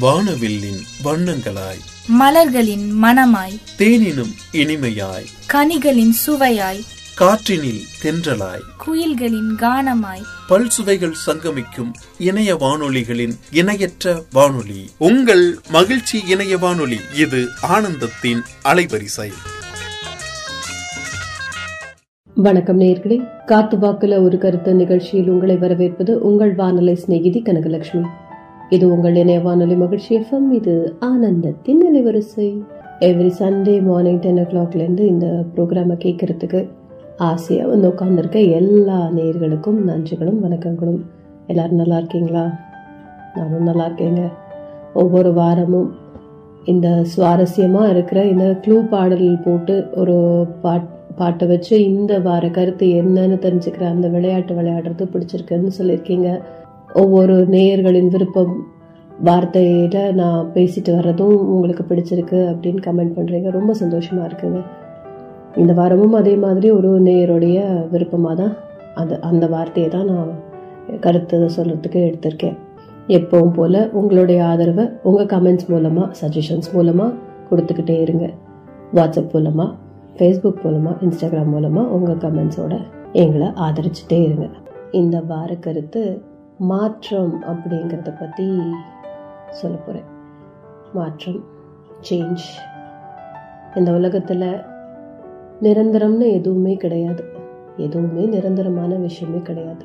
வானவில்லின் வண்ணங்களாய். மலர்களின் மணமாய் தேனினும் இனிமையாய். கனிகளின் சுவையாய். காற்றினில் தென்றலாய். குயில்களின் கானமாய். பல் சுவைகள் சங்கமிக்கும் இணைய வானொலிகளின் இணையற்ற வானொலி. உங்கள் மகிழ்ச்சி இணைய வானொலி இது ஆனந்தத்தின் அலைவரிசை. வணக்கம் நேர்களே. காத்து வாக்குல ஒரு கருத்து நிகழ்ச்சியில் உங்களை வரவேற்பது உங்கள் வானொலி சிநேகிதி கனகலட்சுமி. இது உங்கள் இணைய வானொலி மகிழ்ச்சி எஃப்எம் இது ஆனந்தத்தின் அலைவரிசை. எவ்ரி சண்டே மார்னிங் டென் ஓ கிளாக்லேருந்து இந்த ப்ரோக்ராமை கேட்கறதுக்கு ஆசையாக வந்து உட்காந்துருக்க எல்லா நேர்களுக்கும் நன்றிகளும் வணக்கங்களும். எல்லோரும் நல்லா இருக்கீங்களா? நானும் நல்லா இருக்கேங்க. ஒவ்வொரு வாரமும் இந்த சுவாரஸ்யமாக இருக்கிற இந்த க்ளூ பாடல் போட்டு ஒரு பாட் பாட்டை வச்சு இந்த வார கருத்து என்னன்னு தெரிஞ்சுக்கிற அந்த விளையாட்டு விளையாடுறது பிடிச்சிருக்குன்னு சொல்லியிருக்கீங்க. ஒவ்வொரு நேயர்களின் விருப்பம் வார்த்தையில நான் பேசிட்டு வர்றதும் உங்களுக்கு பிடிச்சிருக்கு அப்படின்னு கமெண்ட் பண்றீங்க. ரொம்ப சந்தோஷமா இருக்குங்க. இந்த வாரமும் அதே மாதிரி ஒரு நேயருடைய விருப்பமாக தான் அது அந்த வார்த்தையை தான் நான் கருத்து சொல்கிறதுக்கு எடுத்திருக்கேன். எப்பவும் போல் உங்களுடைய ஆதரவை உங்கள் கமெண்ட்ஸ் மூலமாக சஜஷன்ஸ் மூலமாக கொடுத்துக்கிட்டே இருங்க. வாட்ஸ்அப் மூலமாக ஃபேஸ்புக் மூலமாக இன்ஸ்டாகிராம் மூலமாக உங்கள் கமெண்ட்ஸோட எங்களை ஆதரிச்சுட்டே இருங்க. இந்த வார கருத்து மாற்றம் அப்படிங்கிறத பற்றி சொல்ல போகிறேன் மாற்றம் சேஞ்ச் இந்த உலகத்தில் நிரந்தரம்னு எதுவுமே கிடையாது. எதுவுமே நிரந்தரமான விஷயமே கிடையாது.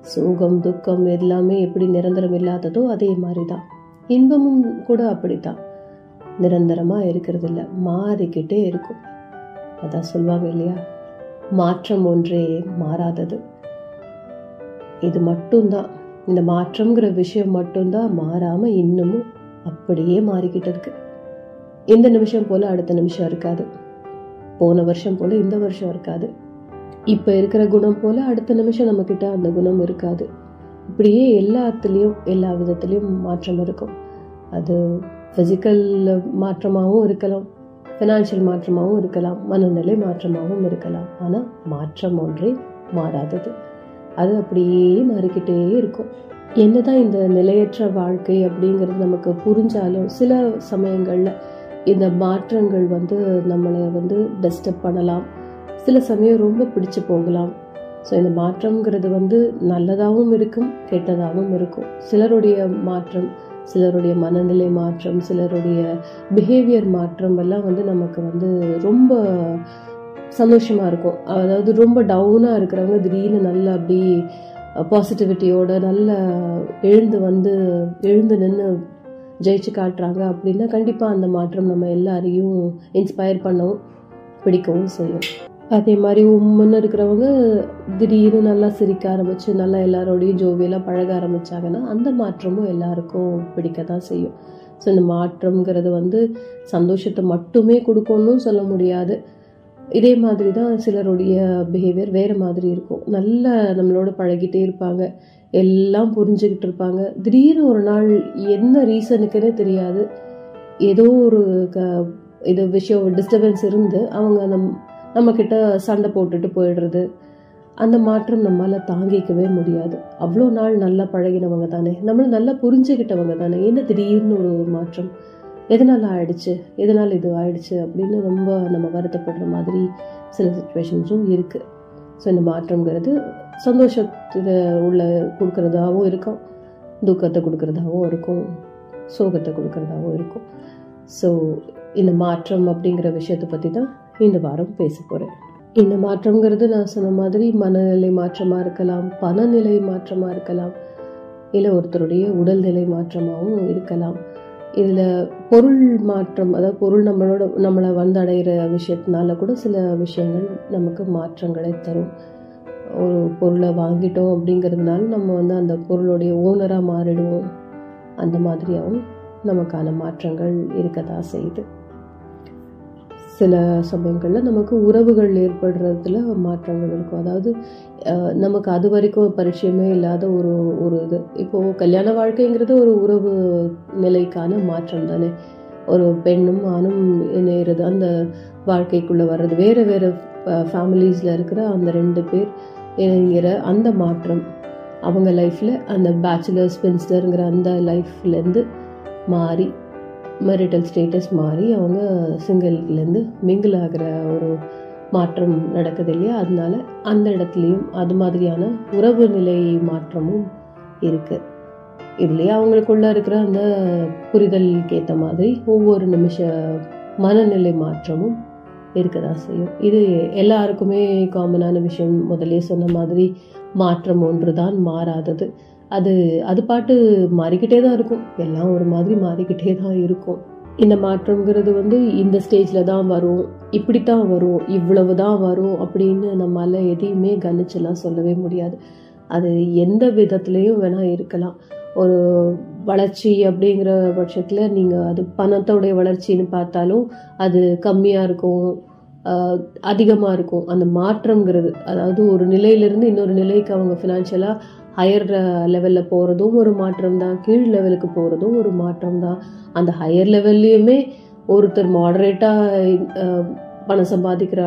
சோகம் துக்கம் எல்லாமே எப்படி நிரந்தரம் இல்லாததோ அதே மாதிரி தான் இன்பமும் கூட அப்படித்தான். நிரந்தரமாக இருக்கிறது இல்லை மாறிக்கிட்டே இருக்கும். அதான் சொல்லுவாங்க இல்லையா? மாற்றம் ஒன்றே மாறாதது. இது மட்டும்தான். இந்த மாற்றம்ங்கிற விஷயம் மட்டும்தான் மாறாமல் இன்னமும் அப்படியே மாறிக்கிட்டு இருக்கு. இந்த நிமிஷம் போல அடுத்த நிமிஷம் இருக்காது. போன வருஷம் போல இந்த வருஷம் இருக்காது. இப்போ இருக்கிற குணம் போல அடுத்த நிமிஷம் நம்மக்கிட்ட அந்த குணம் இருக்காது. இப்படியே எல்லாத்துலேயும் எல்லா விதத்துலேயும் மாற்றம் இருக்கும். அது ஃபிசிக்கல் மாற்றமாகவும் இருக்கலாம். ஃபினான்ஷியல் மாற்றமாகவும் இருக்கலாம். மனநிலை மாற்றமாகவும் இருக்கலாம். ஆனால் மாற்றம் ஒன்றே மாறாதது. அது அப்படியே மாறிக்கிட்டே இருக்கும். என்னதான் இந்த நிலையற்ற வாழ்க்கை அப்படிங்கிறது நமக்கு புரிஞ்சாலும் சில சமயங்களில் இந்த மாற்றங்கள் வந்து நம்மளை வந்து டிஸ்டர்ப் பண்ணலாம். சில சமயம் ரொம்ப பிடிச்சு போகலாம். ஸோ இந்த மாற்றம்ங்கிறது வந்து நல்லதாகவும் இருக்கும் கெட்டதாகவும் இருக்கும். சிலருடைய மாற்றம் சிலருடைய மனநிலை மாற்றம் சிலருடைய பிஹேவியர் மாற்றம் எல்லாம் வந்து நமக்கு வந்து ரொம்ப சந்தோஷமா இருக்கும். அதாவது ரொம்ப டவுனாக இருக்கிறவங்க திடீர்னு நல்லா அப்படி பாசிட்டிவிட்டியோட நல்ல எழுந்து வந்து எழுந்து நின்று ஜெயிச்சு காட்டுறாங்க அப்படின்னா கண்டிப்பாக அந்த மாற்றம் நம்ம எல்லாரையும் இன்ஸ்பயர் பண்ணவும் பிடிக்கவும் செய்யும். அதே மாதிரி உம்முன்னு இருக்கிறவங்க திடீர்னு நல்லா சிரிக்க ஆரம்பிச்சு நல்லா எல்லாரோடையும் ஜோவியெல்லாம் பழக ஆரம்பிச்சாங்கன்னா அந்த மாற்றமும் எல்லாருக்கும் பிடிக்க தான் செய்யும். ஸோ இந்த மாற்றம்ங்கிறது வந்து சந்தோஷத்தை மட்டுமே கொடுக்கணும்னு சொல்ல முடியாது. இதே மாதிரி தான் சிலருடைய பிஹேவியர் வேறு மாதிரி இருக்கும். நல்லா நம்மளோட பழகிட்டே இருப்பாங்க. எல்லாம் புரிஞ்சுக்கிட்டு இருப்பாங்க. திடீர்னு ஒரு நாள் என்ன ரீசனுக்குன்னே தெரியாது. ஏதோ ஒரு க இது விஷயம் டிஸ்டர்பன்ஸ் இருந்து அவங்க நம் நம்மக்கிட்ட சண்டை போட்டுட்டு போயிடுறது. அந்த மாற்றம் நம்மளால் தாங்கிக்கவே முடியாது. அவ்வளோ நாள் நல்லா பழகினவங்க தானே. நம்மளை நல்லா புரிஞ்சுக்கிட்டவங்க தானே. என்ன திடீர்னு ஒரு மாற்றம்? எதனால் ஆயிடுச்சு எதனால் இது ஆயிடுச்சு அப்படின்னு ரொம்ப நம்ம வருத்தப்படுற மாதிரி சில சுச்சுவேஷன்ஸும் இருக்குது ஸோ இந்த மாற்றங்கிறது சந்தோஷத்தில் உள்ள கொடுக்குறதாகவும் இருக்கும். துக்கத்தை கொடுக்குறதாகவும் இருக்கும். சோகத்தை கொடுக்குறதாகவும் இருக்கும். ஸோ இந்த மாற்றம் அப்படிங்கிற விஷயத்தை பற்றி தான் இந்த வாரம் பேச போகிறேன் இந்த மாற்றங்கிறது நான் சொன்ன மாதிரி மனநிலை மாற்றமாக இருக்கலாம் பணநிலை மாற்றமாக இருக்கலாம் இல்லை ஒருத்தருடைய உடல்நிலை மாற்றமாகவும் இருக்கலாம். இதில் பொருள் மாற்றம் அதாவது பொருள் நம்மளோட நம்மளை வந்தடைகிற விஷயத்தினால கூட சில விஷயங்கள் நமக்கு மாற்றங்களை தரும். ஒரு பொருளை வாங்கிட்டோம் அப்படிங்கிறதுனால நம்ம வந்து அந்த பொருளுடைய ஓனராக மாறிடுவோம். அந்த மாதிரியாகவும் நமக்கான மாற்றங்கள் இருக்க தான் செய்யுது. சில சமயங்களில் நமக்கு உறவுகள் ஏற்படுறதுல மாற்றங்கள் இருக்கும். அதாவது நமக்கு அது வரைக்கும் பரிச்சயமே இல்லாத ஒரு ஒரு இது. இப்போது கல்யாண வாழ்க்கைங்கிறது ஒரு உறவு நிலைக்கான மாற்றம் தானே. ஒரு பெண்ணும் ஆணும் இணையிறது அந்த வாழ்க்கைக்குள்ளே வர்றது. வேறு வேறு ஃபேமிலிஸில் இருக்கிற அந்த ரெண்டு பேர் இணைங்கிற அந்த மாற்றம். அவங்க லைஃப்பில் அந்த பேச்சுலர் ஸ்பென்ஸ்டருங்கிற அந்த லைஃப்லேருந்து மாறி மெரிட்டல் ஸ்டேட்டஸ் மாறி அவங்க சிங்கிள்லேருந்து மிங்கிள் ஆகிற ஒரு மாற்றம் நடக்குது இல்லையா? அதனால அந்த இடத்துலையும் அது மாதிரியான உறவு நிலை மாற்றமும் இருக்குது இதுலேயே அவங்களுக்குள்ள இருக்கிற அந்த புரிதலுக்கு ஏற்ற மாதிரி ஒவ்வொரு நிமிஷ மனநிலை மாற்றமும் இருக்கதான் செய்யும். இது எல்லாருக்குமே காமனான விஷயம். முதலே சொன்ன மாதிரி மாற்றம் ஒன்று தான் மாறாதது. அது அது பாட்டு மாறிக்கிட்டே தான் இருக்கும். எல்லாம் ஒரு மாதிரி மாறிக்கிட்டே தான் இருக்கும். இந்த மாற்றங்கிறது வந்து இந்த ஸ்டேஜில் தான் வரும். இப்படி தான் வரும். இவ்வளவு தான் வரும் அப்படின்னு நம்மளால் எதையுமே கணிச்செல்லாம் சொல்லவே முடியாது. அது எந்த விதத்துலேயும் வேணால் இருக்கலாம். ஒரு வளர்ச்சி அப்படிங்கிற பட்சத்தில் நீங்கள் அது பணத்தோடைய வளர்ச்சின்னு பார்த்தாலும் அது கம்மியாக இருக்கும். அதிகமாக இருக்கும். அந்த மாற்றங்கிறது அதாவது ஒரு நிலையிலிருந்து இன்னொரு நிலைக்கு அவங்க ஃபினான்ஷியலாக ஹையர் லெவலில் போகிறதும் ஒரு மாற்றம் தான் கீழ் லெவலுக்கு போகிறதும் ஒரு மாற்றம் தான் அந்த ஹையர் லெவல்லையுமே ஒருத்தர் மாடரேட்டாக பணம் சம்பாதிக்கிற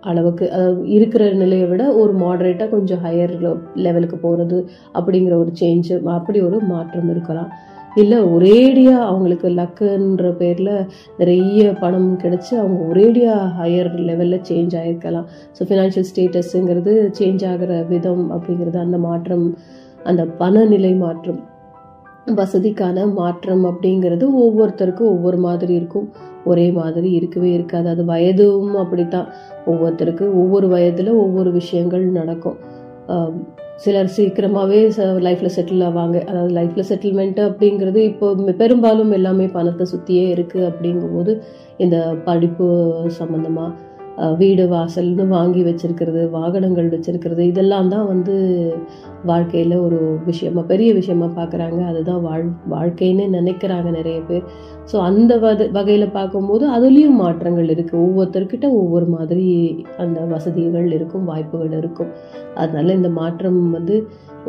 அளவுக்கு அதாவது இருக்கிற நிலையை விட ஒரு மாடரேட்டாக கொஞ்சம் ஹையர் லெவலுக்கு போகிறது அப்படிங்கிற ஒரு சேஞ்சு அப்படி ஒரு மாற்றம் இருக்கலாம். இல்லை ஒரேடியாக அவங்களுக்கு லக்குன்ற பேரில் நிறைய பணம் கிடச்சி அவங்க ஒரேடியாக ஹையர் லெவலில் சேஞ்ச் ஆகிருக்கலாம் ஸோ ஃபினான்ஷியல் ஸ்டேட்டஸுங்கிறது சேஞ்ச் ஆகிற விதம் அப்படிங்கிறது அந்த மாற்றம் அந்த பணநிலை மாற்றம் வசதிக்கான மாற்றம் அப்படிங்கிறது ஒவ்வொருத்தருக்கும் ஒவ்வொரு மாதிரி இருக்கும். ஒரே மாதிரி இருக்கவே இருக்காது. அது வயதும் அப்படித்தான். ஒவ்வொருத்தருக்கு ஒவ்வொரு வயதில் ஒவ்வொரு விஷயங்கள் நடக்கும். சிலர் சீக்கிரமாகவே லைஃப்பில் செட்டில் ஆவாங்க. அதாவது லைஃப்பில் செட்டில்மெண்ட் அப்படிங்கிறது இப்போ பெரும்பாலும் எல்லாமே பணத்தை சுற்றியே இருக்குது அப்படிங்கும்போது இந்த படிப்பு சம்மந்தமாக வீடு வாசல்னு வாங்கி வச்சிருக்கிறது வாகனங்கள் வச்சிருக்கிறது இதெல்லாம் தான் வந்து வாழ்க்கையில் ஒரு விஷயமா பெரிய விஷயமா பார்க்குறாங்க அதுதான் வாழ் வாழ்க்கைன்னு நினைக்கிறாங்க நிறைய பேர். ஸோ அந்த வது வகையில் பார்க்கும்போது அதுலேயும் மாற்றங்கள் இருக்குது ஒவ்வொருத்தர்கிட்ட ஒவ்வொரு மாதிரி அந்த வசதிகள் இருக்கும் வாய்ப்புகள் இருக்கும். அதனால் இந்த மாற்றம் வந்து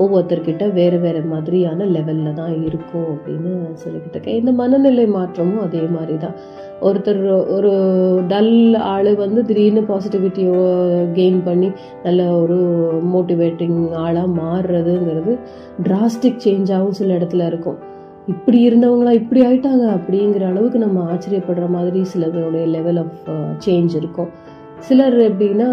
ஒவ்வொருத்தர்கிட்ட வேறு வேறு மாதிரியான லெவலில் தான் இருக்கும் அப்படின்னு சொல்லிக்கிட்டு இருக்கேன். இந்த மனநிலை மாற்றமும் அதே மாதிரி தான். ஒருத்தர் ஒரு டல் ஆள் வந்து திடீர்னு பாசிட்டிவிட்டியோ கெயின் பண்ணி நல்ல ஒரு மோட்டிவேட்டிங் ஆளாக மாறுறதுங்கிறது டிராஸ்டிக் சேஞ்சாகவும் சில இடத்துல இருக்கும். இப்படி இருந்தவங்களா இப்படி ஆயிட்டாங்க அப்படிங்கிற அளவுக்கு நம்ம ஆச்சரியப்படுற மாதிரி சிலருடைய லெவல் ஆஃப் சேஞ்ச் இருக்கும். சிலர் எப்படின்னா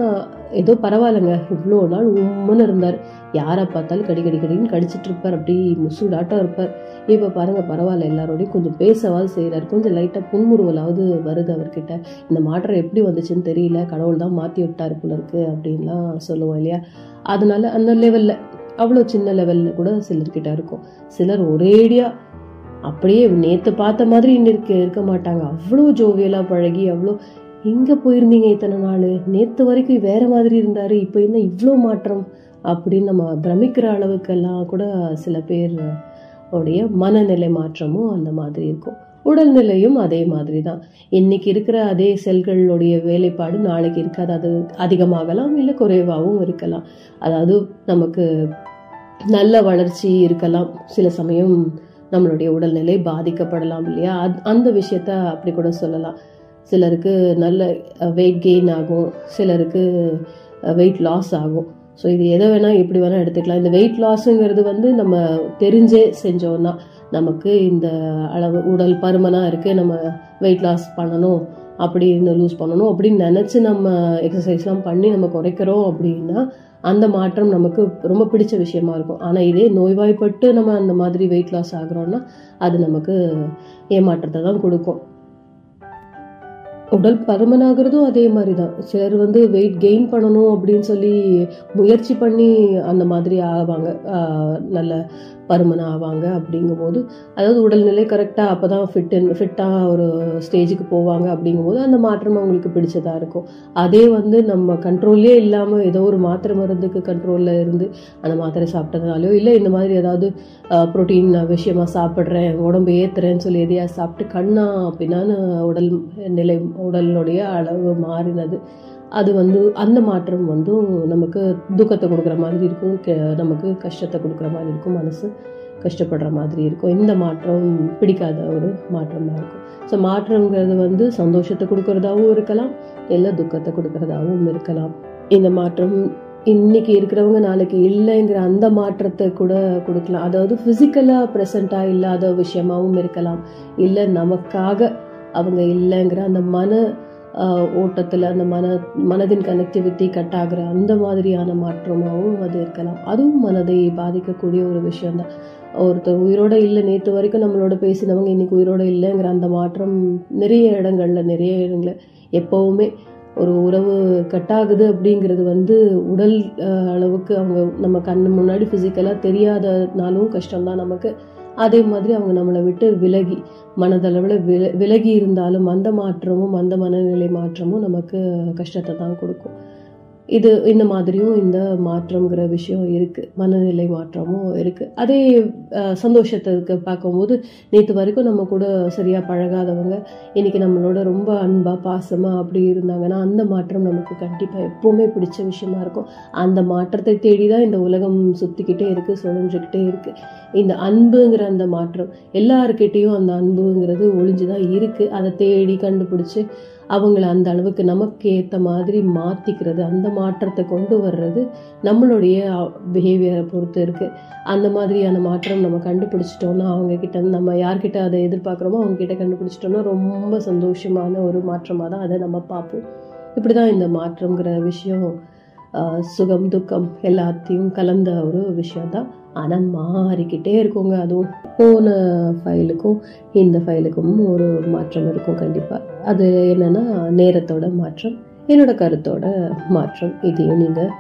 ஏதோ பரவாயில்லைங்க இவ்வளோ நாள் உம்முன்னு இருந்தார். யாரை பார்த்தாலும் கடி கடி கடின்னு கடிச்சிட்டு இருப்பார். அப்படி முசுடாட்டம் இருப்பார். இப்போ பாருங்க பரவாயில்ல எல்லாரோடையும் கொஞ்சம் பேசவாது செய்கிறார் கொஞ்சம் லைட்டாக புன்முறுவலாவது வருது அவர்கிட்ட. இந்த மாற்றம் எப்படி வந்துச்சுன்னு தெரியல. கடவுள் தான் மாற்றி விட்டார் போல இருக்கு அப்படின்லாம் சொல்லுவோம் இல்லையா? அதனால அந்த லெவலில் அவ்வளோ சின்ன லெவலில் கூட சிலர்கிட்ட இருக்கும். சிலர் ஒரேடியாக அப்படியே நேற்று பார்த்த மாதிரி இன்னைக்கு இருக்க மாட்டாங்க. அவ்வளோ ஜோவியலாக பழகி அவ்வளோ எங்கே போயிருந்தீங்க இத்தனை நாள். நேற்று வரைக்கும் வேற மாதிரி இருந்தார் இப்போ என்ன இவ்வளோ மாற்றம்? அப்படின்னு நம்ம பிரமிக்கிற அளவுக்கெல்லாம் கூட சில பேர் உடைய மனநிலை மாற்றமும் அந்த மாதிரி இருக்கும். உடல்நிலையும் அதே மாதிரி தான். இன்னைக்கு இருக்கிற அதே செல்களுடைய வேலைப்பாடு நாளைக்கு இருக்காது. அது அதிகமாகலாம் இல்லை குறைவாகவும் இருக்கலாம். அதாவது நமக்கு நல்ல வளர்ச்சி இருக்கலாம். சில சமயம் நம்மளுடைய உடல்நிலை பாதிக்கப்படலாம் இல்லையா? அது அந்த விஷயத்த அப்படி கூட சொல்லலாம். சிலருக்கு நல்ல வெயிட் கெயின் ஆகும். சிலருக்கு வெயிட் லாஸ் ஆகும். ஸோ இது எதை வேணால் எப்படி வேணால் எடுத்துக்கலாம். இந்த வெயிட் லாஸுங்கிறது வந்து நம்ம தெரிஞ்சே செஞ்சோம்னா நமக்கு இந்த அளவு உடல் பருமனாக இருக்குது நம்ம வெயிட் லாஸ் பண்ணணும். அப்படி இந்த லூஸ் பண்ணணும். அப்படின்னு நினச்சி நம்ம எக்ஸசைஸ்லாம் பண்ணி நம்ம குறைக்கிறோம் அப்படின்னா அந்த மாற்றம் நமக்கு ரொம்ப பிடிச்ச விஷயமா இருக்கும். ஆனால் இதே நோய்வாய்ப்பட்டு நம்ம அந்த மாதிரி வெயிட் லாஸ் ஆகிறோன்னா அது நமக்கு ஏமாற்றத்தை தான் கொடுக்கும். உடல் பருமனாகிறதும் அதே மாதிரி தான் சிலர் வந்து வெயிட் கெயின் பண்ணணும் அப்படின்னு சொல்லி முயற்சி பண்ணி அந்த மாதிரி ஆவாங்க. நல்ல பருமன் ஆவாங்க அப்படிங்கும்போது அதாவது உடல்நிலை கரெக்டாக அப்போ தான் ஃபிட் ஃபிட்டாக ஒரு ஸ்டேஜுக்கு போவாங்க அப்படிங்கும்போது அந்த மாற்றம் அவங்களுக்கு பிடிச்சதாக இருக்கும். அதே வந்து நம்ம கண்ட்ரோல்லே இல்லாமல் ஏதோ ஒரு மாத்திரை மருந்துக்கு கண்ட்ரோலில் இருந்து அந்த மாத்திரை சாப்பிட்டதுனாலையோ இல்லை இந்த மாதிரி ஏதாவது ப்ரோட்டீன் விஷயமாக சாப்பிட்றேன் உடம்பு ஏற்றுறேன்னு சொல்லி எதையா சாப்பிட்டு கண்ணா அப்படின்னா உடல் நிலை உடலுடைய அளவு மாறினது. அது வந்து அந்த மாற்றம் வந்து நமக்கு துக்கத்தை கொடுக்குற மாதிரி இருக்கும் நமக்கு கஷ்டத்தை கொடுக்குற மாதிரி இருக்கும் மனசு கஷ்டப்படுற மாதிரி இருக்கும். இந்த மாற்றம் பிடிக்காத ஒரு மாற்றமாக இருக்கும். ஸோ மாற்றங்கிறது வந்து சந்தோஷத்தை கொடுக்கறதாகவும் இருக்கலாம் இல்லை துக்கத்தை கொடுக்கறதாகவும் இருக்கலாம். இந்த மாற்றம் இன்னைக்கு இருக்கிறவங்க நாளைக்கு இல்லைங்கிற அந்த மாற்றத்தை கூட கொடுக்கலாம். அதாவது ஃபிசிக்கலாக ப்ரெசண்ட்டாக இல்லாத விஷயமாகவும் இருக்கலாம். இல்லை நமக்காக அவங்க இல்லைங்கிற அந்த மன ஓட்டத்தில் அந்த மன மனதின் கனெக்டிவிட்டி கட் ஆகிற அந்த மாதிரியான மாற்றமாகவும் அது இருக்கலாம். அதுவும் மனதை பாதிக்கக்கூடிய ஒரு விஷயம்தான். ஒருத்தர் உயிரோட இல்லை நேற்று வரைக்கும் நம்மளோட பேசினவங்க இன்னைக்கு உயிரோட இல்லைங்கிற அந்த மாற்றம் நிறைய இடங்கள்ல நிறைய இடங்கள்ல எப்போவுமே ஒரு உறவு கட்டாகுது அப்படிங்கிறது வந்து உடல் அளவுக்கு அவங்க நம்ம கண் முன்னாடி ஃபிசிக்கலாக தெரியாதனாலும் கஷ்டம்தான் நமக்கு. அதே மாதிரி அவங்க நம்மளை விட்டு விலகி மனதளவில் வில விலகி இருந்தாலும் அந்த மாற்றமும் அந்த மனநிலை மாற்றமும் நமக்கு கஷ்டத்தை தான் கொடுக்கும். இது இந்த மாதிரியும் இந்த மாற்றங்கிற விஷயம் இருக்குது மனநிலை மாற்றமும் இருக்குது அதே சந்தோஷத்துக்கு பார்க்கும்போது நேற்று வரைக்கும் நம்ம கூட சரியாக பழகாதவங்க இன்றைக்கி நம்மளோட ரொம்ப அன்பாக பாசமாக அப்படி இருந்தாங்கன்னா அந்த மாற்றம் நமக்கு கண்டிப்பாக எப்போவுமே பிடிச்ச விஷயமா இருக்கும். அந்த மாற்றத்தை தேடி தான் இந்த உலகம் சுற்றிக்கிட்டே இருக்குது சுழஞ்சிக்கிட்டே இருக்குது இந்த அன்புங்கிற அந்த மாற்றம் எல்லாருக்கிட்டேயும் அந்த அன்புங்கிறது ஒளிஞ்சுதான் இருக்குது அதை தேடி கண்டுபிடிச்சி அவங்கள அந்த அளவுக்கு நமக்கு ஏற்ற மாதிரி மாற்றிக்கிறது அந்த மாற்றத்தை கொண்டு வர்றது நம்மளுடைய பிஹேவியரை பொறுத்து இருக்குது அந்த மாதிரியான மாற்றம் நம்ம கண்டுபிடிச்சிட்டோன்னா அவங்கக்கிட்ட நம்ம யார்கிட்ட அதை எதிர்பார்க்குறோமோ அவங்க கண்டுபிடிச்சிட்டோன்னா ரொம்ப சந்தோஷமான ஒரு மாற்றமாக தான் அதை நம்ம பார்ப்போம். இப்படி தான் இந்த மாற்றங்கிற விஷயம் சுகம் துக்கம் எல்லாத்தையும் கலந்த ஒரு விஷயம் தான். ஆனால் மாறிக்கிட்டே இருக்குங்க அதுவும். போன ஃபைலுக்கும் இந்த ஃபைலுக்கும் ஒரு மாற்றம் இருக்கும் கண்டிப்பாக அது என்னன்னா நேரத்தோட மாற்றம் என்னோட கருத்தோட மாற்றம். இதையும் நீங்கள்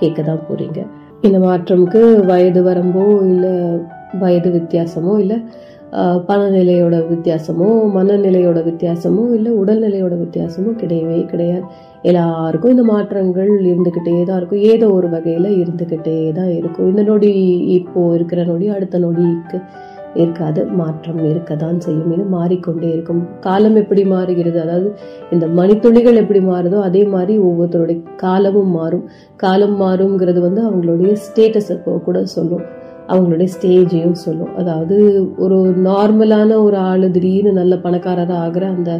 கேட்க தான் போறீங்க. இந்த மாற்றம்க்கு வயது வரம்போ இல்லை வயது வித்தியாசமோ இல்லை பணநிலையோட வித்தியாசமோ மனநிலையோட வித்தியாசமோ இல்லை உடல்நிலையோட வித்தியாசமோ கிடையவே கிடையாது. எல்லாருக்கும் இந்த மாற்றங்கள் இருந்துக்கிட்டே தான் இருக்கும். ஏதோ ஒரு வகையில் இருந்துக்கிட்டே தான் இருக்கும். இந்த நொடி இப்போ இருக்கிற நொடி அடுத்த நொடிக்கு இருக்காது மாற்றம் இருக்க தான் செய்யும். இது மாறிக்கொண்டே இருக்கும். காலம் எப்படி மாறுகிறது? அதாவது இந்த மணித்துளிகள் எப்படி மாறுதோ அதே மாதிரி ஒவ்வொருத்தருடைய காலமும் மாறும். காலம் மாறுங்கிறது வந்து அவங்களுடைய ஸ்டேட்டஸை கூட சொல்லும். அவங்களுடைய ஸ்டேஜையும் சொல்லும். அதாவது ஒரு நார்மலான ஒரு ஆள் திடீர்னு நல்ல பணக்காரராக ஆகிற அந்த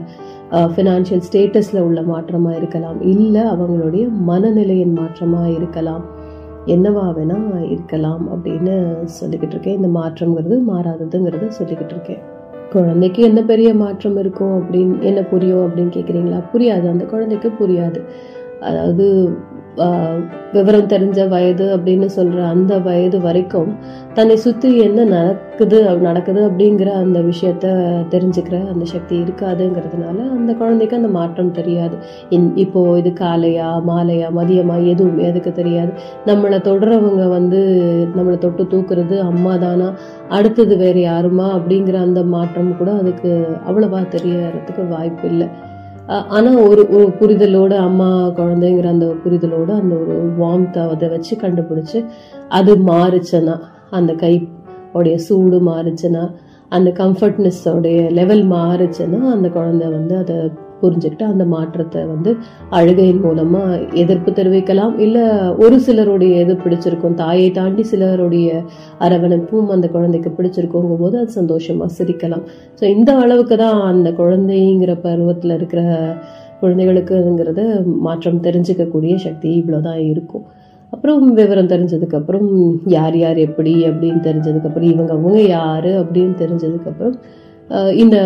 ஃபினான்ஷியல் ஸ்டேட்டஸில் உள்ள மாற்றமாக இருக்கலாம். இல்லை அவங்களுடைய மனநிலையின் மாற்றமாக இருக்கலாம். என்னவா வேணா இருக்கலாம் அப்படின்னு சொல்லிக்கிட்டு இருக்கேன். இந்த மாற்றம்ங்கிறது மாறாததுங்கிறத சொல்லிக்கிட்டு இருக்கேன். குழந்தைக்கு என்ன பெரிய மாற்றம் இருக்கும் அப்படின்னு என்ன புரியும் அப்படின்னு கேட்குறீங்களா புரியாது. அந்த குழந்தைக்கு புரியாது. அதாவது விவரம் தெரிஞ்ச வயது அப்படின்னு சொல்ற அந்த வயது வரைக்கும் தன்னை சுத்தி என்ன நடக்குது நடக்குது அப்படிங்கிற அந்த விஷயத்த தெரிஞ்சுக்கிற அந்த சக்தி இருக்காதுங்கிறதுனால அந்த குழந்தைக்கு அந்த மாற்றம் தெரியாது. இன்- இப்போ இது காலையா மாலையா மதியமா எதுவுமே அதுக்கு தெரியாது. நம்மளை தொடுறவங்க வந்து நம்மளை தொட்டு தூக்குறது அம்மா தானா அடுத்தது வேற யாருமா அப்படிங்கிற அந்த மாற்றம் கூட அதுக்கு அவ்வளவா தெரியறதுக்கு வாய்ப்பு இல்லை ஆனால் ஒரு ஒரு புரிதலோடு அம்மா குழந்தைங்கிற அந்த புரிதலோடு அந்த ஒரு வார்ம்த்தை அதை வச்சு கண்டுபிடிச்சி அது மாறுச்சுன்னா அந்த கை உடைய சூடு மாறுச்சுன்னா அந்த கம்ஃபர்ட்னஸ் உடைய லெவல் மாறுச்சுன்னா அந்த குழந்தை வந்து அதை புரிஞ்சுக்கிட்டு அந்த மாற்றத்தை வந்து அழுகையின் மூலமா எதிர்ப்பு தெரிவிக்கலாம். இல்ல ஒரு சிலருடைய எது பிடிச்சிருக்கும் தாயை தாண்டி சிலருடைய அரவணைப்பும் அந்த குழந்தைக்கு பிடிச்சிருக்குங்கும் போது அது சந்தோஷமா சிரிக்கலாம். ஸோ இந்த அளவுக்கு தான் அந்த குழந்தைங்கிற பருவத்தில் இருக்கிற குழந்தைகளுக்குங்கிறத மாற்றம் தெரிஞ்சுக்கக்கூடிய சக்தி இவ்வளோதான் இருக்கும். அப்புறம் விவரம் தெரிஞ்சதுக்கப்புறம் யார் யார் எப்படி அப்படின்னு தெரிஞ்சதுக்கப்புறம் இவங்க அவங்க யார் அப்படின்னு தெரிஞ்சதுக்கப்புறம் இந்த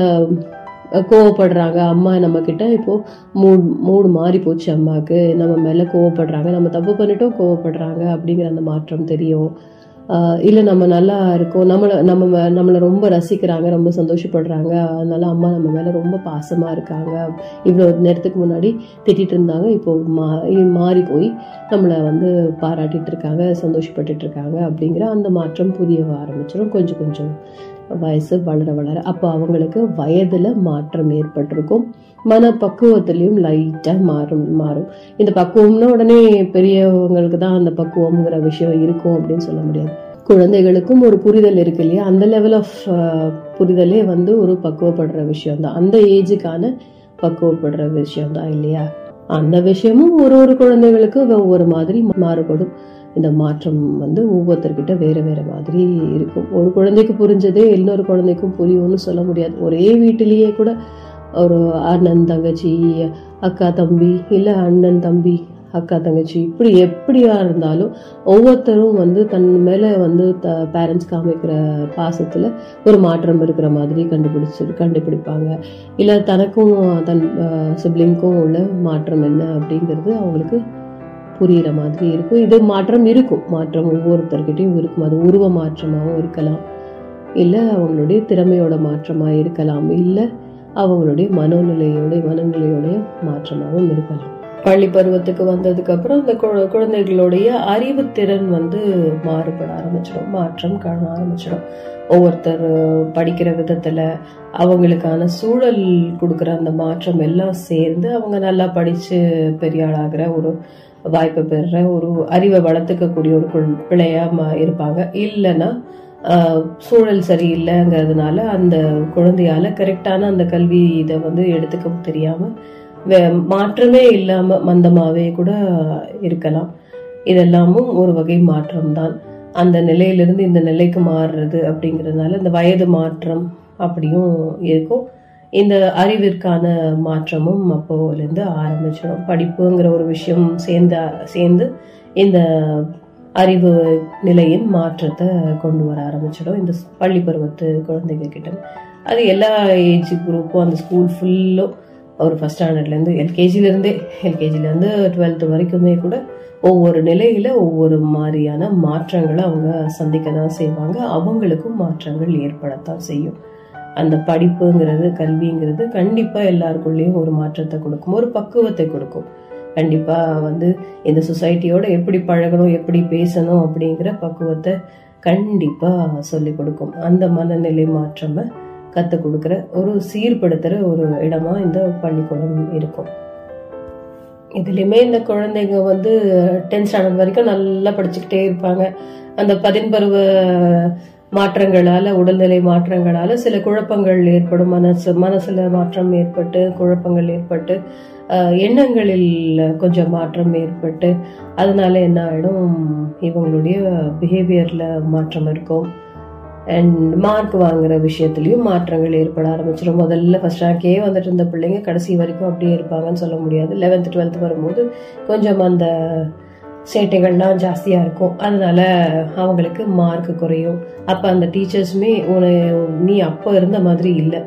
கோவப்படுறாங்க. அம்மா நம்ம கிட்ட இப்போ மூட் மூடு மாறி போச்சு அம்மாவுக்கு நம்ம மேல கோவப்படுறாங்க. நம்ம தப்பு பண்ணிட்டோம் கோவப்படுறாங்க அப்படிங்கிற அந்த மாற்றம் தெரியும். இல்லை நம்ம நல்லா இருக்கோம். நம்மளை நம்ம நம்மளை ரொம்ப ரசிக்கிறாங்க ரொம்ப சந்தோஷப்படுறாங்க. அதனால அம்மா நம்ம மேலே ரொம்ப பாசமாக இருக்காங்க. இவ்வளோ நேரத்துக்கு முன்னாடி திட்டிகிட்டு இருந்தாங்க. இப்போ மா மாறி போய் நம்மளை வந்து பாராட்டிகிட்டு இருக்காங்க சந்தோஷப்பட்டுட்டு இருக்காங்க அப்படிங்கிற அந்த மாற்றம் புரிய ஆரம்பிச்சிடும் கொஞ்சம் கொஞ்சம் வயசு வளர வளர அப்போ அவங்களுக்கு வயதுல மாற்றம் ஏற்பட்டிருக்கும். மன பக்குவத்திலையும் லைட்டா மாறும் மாறும். இந்த பக்குவம்னா உடனே பெரியவங்களுக்கு தான் அந்த பக்குவம்ங்கிற விஷயம் இருக்கும் அப்படின்னு சொல்ல முடியாது. குழந்தைகளுக்கும் ஒரு புரிதல் இருக்கு இல்லையா? அந்த லெவல் ஆஃப் புரிதலே வந்து ஒரு பக்குவப்படுற விஷயம் தான். அந்த ஏஜுக்கான பக்குவப்படுற விஷயம் தான் இல்லையா? அந்த விஷயமும் ஒரு ஒரு குழந்தைகளுக்கு ஒவ்வொரு மாதிரி மாறுபடும். இந்த மாற்றம் வந்து ஒவ்வொருத்தர்கிட்ட வேறு வேறு மாதிரி இருக்கும். ஒரு குழந்தைக்கு புரிஞ்சதே இன்னொரு குழந்தைக்கும் புரியும்னு சொல்ல முடியாது. ஒரே வீட்டிலேயே கூட ஒரு அண்ணன் தங்கச்சி அக்கா தம்பி இல்லை அண்ணன் தம்பி அக்கா தங்கச்சி இப்படி எப்படியா இருந்தாலும் ஒவ்வொருத்தரும் வந்து தன் மேலே வந்து த பேரண்ட்ஸ் காமிக்கிற பாசத்தில் ஒரு மாற்றம் இருக்கிற மாதிரி கண்டுபிடிச்சு கண்டுபிடிப்பாங்க. இல்லை தனக்கும் தன் சிப்ளிங்க்கும் உள்ள மாற்றம் என்ன அப்படிங்கிறது அவங்களுக்கு புரிகிற மாதிரி இருக்கும். இது மாற்றம் இருக்கும். மாற்றம் ஒவ்வொருத்தர்கிட்டயும் இருக்கும். அது உருவ மாற்றமாகவும் இருக்கலாம். இல்ல அவங்களுடைய திறமையோட மாற்றமா இருக்கலாம். இல்ல அவங்களுடைய மனோநிலையோடைய மனநிலையோடைய மாற்றமாகவும் இருக்கலாம். பள்ளி பருவத்துக்கு வந்ததுக்கு அப்புறம் அந்த கு- குழந்தைகளுடைய அறிவுத்திறன் வந்து மாறுபட ஆரம்பிச்சிடும். மாற்றம் காண ஆரம்பிச்சிடும். ஒவ்வொருத்தர் படிக்கிற விதத்துல அவங்களுக்கான சூழல் கொடுக்குற அந்த மாற்றம் எல்லாம் சேர்ந்து அவங்க நல்லா படிச்சு பெரிய ஆளாகிற ஒரு வாய்ப்பு பெறுற ஒரு அறிவை வளர்த்துக்கக்கூடிய ஒரு குழ- பிள்ளையா மா- இருப்பாங்க. இல்லைன்னா சூழல் சரியில்லைங்கிறதுனால அந்த குழந்தையால கரெக்டான அந்த கல்வி இதை வந்து எடுத்துக்க தெரியாம வே- மாற்றமே இல்லாம மந்தமாவே கூட இருக்கலாம். இதெல்லாமும் ஒரு வகை மாற்றம்தான். அந்த நிலையிலிருந்து இந்த நிலைக்கு மாறுறது அப்படிங்கிறதுனால இந்த வயது மாற்றம் அப்படியும் இருக்கும். இந்த அறிவிற்கான மாற்றமும் அப்போலேருந்து ஆரம்பிச்சிடும். படிப்புங்கிற ஒரு விஷயம் சேர்ந்த சேர்ந்து இந்த அறிவு நிலையின் மாற்றத்தை கொண்டு வர ஆரம்பிச்சிடும். இந்த பள்ளி பருவத்து குழந்தைங்க கிட்ட அது எல்லா ஏஜ் குரூப்பும் அந்த ஸ்கூல் ஃபுல்லும் ஒரு ஃபஸ்ட் ஸ்டாண்டர்ட்லேருந்து எல்கேஜிலேருந்தே எல்கேஜிலேருந்து டுவெல்த்து வரைக்குமே கூட ஒவ்வொரு நிலையில் ஒவ்வொரு மாதிரியான மாற்றங்களை அவங்க சந்திக்க தான் செய்வாங்க. அவங்களுக்கும் மாற்றங்கள் ஏற்படத்தான் செய்யும். அந்த படிப்புங்கிறது கல்விங்கிறது கண்டிப்பா எல்லாருக்குள்ளேயும் ஒரு மாற்றத்தை கொடுக்கும் ஒரு பக்குவத்தை கொடுக்கும். கண்டிப்பா வந்து இந்த சொசைட்டியோட எப்படி பழகணும் எப்படி பேசணும் அப்படிங்கிற பக்குவத்தை கண்டிப்பா சொல்லி கொடுக்கும். அந்த மனநிலை மாற்றமை கற்றுக் கொடுக்குற ஒரு சீர்படுத்துற ஒரு இடமா இந்த பள்ளிக்கூடம் இருக்கும். இதுலயுமே இந்த குழந்தைங்க வந்து டென்த் ஸ்டாண்டர்ட் வரைக்கும் நல்லா படிச்சுக்கிட்டே இருப்பாங்க. அந்த பதின்பருவ மாற்றங்களால உடல்நிலை மாற்றங்களால சில குழப்பங்கள் ஏற்படும். மனசு மனசுல மாற்றம் ஏற்பட்டு குழப்பங்கள் ஏற்பட்டு எண்ணங்களில் கொஞ்சம் மாற்றம் ஏற்பட்டு அதனால என்ன ஆகிடும் இவங்களுடைய பிஹேவியர்ல மாற்றம் இருக்கும். அண்ட் மார்க் வாங்குற விஷயத்துலயும் மாற்றங்கள் ஏற்பட ஆரம்பிச்சிடும். முதல்ல ஃபர்ஸ்ட் ரேங்க்கே வந்துட்டு இருந்த பிள்ளைங்க கடைசி வரைக்கும் அப்படியே இருப்பாங்கன்னு சொல்ல முடியாது. லெவன்த் டுவெல்த் வரும்போது கொஞ்சம் அந்த சேட்டைகள்லாம் ஜாஸ்தியாக இருக்கும். அதனால அவங்களுக்கு மார்க் குறையும். அப்போ அந்த டீச்சர்ஸுமே உன நீ அப்போ இருந்த மாதிரி இல்லை.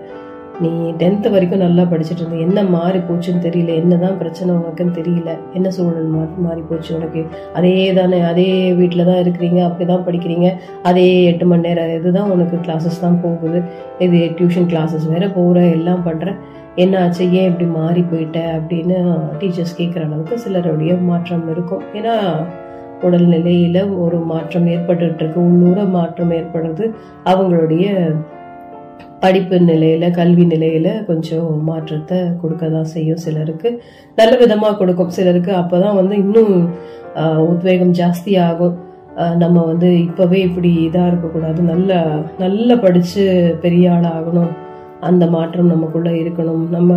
நீ டென்த்து வரைக்கும் நல்லா படிச்சுட்டு இருந்த. என்ன மாறி போச்சுன்னு தெரியல. என்னதான் பிரச்சனை உனக்குன்னு தெரியல. என்ன சூழல் மாறி மாறி போச்சு உனக்கு? அதே தானே அதே வீட்டில் தான் இருக்கிறீங்க. அப்படிதான் படிக்கிறீங்க. அதே எட்டு மணி நேரம் இதுதான் உனக்கு கிளாஸஸ் தான் போகுது. இது டியூஷன் கிளாஸஸ் வேற போகிற எல்லாம் பண்ணுற என்ன ஆச்சு ஏன் இப்படி மாறி போயிட்ட? அப்படின்னு டீச்சர்ஸ் கேட்குற அளவுக்கு சிலருடைய மாற்றம் இருக்கும். ஏன்னா உடல்நிலையில் ஒரு மாற்றம் ஏற்பட்டுட்டு இருக்கு உள்ளூர மாற்றம் ஏற்படுறது அவங்களுடைய படிப்பு நிலையில கல்வி நிலையில கொஞ்சம் மாற்றத்தை கொடுக்க தான் செய்யும் சிலருக்கு. நல்ல விதமா கொடுக்கும். சிலருக்கு அப்பதான் வந்து இன்னும் உத்வேகம் ஜாஸ்தி ஆகும் நம்ம வந்து இப்பவே இப்படி இதா இருக்கக்கூடாது. நல்ல நல்லா படிச்சு பெரிய ஆள் ஆகணும் அந்த மாற்றம் நமக்குள்ளே இருக்கணும். நம்ம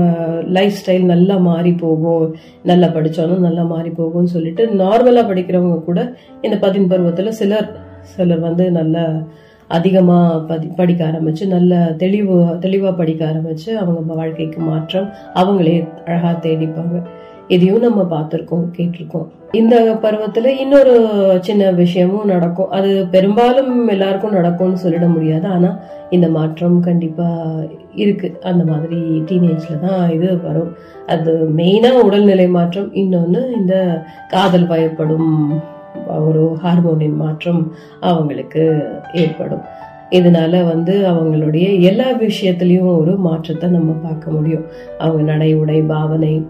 லைஃப் ஸ்டைல் நல்லா மாறி போகும் நல்லா படித்தாலும் நல்லா மாறி போகும்னு சொல்லிட்டு நார்மலாக படிக்கிறவங்க கூட இந்த பதின் பருவத்தில் சிலர் சிலர் வந்து நல்ல அதிகமாக பதி படிக்க ஆரம்பித்து நல்ல தெளிவு தெளிவாக படிக்க ஆரம்பித்து அவங்க வாழ்க்கைக்கு மாற்றம் அவங்களே அழகாக தேடிப்பாங்க. இதையும் நம்ம பார்த்துருக்கோம் கேட்டிருக்கோம். இந்த பருவத்துல இன்னொரு சின்ன விஷயமும் நடக்கும். அது பெரும்பாலும் எல்லாருக்கும் நடக்கும்னு சொல்லிட முடியாது. ஆனா இந்த மாற்றம் கண்டிப்பா இருக்கு. அந்த மாதிரி டீனேஜ்ல தான் இது வரும். அது மெயினா உடல்நிலை மாற்றம். இன்னொன்னு இந்த காதல் பயப்படும் ஒரு ஹார்மோனின் மாற்றம் அவங்களுக்கு ஏற்படும். இதனால வந்து அவங்களுடைய எல்லா விஷயத்திலையும் ஒரு மாற்றத்தை நம்ம பார்க்க முடியும். அவங்க நடை உடை பாவனை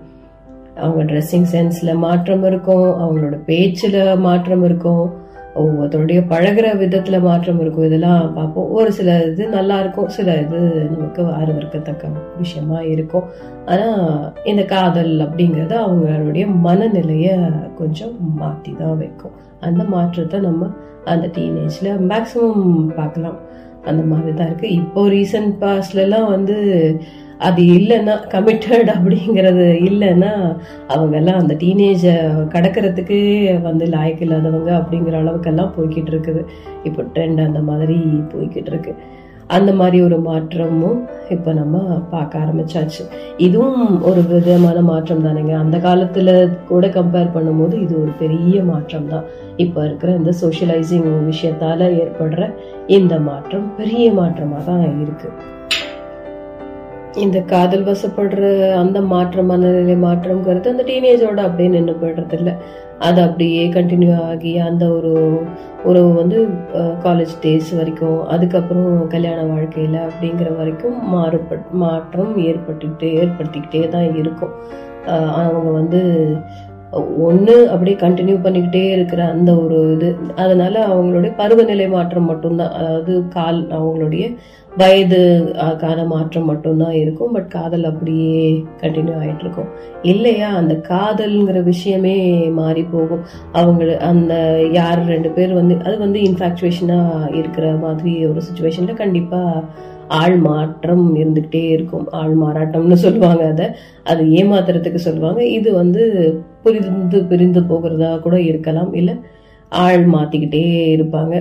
அவங்க ட்ரெஸ்ஸிங் சென்ஸில் மாற்றம் இருக்கும் அவங்களோட பேச்சில் மாற்றம் இருக்கும் ஒவ்வொருத்தருடைய பழகுற விதத்தில் மாற்றம் இருக்கும். இதெல்லாம் பார்ப்போம். ஒரு சில இது நல்லா இருக்கும் சில இது நமக்கு வரவிருக்கத்தக்க விஷயமா இருக்கும். ஆனால் இந்த காதல் அப்படிங்கிறது அவங்களுடைய மனநிலையை கொஞ்சம் மாற்றி தான் வைக்கும். அந்த மாற்றத்தை நம்ம அந்த டீனேஜில் மேக்சிமம் பார்க்கலாம். அந்த மாதிரி தான் இருக்குது இப்போ ரீசன்ட் பாஸ்ட்ல வந்து அது இல்லைன்னா கமிட்டட் அப்படிங்கிறது இல்லைன்னா அவங்கெல்லாம் அந்த டீனேஜை கடக்கிறதுக்கு வந்து லாயக்கு இல்லாதவங்க அப்படிங்கிற அளவுக்கெல்லாம் போய்கிட்டு இருக்குது. இப்போ ட்ரெண்ட் அந்த மாதிரி போய்கிட்டு இருக்கு. அந்த மாதிரி ஒரு மாற்றமும் இப்போ நம்ம பார்க்க ஆரம்பிச்சாச்சு. இதுவும் ஒரு விதமான மாற்றம் தானேங்க. அந்த காலத்தில் கூட கம்பேர் பண்ணும்போது இது ஒரு பெரிய மாற்றம் தான். இப்போ இருக்கிற இந்த சோஷியலைசிங் விஷயத்தால் ஏற்படுற இந்த மாற்றம் பெரிய மாற்றமாக தான் இருக்குது இந்த காதல் வசப்படுற அந்த மாற்றம் மனநிலை மாற்றம்ங்கிறது அந்த டீனேஜோட அப்படியே நின்று போயிடுறது இல்லை அது அப்படியே கண்டினியூ ஆகி அந்த ஒரு உறவு வந்து காலேஜ் டேஸ் வரைக்கும் அதுக்கப்புறம் கல்யாண வாழ்க்கையில் அப்படிங்கிற வரைக்கும் மாறுபட் மாற்றம் ஏற்பட்டுக்கிட்டே ஏற்படுத்திக்கிட்டே தான் இருக்கும். அவங்க வந்து ஒன்று அப்படியே கண்டினியூ பண்ணிக்கிட்டே இருக்கிற அந்த ஒரு இது அதனால அவங்களுடைய பருவநிலை மாற்றம் மட்டும்தான். அதாவது கால் அவங்களுடைய வயது அஹ், மாற்றம் மட்டும்தான் இருக்கும். பட் காதல் அப்படியே கண்டினியூ ஆகிட்டு இருக்கும். இல்லையா? அந்த காதல்ங்கிற விஷயமே மாறி போகும். அவங்க அந்த யார் ரெண்டு பேர் வந்து அது வந்து இன்ஃபாக்சுவேஷனாக இருக்கிற மாதிரி ஒரு சுச்சுவேஷனில் கண்டிப்பாக ஆள் மாற்றம் இருந்துகிட்டே இருக்கும். ஆள் மாறாட்டம்னு சொல்லுவாங்க அதை. அது ஏமாத்துறதுக்கு சொல்லுவாங்க. இது வந்து புரிந்து பிரிந்து போகிறதா கூட இருக்கலாம். இல்லை ஆள் மாற்றிக்கிட்டே இருப்பாங்க.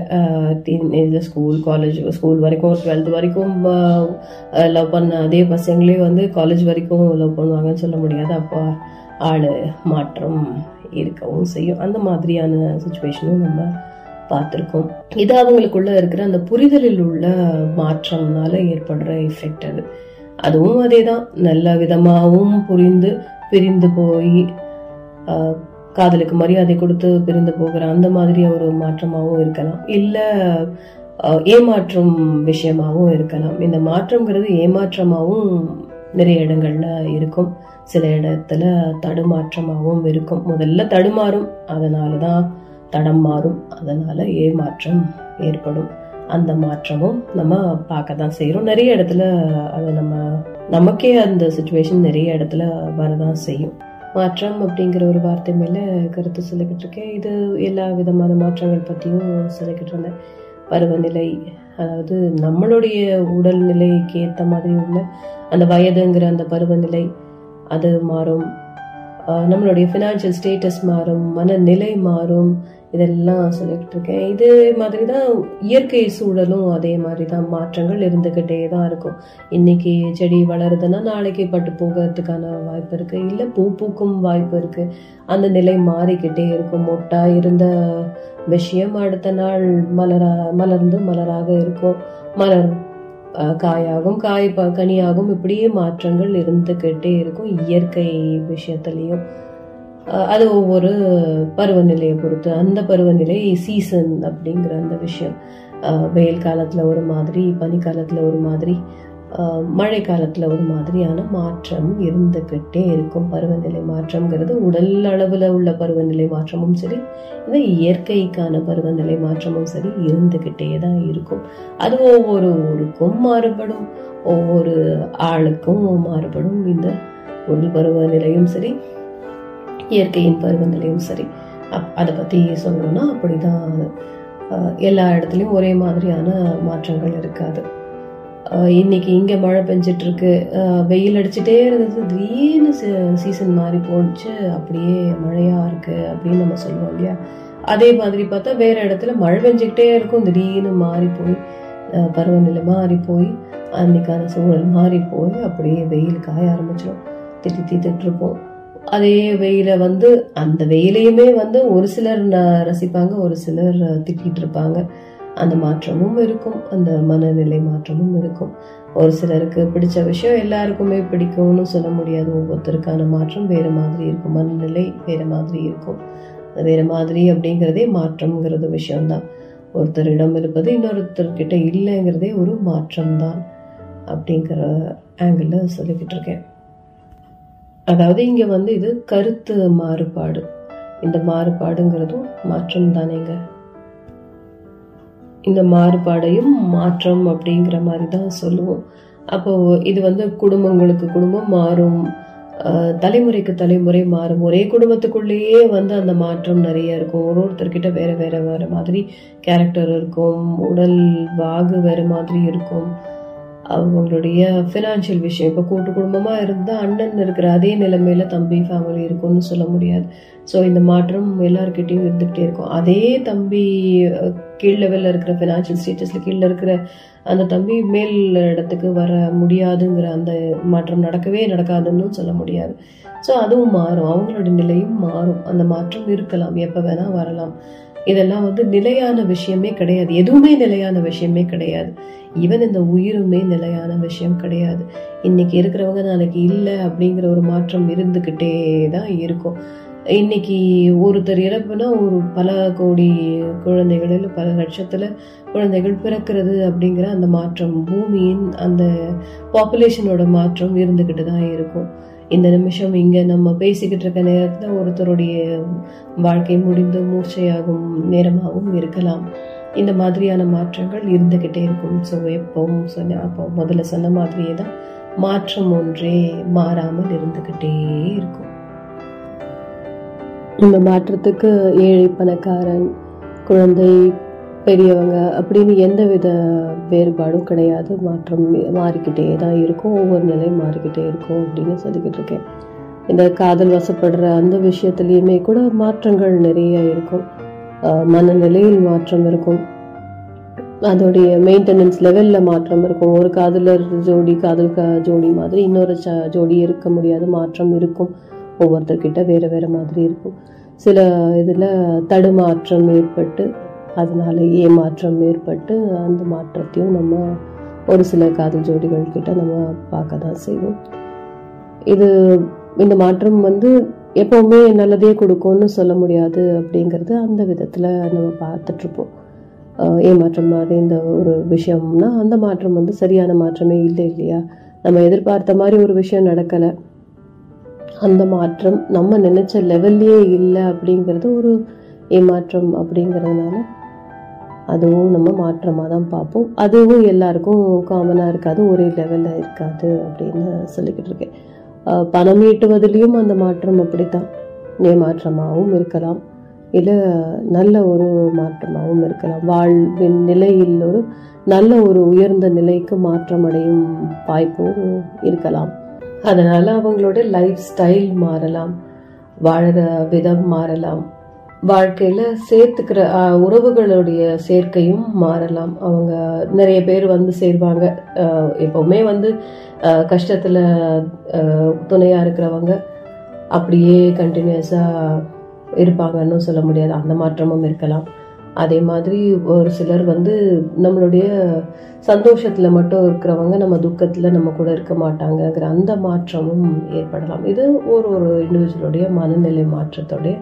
டீனேஜில் ஸ்கூல் காலேஜ் ஸ்கூல் வரைக்கும் டுவெல்த் வரைக்கும் லவ் பண்ண அதே பசங்களே வந்து காலேஜ் வரைக்கும் லவ் பண்ணுவாங்கன்னு சொல்ல முடியாது. அப்போ ஆள் மாற்றம் இருக்கவும் செய்யும். அந்த மாதிரியான சுச்சுவேஷனும் நம்ம பார்த்துருக்கோம். இது அவங்களுக்குள்ள இருக்கிற அந்த புரிதலில் உள்ள மாற்றம்னால ஏற்படுற எஃபெக்ட் அது. அதுவும் அதே தான் நல்ல விதமாகவும் புரிந்து பிரிந்து போய் காதலுக்கு மரியாதை கொடுத்து பிரிந்து போகிற அந்த மாதிரி ஒரு மாற்றமாகவும் இருக்கலாம். இல்லை ஏமாற்றும் விஷயமாகவும் இருக்கலாம். இந்த மாற்றங்கிறது ஏமாற்றமாகவும் நிறைய இடங்கள்ல இருக்கும். சில இடத்துல தடுமாற்றமாகவும் இருக்கும். முதல்ல தடுமாறும். அதனால தான் தடம் மாறும். அதனால ஏமாற்றம் ஏற்படும். அந்த மாற்றமும் நம்ம பார்க்க தான் செய்கிறோம் நிறைய இடத்துல அதை நம்ம நமக்கே அந்த சுச்சுவேஷன் நிறைய இடத்துல வரதான் செய்யும். மாற்றம் அப்படிங்கிற ஒரு வார்த்தை மேலே கருத்து சொல்லிக்கிட்டு இருக்கேன் இது எல்லா விதமான மாற்றங்கள் பற்றியும் சொல்லிக்கிட்டு இருந்தேன் பருவநிலை அதாவது நம்மளுடைய உடல்நிலைக்கு ஏற்ற மாதிரி உள்ள அந்த வயதுங்கிற அந்த பருவநிலை அது மாறும். நம்மளுடைய ஃபினான்ஷியல் ஸ்டேட்டஸ் மாறும் மனநிலை மாறும். இதெல்லாம் சொல்லிக்கிட்டு இருக்கேன் இது மாதிரி தான் இயற்கை சூழலும் அதே மாதிரி தான் மாற்றங்கள் இருந்துக்கிட்டே தான் இருக்கும். இன்னைக்கு செடி வளருதுன்னா நாளைக்கு பட்டு போகிறதுக்கான வாய்ப்பு இருக்கு. இல்லை பூ பூக்கும் வாய்ப்பு இருக்கு. அந்த நிலை மாறிக்கிட்டே இருக்கும். மொட்டா இருந்த விஷயம் அடுத்த நாள் மலரா மலர்ந்து மலராக இருக்கும். மலர் காயாகும் காய் ப- கனியாகும். இப்படியே மாற்றங்கள் இருந்துக்கிட்டே இருக்கும் இயற்கை விஷயத்துலையும். அது ஒவ்வொரு பருவநிலையை பொறுத்து அந்த பருவநிலை சீசன் அப்படிங்கிற அந்த விஷயம். வெயில் காலத்தில் ஒரு மாதிரி பனிக்காலத்தில் ஒரு மாதிரி மழை காலத்தில் ஒரு மாதிரியான மாற்றம் இருந்துக்கிட்டே இருக்கும். பருவநிலை மாற்றம்ங்கிறது உடல் அளவில் உள்ள பருவநிலை மாற்றமும் சரி இந்த இயற்கைக்கான பருவநிலை மாற்றமும் சரி இருந்துக்கிட்டே தான் இருக்கும். அது ஒவ்வொரு ஊருக்கும் மாறுபடும் ஒவ்வொரு ஆளுக்கும் மாறுபடும். இந்த உடல் பருவநிலையும் சரி இயற்கையின் பருவநிலையும் சரி. அப்- அதை பற்றி சொல்லணும்னா அப்படிதான். தான் எல்லா இடத்துலையும் ஒரே மாதிரியான மாற்றங்கள் இருக்காது. இன்னைக்கு இங்கே மழை பெஞ்சிட்ருக்கு. வெயில் அடிச்சுட்டே இருந்தது. திடீர்னு சீசன் மாறி போச்சு அப்படியே மழையாக இருக்குது அப்படின்னு நம்ம சொல்லுவோம் இல்லையா? அதே மாதிரி பார்த்தா வேறு இடத்துல மழை பெஞ்சிக்கிட்டே இருக்கும். திடீர்னு மாறி போய் பருவநிலை மாறி போய் அன்னைக்கான சூழல் மாறி போய் அப்படியே வெயில் காய ஆரம்பிச்சிடும் திட்டி தீத்துட்டு இருப்போம். அதே வெயில வந்து அந்த வெயிலையுமே வந்து ஒரு சிலர் ரசிப்பாங்க ஒரு சிலர் திட்டிட்டு இருப்பாங்க அந்த மாற்றமும் இருக்கும் அந்த மனநிலை மாற்றமும் இருக்கும். ஒரு சிலருக்கு பிடிச்ச விஷயம் எல்லாருக்குமே பிடிக்கும்னு சொல்ல முடியாது. ஒவ்வொருத்தருக்கான மாற்றம் வேறு மாதிரி இருக்கும். மனநிலை வேறு மாதிரி இருக்கும். வேறு மாதிரி அப்படிங்கிறதே மாற்றம்ங்கிறது விஷயம்தான். ஒருத்தரிடம் இருப்பது இன்னொருத்தர்கிட்ட இல்லைங்கிறதே ஒரு மாற்றம்தான் அப்படிங்கிற ஆங்கிளில் சொல்லிக்கிட்டு இருக்கேன் அதாவது இங்க வந்து இது கருத்து மாறுபாடு. இந்த மாறுபாடுங்கிறதும் மாற்றம் தானேங்க. இந்த மாறுபாடையும் மாற்றம் அப்படிங்கிற மாதிரி தான் சொல்லுவோம். அப்போ இது வந்து குடும்பங்களுக்கு குடும்பம் மாறும். தலைமுறைக்கு தலைமுறை மாறும். ஒரே குடும்பத்துக்குள்ளேயே வந்து அந்த மாற்றம் நிறைய இருக்கும். ஒரு ஒருத்தர்கிட்ட வேற வேற வேற மாதிரி கேரக்டர் இருக்கும். உடல் வாகு வேற மாதிரி இருக்கும். அவங்களுடைய ஃபினான்ஷியல் விஷயம். இப்போ கூட்டு குடும்பமாக இருந்தால் அண்ணன் இருக்கிற அதே நிலைமையில் தம்பி ஃபேமிலி இருக்கும்னு சொல்ல முடியாது. ஸோ இந்த மாற்றம் எல்லாருக்கிட்டையும் இருந்துக்கிட்டே இருக்கும். அதே தம்பி கீழ் லெவலில் இருக்கிற ஃபினான்ஷியல் ஸ்டேட்டஸில் கீழே இருக்கிற அந்த தம்பி மேல் இடத்துக்கு வர முடியாதுங்கிற அந்த மாற்றம் நடக்கவே நடக்காதுன்னு சொல்ல முடியாது. ஸோ அதுவும் மாறும். அவங்களோட நிலையும் மாறும். அந்த மாற்றம் இருக்கலாம். எப்போ வேணால் வரலாம். இதெல்லாம் வந்து நிலையான விஷயமே கிடையாது. எதுவுமே நிலையான விஷயமே கிடையாது. ஈவன் இந்த உயிருமே நிலையான விஷயம் கிடையாது. இன்னைக்கு இருக்கிறவங்க நாளைக்கு இல்லை அப்படிங்கிற ஒரு மாற்றம் இருந்துக்கிட்டே தான் இருக்கும். இன்னைக்கு ஒருத்தர் இறப்புனா ஒரு பல கோடி குழந்தைகள் இல்லை பல லட்சத்தில் குழந்தைகள் பிறக்கிறது அப்படிங்கிற அந்த மாற்றம் பூமியின் அந்த பாப்புலேஷனோட மாற்றம் இருந்துக்கிட்டு தான் இருக்கும். இந்த நிமிஷம் இங்கே நம்ம பேசிக்கிட்டு இருக்க நேரத்தில் ஒருத்தருடைய வாழ்க்கை முடிந்து மூர்ச்சையாகும் நேரமாகவும் இருக்கலாம். இந்த மாதிரியான மாற்றங்கள் இருந்துகிட்டே இருக்கும். ஸோ எப்பவும் சொன்ன அப்போ முதல்ல சொன்ன மாதிரியே தான் மாற்றம் ஒன்றே மாறாமல் இருந்துகிட்டே இருக்கும். இந்த மாற்றத்துக்கு ஏழை பணக்காரன் குழந்தை பெரியவங்க அப்படின்னு எந்த வித வேறுபாடும் கிடையாது. மாற்றம் மாறிக்கிட்டே தான் இருக்கும். ஒவ்வொரு நிலையும் மாறிக்கிட்டே இருக்கும் அப்படின்னு சொல்லிக்கிட்டு இருக்கேன். இந்த காதல் வசப்படுற அந்த விஷயத்துலேயுமே கூட மாற்றங்கள் நிறைய இருக்கும். மனநிலையில் மாற்றம் இருக்கும். அதோடைய மெயின்டெனன்ஸ் லெவலில் மாற்றம் இருக்கும். ஒரு காதலர் ஜோடி காதல் க ஜோடி மாதிரி இன்னொரு ச ஜோடி இருக்க முடியாது மாற்றம் இருக்கும். ஒவ்வொருத்தர்கிட்ட வேறு வேறு மாதிரி இருக்கும். சில இதில் தடுமாற்றம் ஏற்பட்டு அதனால ஏமாற்றம் ஏற்பட்டு அந்த மாற்றத்தையும் நம்ம ஒரு சில காதல் ஜோடிகள் கிட்ட நம்ம பார்க்க தான் செய்வோம். இது இந்த மாற்றம் வந்து எப்போவுமே நல்லதே கொடுக்கும்னு சொல்ல முடியாது அப்படிங்கிறது அந்த விதத்தில் நம்ம பார்த்துட்ருப்போம். ஏமாற்றம் மாதிரி இந்த ஒரு விஷயம்னா அந்த மாற்றம் வந்து சரியான மாற்றமே இல்லை இல்லையா? நம்ம எதிர்பார்த்த மாதிரி ஒரு விஷயம் நடக்கலை. அந்த மாற்றம் நம்ம நினைச்ச லெவல்லையே இல்லை அப்படிங்கிறது ஒரு ஏமாற்றம் அப்படிங்கிறதுனால அதுவும் நம்ம மாற்றமாக தான் பார்ப்போம். அதுவும் எல்லாருக்கும் காமனாக இருக்காது ஒரே லெவலில் இருக்காது அப்படின்னு சொல்லிக்கிட்டு இருக்கேன். பணம் ஈட்டுவதிலையும் அந்த மாற்றம் அப்படித்தான். ஏமாற்றமாகவும் இருக்கலாம். இல்லை நல்ல ஒரு மாற்றமாகவும் இருக்கலாம். வாழ்வின் நிலையில் ஒரு நல்ல ஒரு உயர்ந்த நிலைக்கு மாற்றம் அடையும் வாய்ப்பும் இருக்கலாம். அதனால் அவங்களோட லைஃப் ஸ்டைல் மாறலாம். வாழற விதம் மாறலாம். வாழ்க்கையில் சேர்த்துக்கிற உறவுகளுடைய சேர்க்கையும் மாறலாம். அவங்க நிறைய பேர் வந்து சேர்வாங்க. எப்போவுமே வந்து கஷ்டத்தில் துணையாக இருக்கிறவங்க அப்படியே கண்டினியூஸாக இருப்பாங்கன்னு சொல்ல முடியாது. அந்த மாற்றமும் இருக்கலாம். அதே மாதிரி ஒரு சிலர் வந்து நம்மளுடைய சந்தோஷத்தில் மட்டும் இருக்கிறவங்க நம்ம துக்கத்தில் நம்ம கூட இருக்க மாட்டாங்கங்கிற அந்த மாற்றமும் ஏற்படலாம். இது ஒரு ஒரு இண்டிவிஜுவலுடைய மனநிலை மாற்றத்தோடைய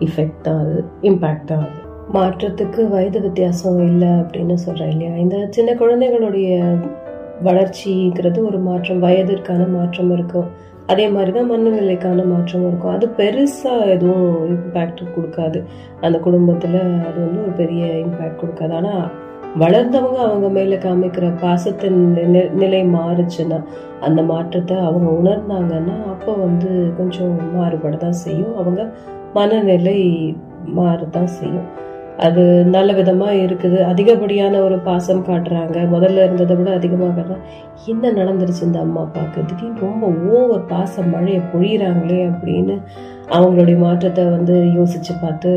இஃபெக்ட் தான் அது இம்பேக்ட் தான் மாற்றத்துக்கு வயது வித்தியாசம் இல்லை அப்படின்னு சொல்கிறேன் இல்லையா? இந்த சின்ன குழந்தைகளுடைய வளர்ச்சிங்கிறது ஒரு மாற்றம் வயதிற்கான மாற்றம் இருக்கும். அதே மாதிரி தான் மனநிலைக்கான மாற்றம் இருக்கும். அது பெருசாக எதுவும் இம்பேக்ட் கொடுக்காது. அந்த குடும்பத்தில் அது வந்து ஒரு பெரிய இம்பேக்ட் கொடுக்காது. ஆனால் வளர்ந்தவங்க அவங்க மேலே காமிக்கிற பாசத்தின் நிலை மாறுச்சுன்னா அந்த மாற்றத்தை அவங்க உணர்ந்தாங்கன்னா அப்போ வந்து கொஞ்சம் மாறுபட தான் செய்யும். அவங்க மனநிலை மாறுதான் செய்யும். அது நல்ல விதமா இருக்குது. அதிகப்படியான ஒரு பாசம் காட்டுறாங்க. முதல்ல இருந்ததை விட அதிகமாக காட்டுறாங்க என்ன நடந்துருச்சு இந்த அம்மா அப்பாவுக்கு திடீர்னு ரொம்ப ஓவர் பாசம் மழையை பொழியிறாங்களே அப்படின்னு அவங்களுடைய மாற்றத்தை வந்து யோசிச்சு பார்த்து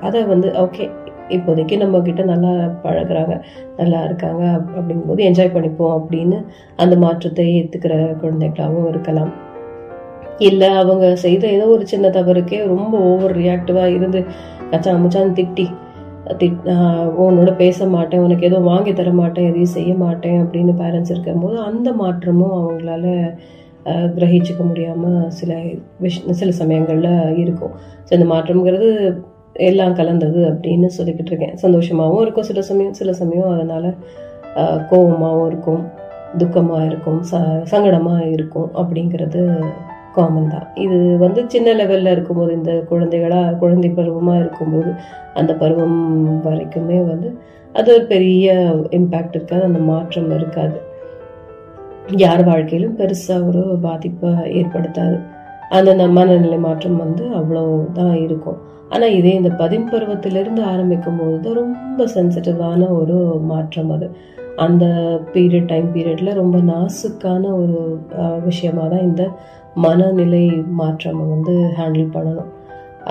அதை வந்து ஓகே இப்போதைக்கு நம்ம கிட்ட நல்லா பழகுறாங்க நல்லா இருக்காங்க அப்படிங்கும்போது என்ஜாய் பண்ணிப்போம் அப்படின்னு அந்த மாற்றத்தை ஏற்றுக்கிற குழந்தைகளாகவும் இருக்கலாம். இல்லை அவங்க செய்த ஏதோ ஒரு சின்ன தவறுக்கே ரொம்ப ஓவர் ரியாக்டிவாக இருந்து கச்சா அமுச்சான் திட்டி திட் உன்னோட பேச மாட்டேன் உனக்கு எதுவும் வாங்கி தர மாட்டேன் எதையும் செய்ய மாட்டேன் அப்படின்னு பேரண்ட்ஸ் இருக்கும்போது அந்த மாற்றமும் அவங்களால கிரகிச்சிக்க முடியாமல் சில விஷ் சில சமயங்களில் இருக்கும். ஸோ இந்த மாற்றம்ங்கிறது எல்லாம் கலந்தது அப்படின்னு சொல்லிக்கிட்டு இருக்கேன். சந்தோஷமாகவும் இருக்கும் சில சமயம் சில சமயம் அதனால் கோபமாகவும் இருக்கும் துக்கமாக இருக்கும் ச சங்கடமாக இருக்கும் அப்படிங்கிறது காமன் தான். இது வந்து சின்ன லெவலில் இருக்கும்போது இந்த குழந்தைகளாக குழந்தை பருவமாக இருக்கும்போது அந்த பருவம் வரைக்குமே வந்து அது ஒரு பெரிய இம்பேக்ட் இருக்காது அந்த மாற்றம் இருக்காது. யார் வாழ்க்கையிலும் பெருசாக ஒரு பாதிப்பை ஏற்படுத்தாது. அந்த ந- மனநிலை மாற்றம் வந்து அவ்வளோதான் இருக்கும். ஆனால் இதே இந்த பதின்பருவத்திலிருந்து ஆரம்பிக்கும் போது தான் ரொம்ப சென்சிட்டிவான ஒரு மாற்றம் அது. அந்த பீரியட் டைம் பீரியடில் ரொம்ப நாசுக்கான ஒரு விஷயமாக விஷயமா தான் இந்த மனநிலை மாற்றம் வந்து ஹேண்டில் பண்ணணும்.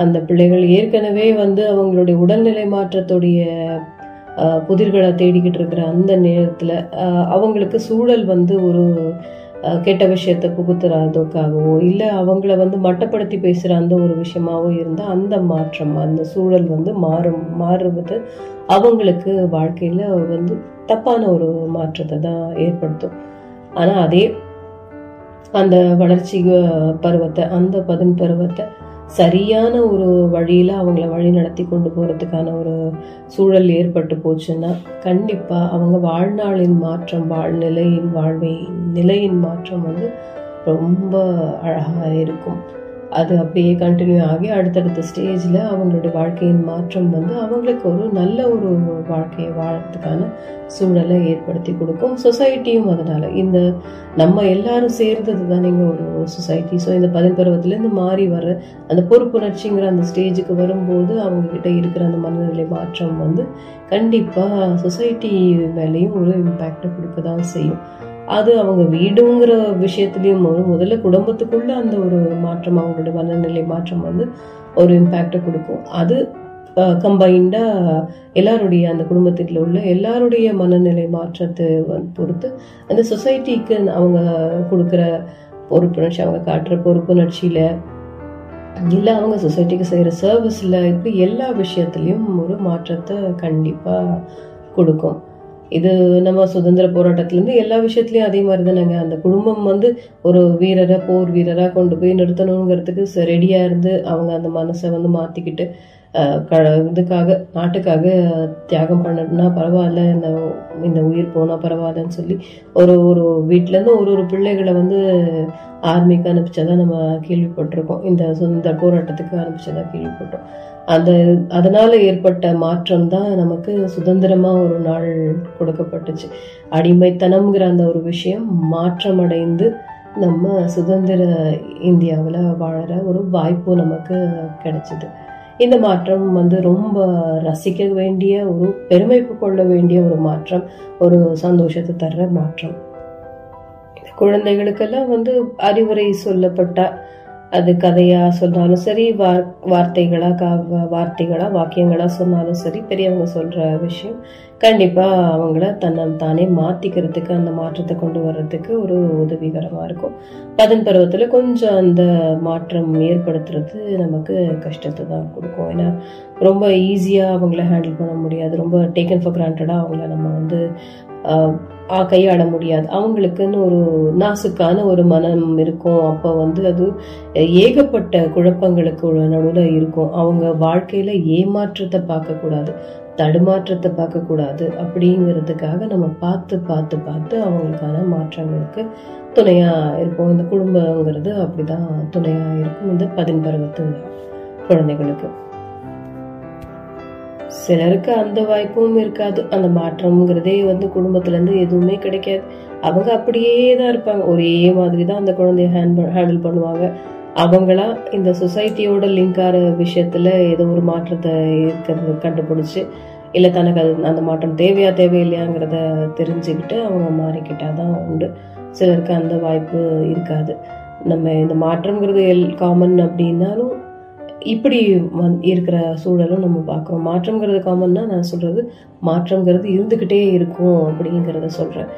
அந்த பிள்ளைகள் ஏற்கனவே வந்து அவங்களுடைய உடல்நிலை மாற்றத்துடைய புதிர்களை தேடிக்கிட்டு இருக்கிற அந்த நேரத்தில் அவங்களுக்கு சூழல் வந்து ஒரு கெட்ட விஷயத்தை புகுத்துறதுக்காகவோ இல்லை அவங்கள வந்து மட்டப்படுத்தி பேசுகிற அந்த ஒரு விஷயமாவோ இருந்தால் அந்த மாற்றம் அந்த சூழல் வந்து மாறும் மாறுவது அவங்களுக்கு வாழ்க்கையில் வந்து தப்பான ஒரு மாற்றத்தை தான் ஏற்படுத்தும். ஆனால் அதே அந்த வளர்ச்சி பருவத்தை அந்த பதின் பருவத்தை சரியான ஒரு வழியில் அவங்கள வழி நடத்தி கொண்டு போகிறதுக்கான ஒரு சூழல் ஏற்பட்டு போச்சுன்னா கண்டிப்பாக அவங்க வாழ்நாளின் மாற்றம் வாழ்நிலையின் வாழ்வை நிலையின் மாற்றம் வந்து ரொம்ப அழகாக இருக்கும். அது அப்படியே கண்டினியூ ஆகி அடுத்தடுத்த ஸ்டேஜில் அவங்களுடைய வாழ்க்கையின் மாற்றம் வந்து அவங்களுக்கு ஒரு நல்ல ஒரு வாழ்க்கையை வாழறதுக்கான சூழலை ஏற்படுத்தி கொடுக்கும். சொசைட்டியும் அதனால். இந்த நம்ம எல்லாரும் சேர்ந்தது தான் நீங்கள் ஒரு சொசைட்டி ஸோ இந்த பதின்பருவத்துலேருந்து மாறி வர அந்த பொறுப்புணர்ச்சிங்கிற அந்த ஸ்டேஜுக்கு வரும்போது அவங்கக்கிட்ட இருக்கிற அந்த மனநிலை மாற்றம் வந்து கண்டிப்பாக சொசைட்டி மேலேயும் ஒரு இம்பேக்டை கொடுக்க தான் செய்யும். அது அவங்க வீடுங்கிற விஷயத்துலேயும் முதல்ல குடும்பத்துக்குள்ள அந்த ஒரு மாற்றம் அவங்களோட மனநிலை மாற்றம் வந்து ஒரு இம்பேக்டை கொடுக்கும். அது கம்பைண்டாக எல்லாருடைய அந்த குடும்பத்தில் உள்ள எல்லாருடைய மனநிலை மாற்றத்தை வந்து பொறுத்து அந்த சொசைட்டிக்கு அவங்க கொடுக்குற பொறுப்புணர்ச்சி அவங்க காட்டுற பொறுப்புணர்ச்சியில் இல்லை அவங்க சொசைட்டிக்கு செய்கிற சர்வீஸில் இப்படி எல்லா விஷயத்துலையும் ஒரு மாற்றத்தை கண்டிப்பாக கொடுக்கும். இது நம்ம சுதந்திர போராட்டத்திலேருந்து எல்லா விஷயத்துலையும் அதே மாதிரி தானேங்க அந்த குடும்பம் வந்து ஒரு வீரரை போர் வீரராக கொண்டு போய் நிறுத்தணுங்கிறதுக்கு ரெடியாக இருந்து அவங்க அந்த மனசை வந்து மாற்றிக்கிட்டு இதுக்காக நாட்டுக்காக தியாகம் பண்ணணும்னா பரவாயில்ல. இந்த இந்த உயிர் போனால் பரவாயில்லன்னு சொல்லி ஒரு ஒரு வீட்டிலேருந்து ஒரு ஒரு பிள்ளைகளை வந்து ஆர்மிக்கு அனுப்பிச்சதா நம்ம கேள்விப்பட்டிருக்கோம். இந்த சுதந்திர போராட்டத்துக்கு அனுப்பிச்சதா கேள்விப்பட்டோம். அந்த அதனால ஏற்பட்ட மாற்றம் தான் நமக்கு சுதந்திரமா ஒரு நாள் கொடுக்கப்பட்டுச்சு. அடிமைத்தனம்ங்கிற அந்த ஒரு விஷயம் மாற்றமடைந்து நம்ம சுதந்திர இந்தியாவில் வாழற ஒரு வாய்ப்பு நமக்கு கிடைச்சிது. இந்த மாற்றம் வந்து ரொம்ப ரசிக்க வேண்டிய ஒரு பெருமைப்பு கொள்ள வேண்டிய ஒரு மாற்றம் ஒரு சந்தோஷத்தை தர்ற மாற்றம். குழந்தைகளுக்கெல்லாம் வந்து அறிவுரை சொல்லப்பட்ட அது கதையா சொன்னாலும் சரி வார் வார்த்தைகளா கா வார்த்தைகளா வாக்கியங்களா சொன்னாலும் சரி பெரியவங்க சொல்ற விஷயம் கண்டிப்பா அவங்கள தன்னை தானே மாத்திக்கிறதுக்கு அந்த மாற்றத்தை கொண்டு வர்றதுக்கு ஒரு உதவிகரமா இருக்கும். பதன் பருவத்துல கொஞ்சம் அந்த மாற்றம் ஏற்படுத்துறது நமக்கு கஷ்டத்தை தான் கொடுக்கும். ஏன்னா ரொம்ப ஈஸியா அவங்கள ஹேண்டில் பண்ண முடியாது. ரொம்ப டேக்கன் ஃபார் கிராண்டடா அவங்கள நம்ம வந்து கையாள முடியாது. அவங்களுக்குன்னு ஒரு நாசுக்கான ஒரு மனம் இருக்கும். அப்போ வந்து அது ஏகப்பட்ட குழப்பங்களுக்கு நடுவில் இருக்கும். அவங்க வாழ்க்கையில் ஏமாற்றத்தை பார்க்கக்கூடாது தடுமாற்றத்தை பார்க்கக்கூடாது அப்படிங்கிறதுக்காக நம்ம பார்த்து பார்த்து பார்த்து அவங்களுக்கான மாற்றங்களுக்கு துணையாக இருப்போம். இந்த குடும்பங்கிறது அப்படிதான் துணையாக இருக்கும். இந்த பதின்பருவத்து குழந்தைகளுக்கு. சிலருக்கு அந்த வாய்ப்பும் இருக்காது அந்த மாற்றம்ங்கிறதே வந்து குடும்பத்துல இருந்து எதுவுமே கிடைக்காது. அவங்க அப்படியே தான் இருப்பாங்க. ஒரே மாதிரி தான் அந்த குழந்தைய ஹேண்டில் பண்ணுவாங்க. அவங்களா இந்த சொசைட்டியோட லிங்க் ஆகிற விஷயத்துல ஏதோ ஒரு மாற்றத்தை இருக்கிறது கண்டுபிடிச்சு இல்லை தனக்கு அது அந்த மாற்றம் தேவையா தேவையில்லையாங்கிறத தெரிஞ்சுக்கிட்டு அவங்க மாறிக்கிட்டாதான் உண்டு. சிலருக்கு அந்த வாய்ப்பு இருக்காது. நம்ம இந்த மாற்றம்ங்கிறது எல் காமன் அப்படின்னாலும் இப்படி வந் இருக்கிற சூழலும் நம்ம பார்க்குறோம். மாற்றங்கிறது காமன்னா நான் சொல்கிறது மாற்றங்கிறது இருந்துக்கிட்டே இருக்கும் அப்படிங்கிறத சொல்கிறேன்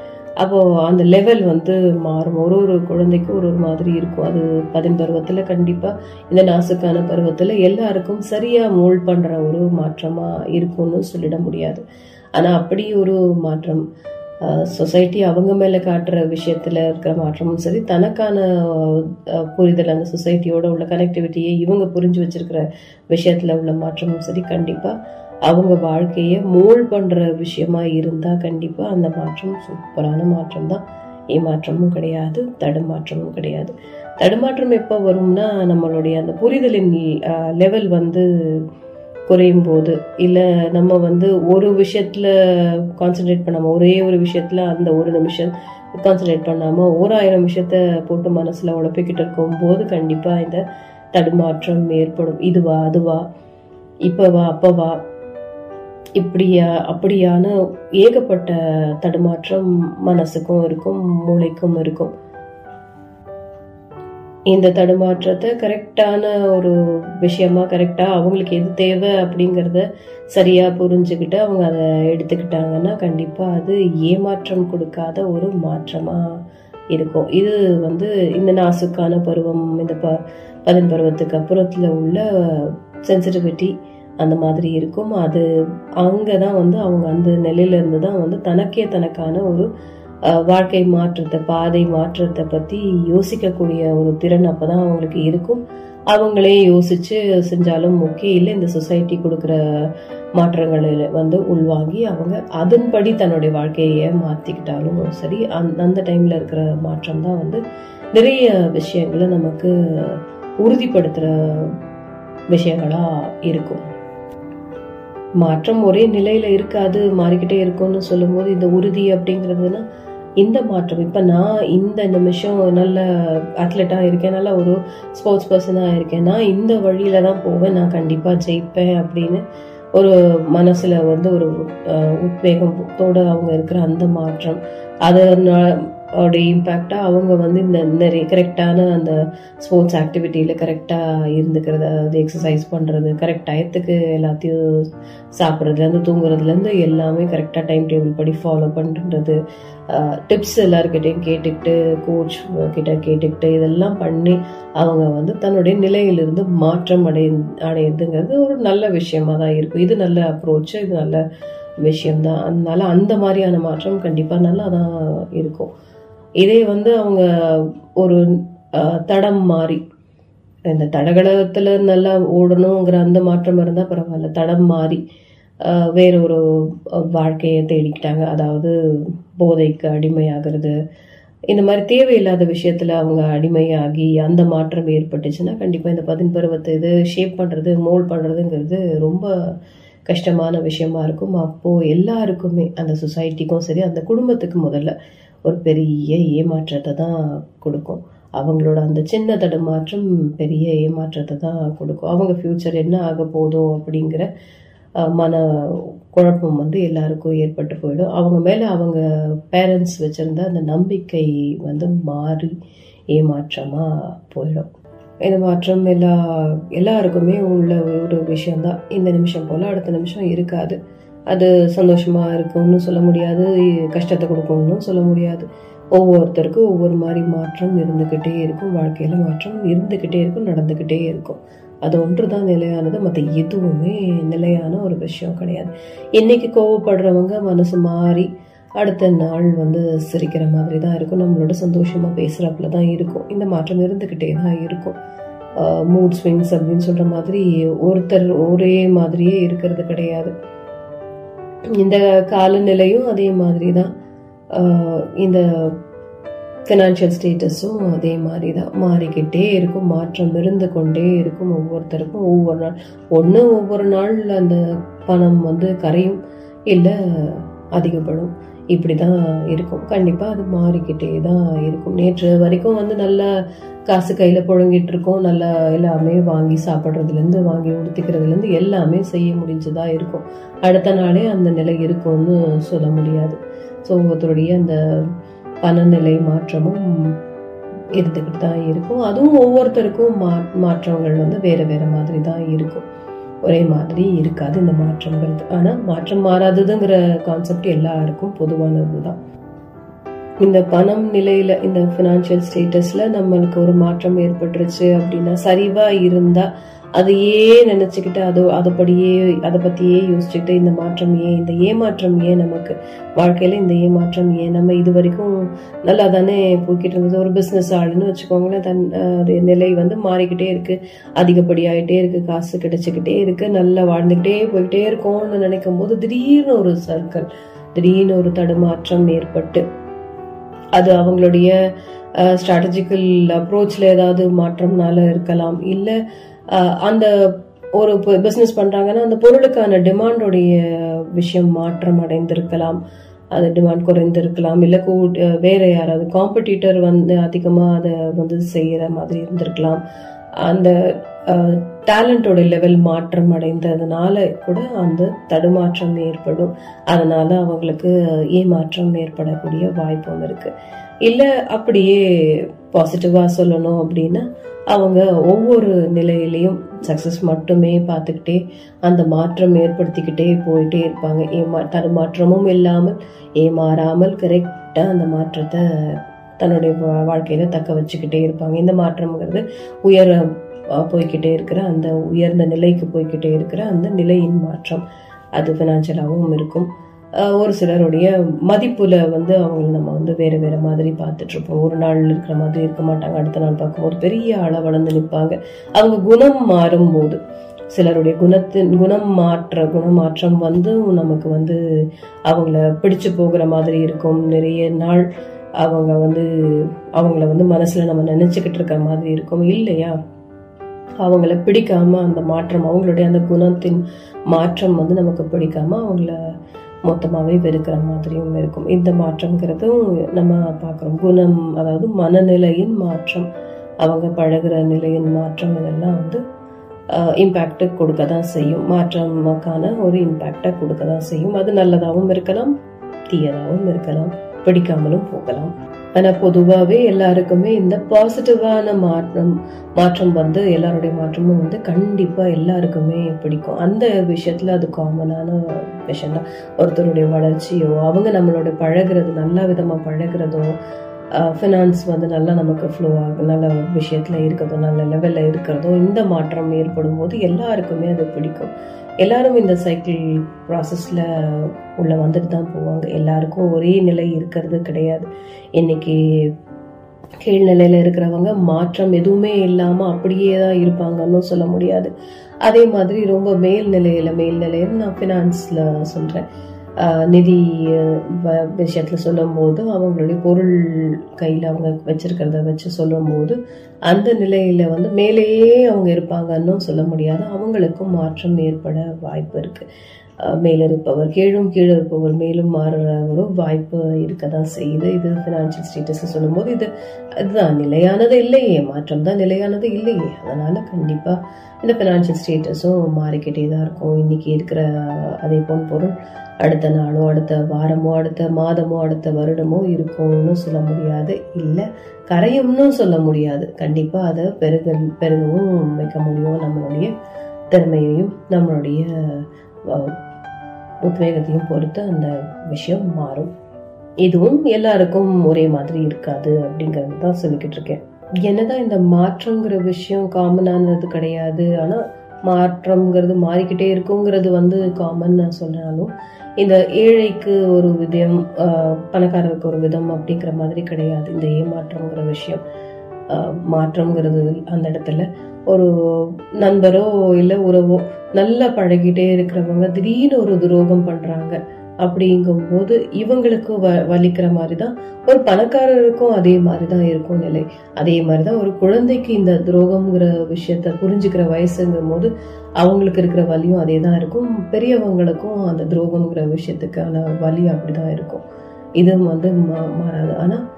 அப்போது அந்த லெவல் வந்து மாறும். ஒரு ஒரு குழந்தைக்கும் ஒரு ஒரு மாதிரி இருக்கும். அது பதின் பருவத்தில் கண்டிப்பாக இந்த நாசுக்கான பருவத்தில் எல்லாருக்கும் சரியாக மோல்ட் பண்ணுற ஒரு மாற்றமாக இருக்கும்னு சொல்லிட முடியாது. ஆனால் அப்படி ஒரு மாற்றம் சொசைட்டி அவங்க மேலே காட்டுற விஷயத்தில் இருக்கிற மாற்றமும் சரி தனக்கான புரிதல் அந்த சொசைட்டியோட உள்ள கனெக்டிவிட்டியை இவங்க புரிஞ்சு வச்சிருக்கிற விஷயத்தில் உள்ள மாற்றமும் சரி கண்டிப்பாக அவங்க வாழ்க்கையை மோல் பண்ணுற விஷயமா இருந்தால் கண்டிப்பாக அந்த மாற்றம் சூப்பரான மாற்றம் தான் ஏமாற்றமும் கிடையாது தடுமாற்றமும் கிடையாது. தடுமாற்றம் எப்போ வரும்னா நம்மளுடைய அந்த புரிதலின் லெவல் வந்து குறையும் போது இல்லை நம்ம வந்து ஒரு விஷயத்தில் கான்சென்ட்ரேட் பண்ணாமல் ஒரே ஒரு விஷயத்தில் அந்த ஒரு நிமிஷம் கான்சென்ட்ரேட் பண்ணாம ஓராயிரம் விஷயத்த போட்டு மனசில் உழப்பிக்கிட்டு இருக்கும் போது கண்டிப்பாக இந்த தடுமாற்றம் ஏற்படும். இதுவா அதுவா இப்போவா அப்போவா இப்படியா அப்படியான ஏகப்பட்ட தடுமாற்றம் மனசுக்கும் இருக்கும் மூளைக்கும் இருக்கும். இந்த தடுமாற்றத்தை கரெக்டான ஒரு விஷயமா கரெக்டாக அவங்களுக்கு எது தேவை அப்படிங்கிறத சரியாக புரிஞ்சுக்கிட்டு அவங்க அதை எடுத்துக்கிட்டாங்கன்னா கண்டிப்பாக அது ஏமாற்றம் கொடுக்காத ஒரு மாற்றமாக இருக்கும். இது வந்து இந்த நாசுக்கான பருவம் இந்த ப பதின் பருவத்துக்கு அப்புறத்தில் உள்ள சென்சிட்டிவிட்டி அந்த மாதிரி இருக்கும். அது அங்கே தான் வந்து அவங்க அந்த நிலையிலேருந்து தான் வந்து தனக்கே தனக்கான ஒரு வாழ்க்கை மாற்றத்தை பாதை மாற்றத்தை பற்றி யோசிக்கக்கூடிய ஒரு திறன் அப்போ தான் அவங்களுக்கு இருக்கும். அவங்களே யோசிச்சு செஞ்சாலும் ஓகே. இல்லை இந்த சொசைட்டி கொடுக்குற மாற்றங்களில் வந்து உள்வாங்கி அவங்க அதன்படி தன்னுடைய வாழ்க்கையை மாற்றிக்கிட்டாலும் சரி அந்த அந்த டைமில் இருக்கிற மாற்றம் தான் வந்து நிறைய விஷயங்களை நமக்கு உறுதிப்படுத்துகிற விஷயங்களா இருக்கும். மாற்றம் ஒரே நிலையில இருக்காது மாறிக்கிட்டே இருக்கும்னு சொல்லும்போது இந்த உறுதி அப்படிங்கிறதுனா இந்த மாற்றம். இப்போ நான் இந்த நிமிஷம் நல்ல அத்லெட்டாக இருக்கேன் நல்ல ஒரு ஸ்போர்ட்ஸ் பர்சனாக இருக்கேன். நான் இந்த வழியில தான் போவேன். நான் கண்டிப்பாக ஜெயிப்பேன் அப்படின்னு ஒரு மனசில் வந்து ஒரு உத்வேகத்தோடு அவங்க இருக்கிற அந்த மாற்றம். அவருடைய இம்பேக்டாக அவங்க வந்து இந்த நிறைய கரெக்டான அந்த ஸ்போர்ட்ஸ் ஆக்டிவிட்டியில் கரெக்டாக இருந்துக்கிறது அதாவது எக்ஸசைஸ் பண்ணுறது கரெக்ட் டயத்துக்கு எல்லாத்தையும் சாப்பிட்றதுலேருந்து தூங்குறதுலேருந்து எல்லாமே கரெக்டாக டைம் டேபிள் படி ஃபாலோ பண்ணுறது டிப்ஸ் எல்லாருக்கிட்டையும் கேட்டுக்கிட்டு கோச் கிட்ட கேட்டுக்கிட்டு இதெல்லாம் பண்ணி அவங்க வந்து தன்னுடைய நிலையிலிருந்து மாற்றம் அடை அடையுதுங்கிறது ஒரு நல்ல விஷயமாக தான் இருக்கும். இது நல்ல அப்ரோச் இது நல்ல விஷயம்தான். அதனால அந்த மாதிரியான மாற்றம் கண்டிப்பாக நல்லா தான் இருக்கும். இதே வந்து அவங்க ஒரு தடம் மாறி. இந்த தடகளத்தில் நல்லா ஓடணுங்கிற அந்த மாற்றம் இருந்தால் பரவாயில்ல. தடம் மாறி வேற ஒரு வாழ்க்கையை தேடிக்கிட்டாங்க. அதாவது போதைக்கு அடிமையாகிறது. இந்த மாதிரி தேவையில்லாத விஷயத்தில் அவங்க அடிமையாகி அந்த மாற்றம் ஏற்பட்டுச்சுன்னா கண்டிப்பாக இந்த பதின்பருவத்தை இது ஷேப் பண்ணுறது மோல்ட் பண்ணுறதுங்கிறது ரொம்ப கஷ்டமான விஷயமா இருக்கும். அப்போது எல்லாருக்குமே அந்த சொசைட்டிக்கும் சரி அந்த குடும்பத்துக்கு முதல்ல ஒரு பெரிய ஏமாற்றத்தை தான் கொடுக்கும். அவங்களோட அந்த சின்ன தடுமாற்றம் பெரிய ஏமாற்றத்தை தான் கொடுக்கும். அவங்க ஃப்யூச்சர் என்ன ஆக போதோ அப்படிங்கிற மன குழப்பம் வந்து எல்லாருக்கும் ஏற்பட்டு போயிடும். அவங்க மேலே அவங்க பேரண்ட்ஸ் வச்சுருந்த அந்த நம்பிக்கை வந்து மாறி ஏமாற்றமாக போயிடும். இந்த மாற்றம் எல்லா எல்லாருக்குமே உள்ள ஒரு விஷயம்தான். இந்த நிமிஷம் போல் அடுத்த நிமிஷம் இருக்காது. அது சந்தோஷமாக இருக்கும்னு சொல்ல முடியாது கஷ்டத்தை கொடுக்கும்னு சொல்ல முடியாது. ஒவ்வொருத்தருக்கும் ஒவ்வொரு மாதிரி மாற்றம் இருந்துக்கிட்டே இருக்கும் வாழ்க்கையில் மாற்றம் இருந்துக்கிட்டே இருக்கும் நடந்துக்கிட்டே இருக்கும். அது ஒன்று தான் நிலையானது மற்ற எதுவுமே நிலையான ஒரு விஷயம் கிடையாது. இன்னைக்கு கோவப்படுறவங்க மனசு மாறி அடுத்த நாள் வந்து சிரிக்கிற மாதிரி தான் இருக்கும். நம்மளோட சந்தோஷமாக பேசுறப்பல தான் இருக்கும். இந்த மாற்றம் இருந்துக்கிட்டே தான் இருக்கும். மூட் ஸ்விங்ஸ் அப்படின்னு சொல்கிற மாதிரி ஒருத்தர் ஒரே மாதிரியே இருக்கிறது கிடையாது. இந்த காலநிலையும் அதே மாதிரி தான் இந்த ஃபினான்ஷியல் ஸ்டேட்டஸும் அதே மாதிரி தான் மாறிக்கிட்டே இருக்கும் மாற்றம் இருந்து கொண்டே இருக்கும் ஒவ்வொருத்தருக்கும். ஒவ்வொரு நாள் ஒன்று ஒவ்வொரு நாள் அந்த பணம் வந்து கரையும் இல்லை அதிகப்படும். இப்படி தான் இருக்கும். கண்டிப்பாக அது மாறிக்கிட்டே தான் இருக்கும். நேற்று வரைக்கும் வந்து நல்லா காசு கையில் புழங்கிட்டு இருக்கோம். நல்லா எல்லாமே வாங்கி சாப்பிட்றதுலேருந்து வாங்கி உடுத்திக்கிறதுலேருந்து எல்லாமே செய்ய முடிஞ்சதாக இருக்கும். அடுத்த நாளே அந்த நிலை இருக்கும்னு சொல்ல முடியாது. ஸோ ஒவ்வொருத்தருடைய அந்த பணநிலை மாற்றமும் இருந்துக்கிட்டு தான் இருக்கும். அதுவும் ஒவ்வொருத்தருக்கும் மா மாற்றங்கள் வந்து வேறு வேறு மாதிரி தான் இருக்கும். ஒரே மாதிரி இருக்காது இந்த மாற்றங்கிறது ஆனால் மாற்றம் மாறாததுங்கிற கான்செப்ட் எல்லாருக்கும் பொதுவானது தான் இந்த பணம் நிலையில இந்த ஃபினான்ஷியல் ஸ்டேட்டஸ்ல நம்மளுக்கு ஒரு மாற்றம் ஏற்பட்டுருச்சு அப்படின்னா சரிவா இருந்தா அதையே நினைச்சுக்கிட்டு அதோ அதைப்படியே அதை பத்தியே யோசிச்சுக்கிட்டு இந்த மாற்றம் ஏன் இந்த ஏமாற்றம் ஏன் நமக்கு? வாழ்க்கையில இந்த ஏமாற்றம் ஏன்? நம்ம இது வரைக்கும் நல்லா தானே போய்கிட்டு இருந்தது. ஒரு பிஸ்னஸ் ஆளுன்னு வச்சுக்கோங்களேன் தன் அது நிலை வந்து மாறிக்கிட்டே இருக்கு. அதிகப்படியாயிட்டே இருக்கு. காசு கிடைச்சிக்கிட்டே இருக்கு. நல்லா வாழ்ந்துக்கிட்டே போய்கிட்டே இருக்கோம்னு நினைக்கும் போது திடீர்னு ஒரு சர்க்கிள் திடீர்னு ஒரு தடுமாற்றம் ஏற்பட்டு அது அவங்களுடைய ஸ்ட்ராட்டஜிக்கல் அப்ரோச்சில் ஏதாவது மாற்றம்னால இருக்கலாம். இல்லை அந்த ஒரு பிஸ்னஸ் பண்ணுறாங்கன்னா அந்த பொருளுக்கான டிமாண்டோடைய விஷயம் மாற்றம் அடைந்திருக்கலாம். அது டிமாண்ட் குறைந்திருக்கலாம். இல்லை கூ வேறு யாராவது காம்படிட்டர் வந்து அதிகமாக அதை வந்து செய்கிற மாதிரி இருந்திருக்கலாம். அந்த டேலண்டோட லெவல் மாற்றம் அடைந்ததுனால கூட அந்த தடுமாற்றம் ஏற்படும். அதனால அவங்களுக்கு ஏமாற்றம் ஏற்படக்கூடிய வாய்ப்பும் இருக்குது இல்லை அப்படியே பாசிட்டிவாக சொல்லணும் அப்படின்னா அவங்க ஒவ்வொரு நிலையிலையும் சக்ஸஸ் மட்டுமே பார்த்துக்கிட்டே அந்த மாற்றம் ஏற்படுத்திக்கிட்டே போயிட்டே இருப்பாங்க. ஏமா தடுமாற்றமும் இல்லாமல் ஏமாறாமல் கரெக்டாக அந்த மாற்றத்தை தன்னுடைய வா- வாழ்க்கையில தக்க வச்சுக்கிட்டே இருப்பாங்க. இந்த மாற்றம்ங்கிறது உயர போய்கிட்டே இருக்கிற அந்த உயர்ந்த நிலைக்கு போய்கிட்டே இருக்கிற அந்த நிலையின் மாற்றம். அது ஃபினான்ஷியலாகவும் இருக்கும். ஒரு சிலருடைய மதிப்பில் வந்து அவங்கள நம்ம வந்து வேறு வேறு மாதிரி பார்த்துட்ருப்போம் ஒரு நாள் இருக்கிற மாதிரி இருக்க மாட்டாங்க. அடுத்த நாள் பார்க்கும்போது பெரிய ஆளா வளர்ந்து நிற்பாங்க. அவங்க குணம் மாறும்போது சிலருடைய குணத்தின் குணம் மாற்ற குணமாற்றம் வந்து நமக்கு வந்து அவங்கள பிடிச்சு போகிற மாதிரி இருக்கும். நிறைய நாள் அவங்க வந்து அவங்கள வந்து மனசில் நம்ம நினச்சிக்கிட்டு இருக்க மாதிரி இருக்கும். இல்லையா? அவங்கள பிடிக்காம அந்த மாற்றம் அவங்களுடைய அந்த குணத்தின் மாற்றம் வந்து நமக்கு பிடிக்காம அவங்கள மொத்தமாகவே வெறுக்கிற மாதிரியும் இருக்கும். இந்த மாற்றம்ங்கிறதும் நம்ம பார்க்குறோம். குணம் அதாவது மனநிலையின் மாற்றம் அவங்க பழகுற நிலையின் மாற்றம் இதெல்லாம் வந்து இம்பேக்டை கொடுக்க தான் செய்யும். மாற்றமுக்கான ஒரு இம்பேக்டை கொடுக்க தான் செய்யும். அது நல்லதாகவும் இருக்கலாம் தீயதாகவும் இருக்கலாம் பிடிக்காமலும் போகலாம். ஆனா பொதுவாகவே எல்லாருக்குமே இந்த பாசிட்டிவான மாற்றம் மாற்றம் வந்து எல்லாருடைய மாற்றமும் வந்து கண்டிப்பா எல்லாருக்குமே பிடிக்கும். அந்த விஷயத்துல அது காமனான விஷயம் தான் ஒருத்தருடைய வளர்ச்சியோ அவங்க நம்மளோட பழகுறது நல்ல விதமா பழகுறதோ ஃபினான்ஸ் வந்து நல்லா நமக்கு ஃப்ளோ ஆகும் நல்ல விஷயத்தில் இருக்கிறதோ நல்ல லெவலில் இருக்கிறதோ இந்த மாற்றம் ஏற்படும் போது எல்லாருக்குமே அது பிடிக்கும். எல்லாரும் இந்த சைக்கிள் ப்ராசஸில் உள்ளே வந்துட்டு தான் போவாங்க. எல்லாருக்கும் ஒரே நிலை இருக்கிறது கிடையாது. இன்னைக்கு கீழ்நிலையில் இருக்கிறவங்க மாற்றம் எதுவுமே இல்லாமல் அப்படியே தான் இருப்பாங்கன்னு சொல்ல முடியாது. அதே மாதிரி ரொம்ப மேல்நிலையில் மேல்நிலையில் நான் ஃபினான்ஸில் சொல்கிறேன் நிதி விஷயத்தில் வ- போது சொல்லும்போது அவங்களுடைய பொருள் கையில் அவங்க வச்சிருக்கிறத வச்சு சொல்லும் போது அந்த நிலையில வந்து மேலேயே அவங்க இருப்பாங்கன்னு சொல்ல முடியாது. அவங்களுக்கும் மாற்றம் ஏற்பட வாய்ப்பு இருக்கு. மேலிருப்பவர் கீழும் கீழே இருப்பவர் மேலும் மாறுற ஒரு வாய்ப்பு இருக்க தான் செய்யுது. இது ஃபினான்ஷியல் ஸ்டேட்டஸ் சொல்லும்போது இது அதுதான் நிலையானது இல்லையே. மாற்றம் தான் நிலையானது இல்லையே. அதனால கண்டிப்பாக இந்த ஃபினான்ஷியல் ஸ்டேட்டஸும் மாறிக்கிட்டே தான் இருக்கும். இன்னைக்கு இருக்கிற அதே போல் பொருள் அடுத்த நாளோ அடுத்த வாரமோ அடுத்த மாதமோ அடுத்த வருடமோ இருக்கும்னு சொல்ல முடியாது. இல்லை கரையும்னு சொல்ல முடியாது. கண்டிப்பா அதை பெருக பெருகவும் வைக்க முடியும் நம்மளுடைய திறமையையும் நம்மளுடைய அஹ், உத்வேகத்தையும் பொறுத்து அந்த விஷயம் மாறும். இதுவும் எல்லாருக்கும் ஒரே மாதிரி இருக்காது அப்படிங்கிறது தான் சொல்லிக்கிட்டு இருக்கேன். என்னதான் இந்த மாற்றங்கிற விஷயம் காமனானது கிடையாது. ஆனா மாற்றம்ங்கிறது மாறிக்கிட்டே இருக்குங்கிறது வந்து காமன் நான் சொன்னாலும் இந்த ஏழைக்கு ஒரு விதம் பணக்காரருக்கு ஒரு விதம் அப்படிங்கிற மாதிரி கிடையாது. இந்த ஏமாற்றங்கிற விஷயம் மாற்றங்கிறது அந்த இடத்துல. ஒரு நண்பரோ இல்லை உறவோ நல்லா பழகிட்டே இருக்கிறவங்க திடீர்னு ஒரு துரோகம் பண்ணுறாங்க அப்படிங்கும்போது இவங்களுக்கும் வ வலிக்கிற மாதிரி தான் ஒரு பணக்காரருக்கும் அதே மாதிரி தான் இருக்கும் நிலை. அதே மாதிரி தான் ஒரு குழந்தைக்கு இந்த துரோகம்ங்கிற விஷயத்த புரிஞ்சுக்கிற வயசுங்கும் போது அவங்களுக்கு இருக்கிற வலியும் அதே தான் இருக்கும். பெரியவங்களுக்கும் அந்த துரோகம்ங்கிற விஷயத்துக்கான வலி அப்படிதான் இருக்கும். இது வந்து மா- மாறாது. ஆனால்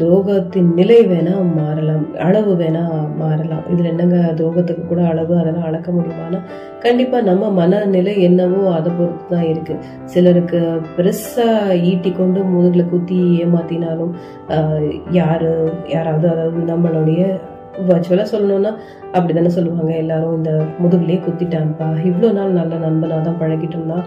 துரோகத்தின் நிலை வேணா மாறலாம் அளவு வேணா மாறலாம். இதுல என்னங்க துரோகத்துக்கு கூட அளவு அதெல்லாம் அளக்க முடியுமானா கண்டிப்பா நம்ம மனநிலை என்னவோ அதை பொறுத்து தான் இருக்கு. சிலருக்கு பெருசா ஈட்டி கொண்டு முதுகில் குத்தி ஏமாத்தினாலும் யார் யாரு யாராவது அதாவது நம்மளுடைய வர்ச்சுவலா சொல்லணும்னா அப்படிதானே சொல்லுவாங்க. எல்லாரும் இந்த முதுகுலயே குத்திட்டான்ப்பா. இவ்வளோ நாள் நல்ல நண்பனாக தான் பழகிட்டோம்னா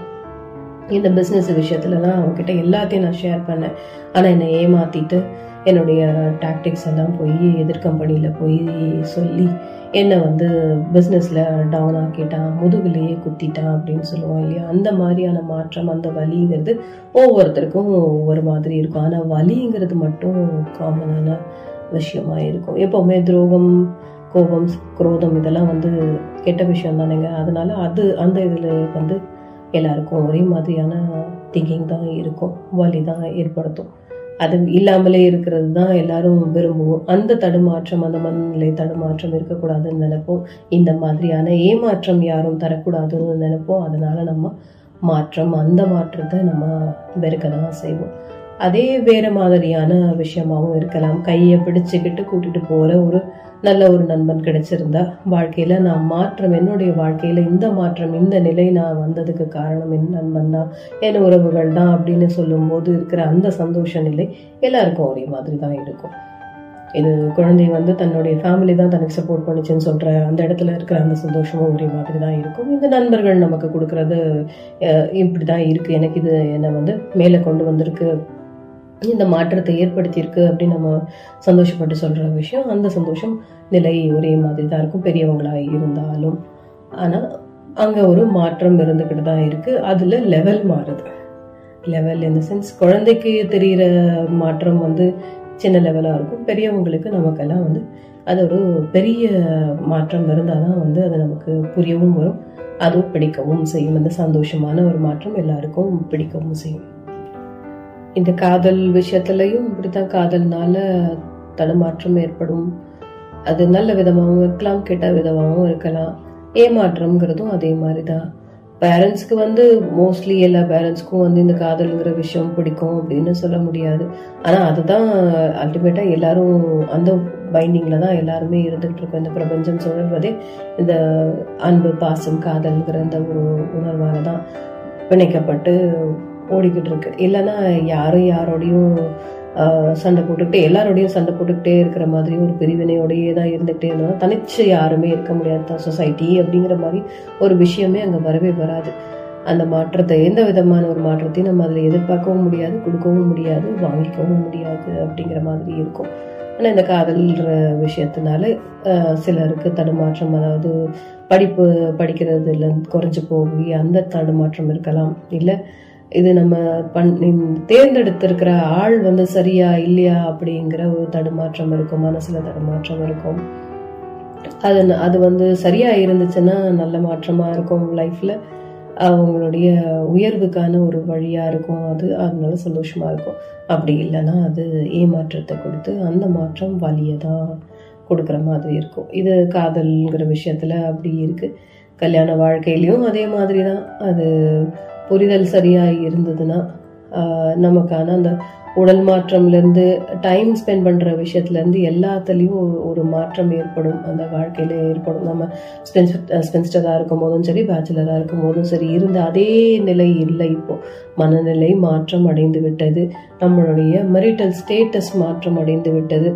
இந்த பிஸ்னஸ் விஷயத்துலலாம் அவங்ககிட்ட எல்லாத்தையும் நான் ஷேர் பண்ணேன். ஆனால் என்னை ஏமாத்திட்டு என்னுடைய டாக்டிக்ஸ் எல்லாம் போய் எதிர் கம்பெனியில் போய் சொல்லி என்னை வந்து பிஸ்னஸில் டவுன் ஆக்கிட்டான் முதுகுலேயே குத்திட்டான் அப்படின்னு சொல்லுவோம் இல்லையா? அந்த மாதிரியான மாற்றம் அந்த வலிங்கிறது ஒவ்வொருத்தருக்கும் ஒவ்வொரு மாதிரி இருக்கும். ஆனால் வலிங்கிறது மட்டும் காமனான விஷயமா இருக்கும். எப்போவுமே துரோகம் கோபம் குரோதம் இதெல்லாம் வந்து கெட்ட விஷயம் தானேங்க. அதனால அது அந்த இதில் வந்து எல்லாருக்கும் ஒரே மாதிரியான திங்கிங் தான் இருக்கும். வலி தான் ஏற்படுத்தும். அது இல்லாமலே இருக்கிறது தான் எல்லாரும் விரும்புவோம். அந்த தடுமாற்றம் அந்த மனநிலை தடுமாற்றம் இருக்கக்கூடாதுன்னு நினைப்போம். இந்த மாதிரியான ஏமாற்றம் யாரும் தரக்கூடாதுன்னு நினைப்போம். அதனால நம்ம மாற்றம் அந்த மாற்றத்தை நம்ம வெறுக்க தான் செய்வோம். அதே வேற மாதிரியான விஷயமாகவும் இருக்கலாம். கையை பிடிச்சுக்கிட்டு கூட்டிட்டு போற ஒரு நல்ல ஒரு நண்பன் கிடைச்சிருந்தா வாழ்க்கையில் நான் மாற்றம் என்னுடைய வாழ்க்கையில் இந்த மாற்றம் இந்த நிலை நான் வந்ததுக்கு காரணம் என் நண்பன் தான் என் உறவுகள் தான் அப்படின்னு சொல்லும்போது இருக்கிற அந்த சந்தோஷ நிலை எல்லாருக்கும் ஒரே மாதிரி தான் இருக்கும். இது குழந்தை வந்து தன்னுடைய ஃபேமிலி தான் தனக்கு சப்போர்ட் பண்ணிச்சுன்னு சொல்கிற அந்த இடத்துல இருக்கிற அந்த சந்தோஷமும் ஒரே மாதிரி தான் இருக்கும். இந்த நண்பர்கள் நமக்கு கொடுக்குறது இப்படி தான் இருக்குது எனக்கு இது என்னை வந்து மேலே கொண்டு வந்திருக்கு. இந்த மாற்றத்தை ஏற்படுத்தியிருக்கு அப்படின்னு நம்ம சந்தோஷப்பட்டு சொல்கிற விஷயம் அந்த சந்தோஷம் நிலை ஒரே மாதிரி தான் இருக்கும். பெரியவங்களாக இருந்தாலும். ஆனால் அங்கே ஒரு மாற்றம் இருந்துக்கிட்டு தான் இருக்குது அதில் லெவல் மாறுது. லெவல் இந்த சென்ஸ் குழந்தைக்கு தெரிகிற மாற்றம் வந்து சின்ன லெவலாக இருக்கும். பெரியவங்களுக்கு நமக்கெல்லாம் வந்து அது ஒரு பெரிய மாற்றம் இருந்தால் தான் வந்து அது நமக்கு புரியவும் வரும். அதுவும் பிடிக்கவும் செய்யும். அந்த சந்தோஷமான ஒரு மாற்றம் எல்லாருக்கும் பிடிக்கவும் செய்யும். இந்த காதல் விஷயத்துலையும் இப்படித்தான் காதல்னால தடுமாற்றம் ஏற்படும். அது நல்ல விதமாகவும் இருக்கலாம் கெட்ட விதமாகவும் இருக்கலாம். ஏமாற்றம்ங்கிறதும் அதே மாதிரி தான் பேரண்ட்ஸ்க்கு வந்து மோஸ்ட்லி எல்லா பேரண்ட்ஸ்க்கும் வந்து இந்த காதல்ங்கிற விஷயம் பிடிக்கும் அப்படின்னு சொல்ல முடியாது. ஆனால் அதுதான் அல்டிமேட்டாக எல்லாரும் அந்த பைண்டிங்கில் தான் எல்லாருமே இருந்துகிட்டு இருக்கோம். இந்த பிரபஞ்சம் சுழல்வதே இந்த அன்பு பாசம் காதல்ங்கிற இந்த ஒரு உணர்வால் தான் பிணைக்கப்பட்டு ஓடிக்கிட்டு இருக்கு இல்லைன்னா யாரும் யாரோடையும் சண்டை போட்டுக்கிட்டே எல்லாரோடையும் சண்டை போட்டுக்கிட்டே இருக்கிற மாதிரி ஒரு பிரிவினையோடையே தான் இருந்துகிட்டே இருந்தால் தனிச்சு யாருமே இருக்க முடியாது தான் சொசைட்டி அப்படிங்கிற மாதிரி ஒரு விஷயமே அங்கே வரவே வராது. அந்த மாற்றத்தை எந்த விதமான ஒரு மாற்றத்தையும் நம்ம அதில் எதிர்பார்க்கவும் முடியாது கொடுக்கவும் முடியாது வாங்கிக்கவும் முடியாது அப்படிங்கிற மாதிரி இருக்கும். ஆனால் இந்த காதல்ன்ற விஷயத்தினால சிலருக்கு தடுமாற்றம் அதாவது படிப்பு படிக்கிறதுல குறைஞ்சு போய் அந்த தடுமாற்றம் இருக்கலாம். இல்லை இது நம்ம பண் தேர்ந்தெடுத்திருக்கிற ஆள் வந்து சரியா இல்லையா அப்படிங்கிற ஒரு தடுமாற்றம் இருக்கும் மனசுல தடுமாற்றம் இருக்கும். அது அது வந்து சரியா இருந்துச்சுன்னா நல்ல மாற்றமா இருக்கும் லைஃப்ல. அவங்களுடைய உயர்வுக்கான ஒரு வழியா இருக்கும் அது அதனால சந்தோஷமா இருக்கும். அப்படி இல்லைன்னா அது ஏமாற்றத்தை கொடுத்து அந்த மாற்றம் வலியை தான் கொடுக்குற மாதிரி இருக்கும். இது காதல்ங்கிற விஷயத்துல அப்படி இருக்கு. கல்யாண வாழ்க்கையிலையும் அதே மாதிரி தான். அது புரிதல் சரியாக இருந்ததுன்னா நமக்கான அந்த உடல் மாற்றம்லேருந்து டைம் ஸ்பெண்ட் பண்ணுற விஷயத்துலேருந்து எல்லாத்துலேயும் ஒரு ஒரு மாற்றம் ஏற்படும். அந்த வாழ்க்கையில் ஏற்படும். நம்ம ஸ்பென்ஸ்டராக இருக்கும் போதும் சரி பேச்சுலராக இருக்கும் போதும் சரி இருந்த அதே நிலை இல்லை இப்போது மனநிலை மாற்றம் அடைந்து விட்டது. நம்மளுடைய மெரிட்டல் ஸ்டேட்டஸ் மாற்றம் அடைந்து விட்டது.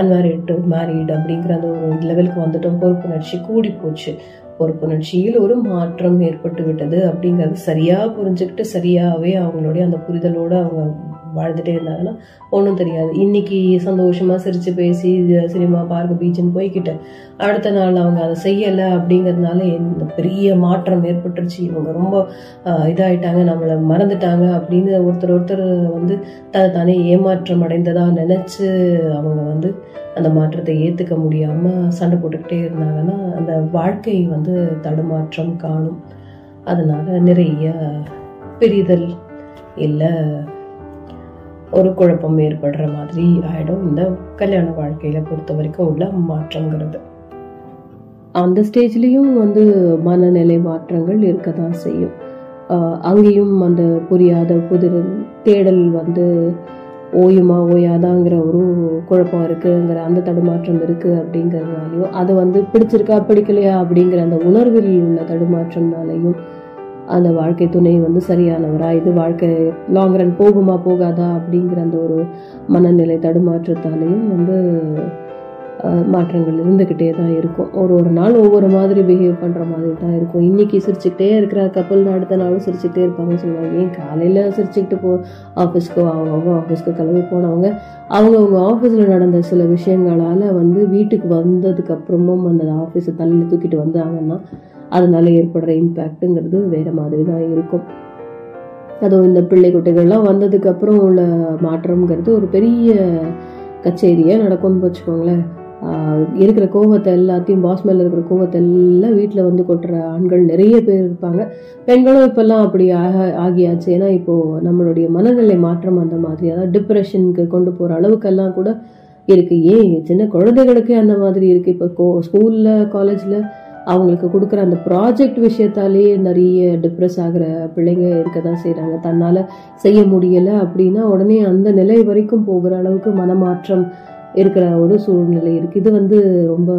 அன்மேரிட் டு மேரிட் அப்படிங்கிற அந்த ஒரு லெவலுக்கு வந்துட்டோம். பொறுப்புணர்ச்சி கூடி போச்சு. பொறுப்புணர்ச்சியில் ஒரு மாற்றம் ஏற்பட்டு விட்டது அப்படிங்கறது சரியா புரிஞ்சுக்கிட்டு சரியாவே அவங்களுடைய அந்த புரிதலோட அவங்க வாழ்ந்துட்டே இருந்தாங்கன்னா ஒன்றும் தெரியாது. இன்னைக்கு சந்தோஷமா சிரிச்சு பேசி சினிமா பார்க்க பீச்சுன்னு போய்கிட்டு அடுத்த நாள் அவங்க அதை செய்யலை அப்படிங்கிறதுனால இந்த பெரிய மாற்றம் ஏற்பட்டுருச்சு. இவங்க ரொம்ப இதாகிட்டாங்க இதாயிட்டாங்க நம்மளை மறந்துட்டாங்க அப்படின்னு ஒருத்தர் ஒருத்தர் வந்து தன்னை தானே ஏமாற்றம் அடைந்ததாக நினச்சி அவங்க வந்து அந்த மாற்றத்தை ஏற்றுக்க முடியாமல் சண்டை போட்டுக்கிட்டே இருந்தாங்கன்னா அந்த வாழ்க்கை வந்து தடுமாற்றம் காணும். அதனால் நிறைய பிரிதல் இல்லை. ஒரு குழப்பம் ஏற்படுற மாதிரி ஆயிடும் இந்த கல்யாண வாழ்க்கையில பொறுத்த வரைக்கும் உள்ள மாற்றங்கிறது. அந்த ஸ்டேஜ்லயும் வந்து மனநிலை மாற்றங்கள் இருக்க தான் செய்யும். ஆஹ் அங்கேயும் அந்த புரியாத புதிர் தேடல் வந்து ஓயுமா ஓயாதாங்கிற ஒரு குழப்பம் இருக்குங்கிற அந்த தடுமாற்றம் இருக்கு அப்படிங்கறதுனாலயும் அது வந்து பிடிச்சிருக்கா பிடிக்கலையா அப்படிங்கிற அந்த உணர்வில் உள்ள தடுமாற்றம்னாலையும் அந்த வாழ்க்கை துணை வந்து சரியானவரா? இது வாழ்க்கை லாங் ரன் போகுமா போகாதா? அப்படிங்கிற அந்த ஒரு மனநிலை தடுமாற்றத்தாலேயும் வந்து மாற்றங்கள் இருந்துக்கிட்டே தான் இருக்கும். ஒரு ஒரு நாள் ஒவ்வொரு மாதிரி பிஹேவ் பண்ணுற மாதிரி தான் இருக்கும். இன்னைக்கு சிரிச்சுக்கிட்டே இருக்கிற கப்பல் அடுத்த நாளும் சிரிச்சுக்கிட்டே இருப்பாங்க சொல்லுவாங்க. ஏன் காலையில் சிரிச்சுக்கிட்டு போ ஆஃபீஸ்க்கு அவங்க ஆஃபீஸ்க்கு கிளம்பி போனவங்க அவங்கவுங்க ஆஃபீஸில் நடந்த சில விஷயங்களால் வந்து வீட்டுக்கு வந்ததுக்கப்புறமும் அந்த ஆஃபீஸை தள்ளி தூக்கிட்டு வந்தாங்கன்னா அதனால ஏற்படுற இம்பேக்ட்டுங்கிறது வேற மாதிரி தான் இருக்கும். அதுவும் இந்த பிள்ளை குட்டைகள்லாம் வந்ததுக்கு அப்புறம் உள்ள மாற்றம்ங்கிறது ஒரு பெரிய கச்சேரியா நடக்கும்னு வச்சுக்கோங்களேன். இருக்கிற கோபத்தை எல்லாத்தையும் பாஸ் மேல இருக்கிற கோபத்தை எல்லாம் வீட்டில் வந்து கொட்டுற ஆண்கள் நிறைய பேர் இருப்பாங்க. பெண்களும் இப்பெல்லாம் அப்படி ஆக- ஆகியாச்சு. ஏன்னா இப்போ நம்மளுடைய மனநிலை மாற்றம் அந்த மாதிரி அதாவது டிப்ரெஷனுக்கு கொண்டு போற அளவுக்கெல்லாம் கூட இருக்கு. ஏன்? சின்ன குழந்தைகளுக்கே அந்த மாதிரி இருக்கு. இப்போ கோ ஸ்கூல்ல காலேஜ்ல அவங்களுக்கு கொடுக்குற அந்த ப்ராஜெக்ட் விஷயத்தாலேயே நிறைய டிப்ரெஸ் ஆகிற பிள்ளைங்க இருக்க தான் செய்கிறாங்க தன்னால் செய்ய முடியலை அப்படின்னா உடனே அந்த நிலை வரைக்கும் போகிற அளவுக்கு மனமாற்றம் இருக்கிற ஒரு சூழ்நிலை இருக்குது இது வந்து ரொம்ப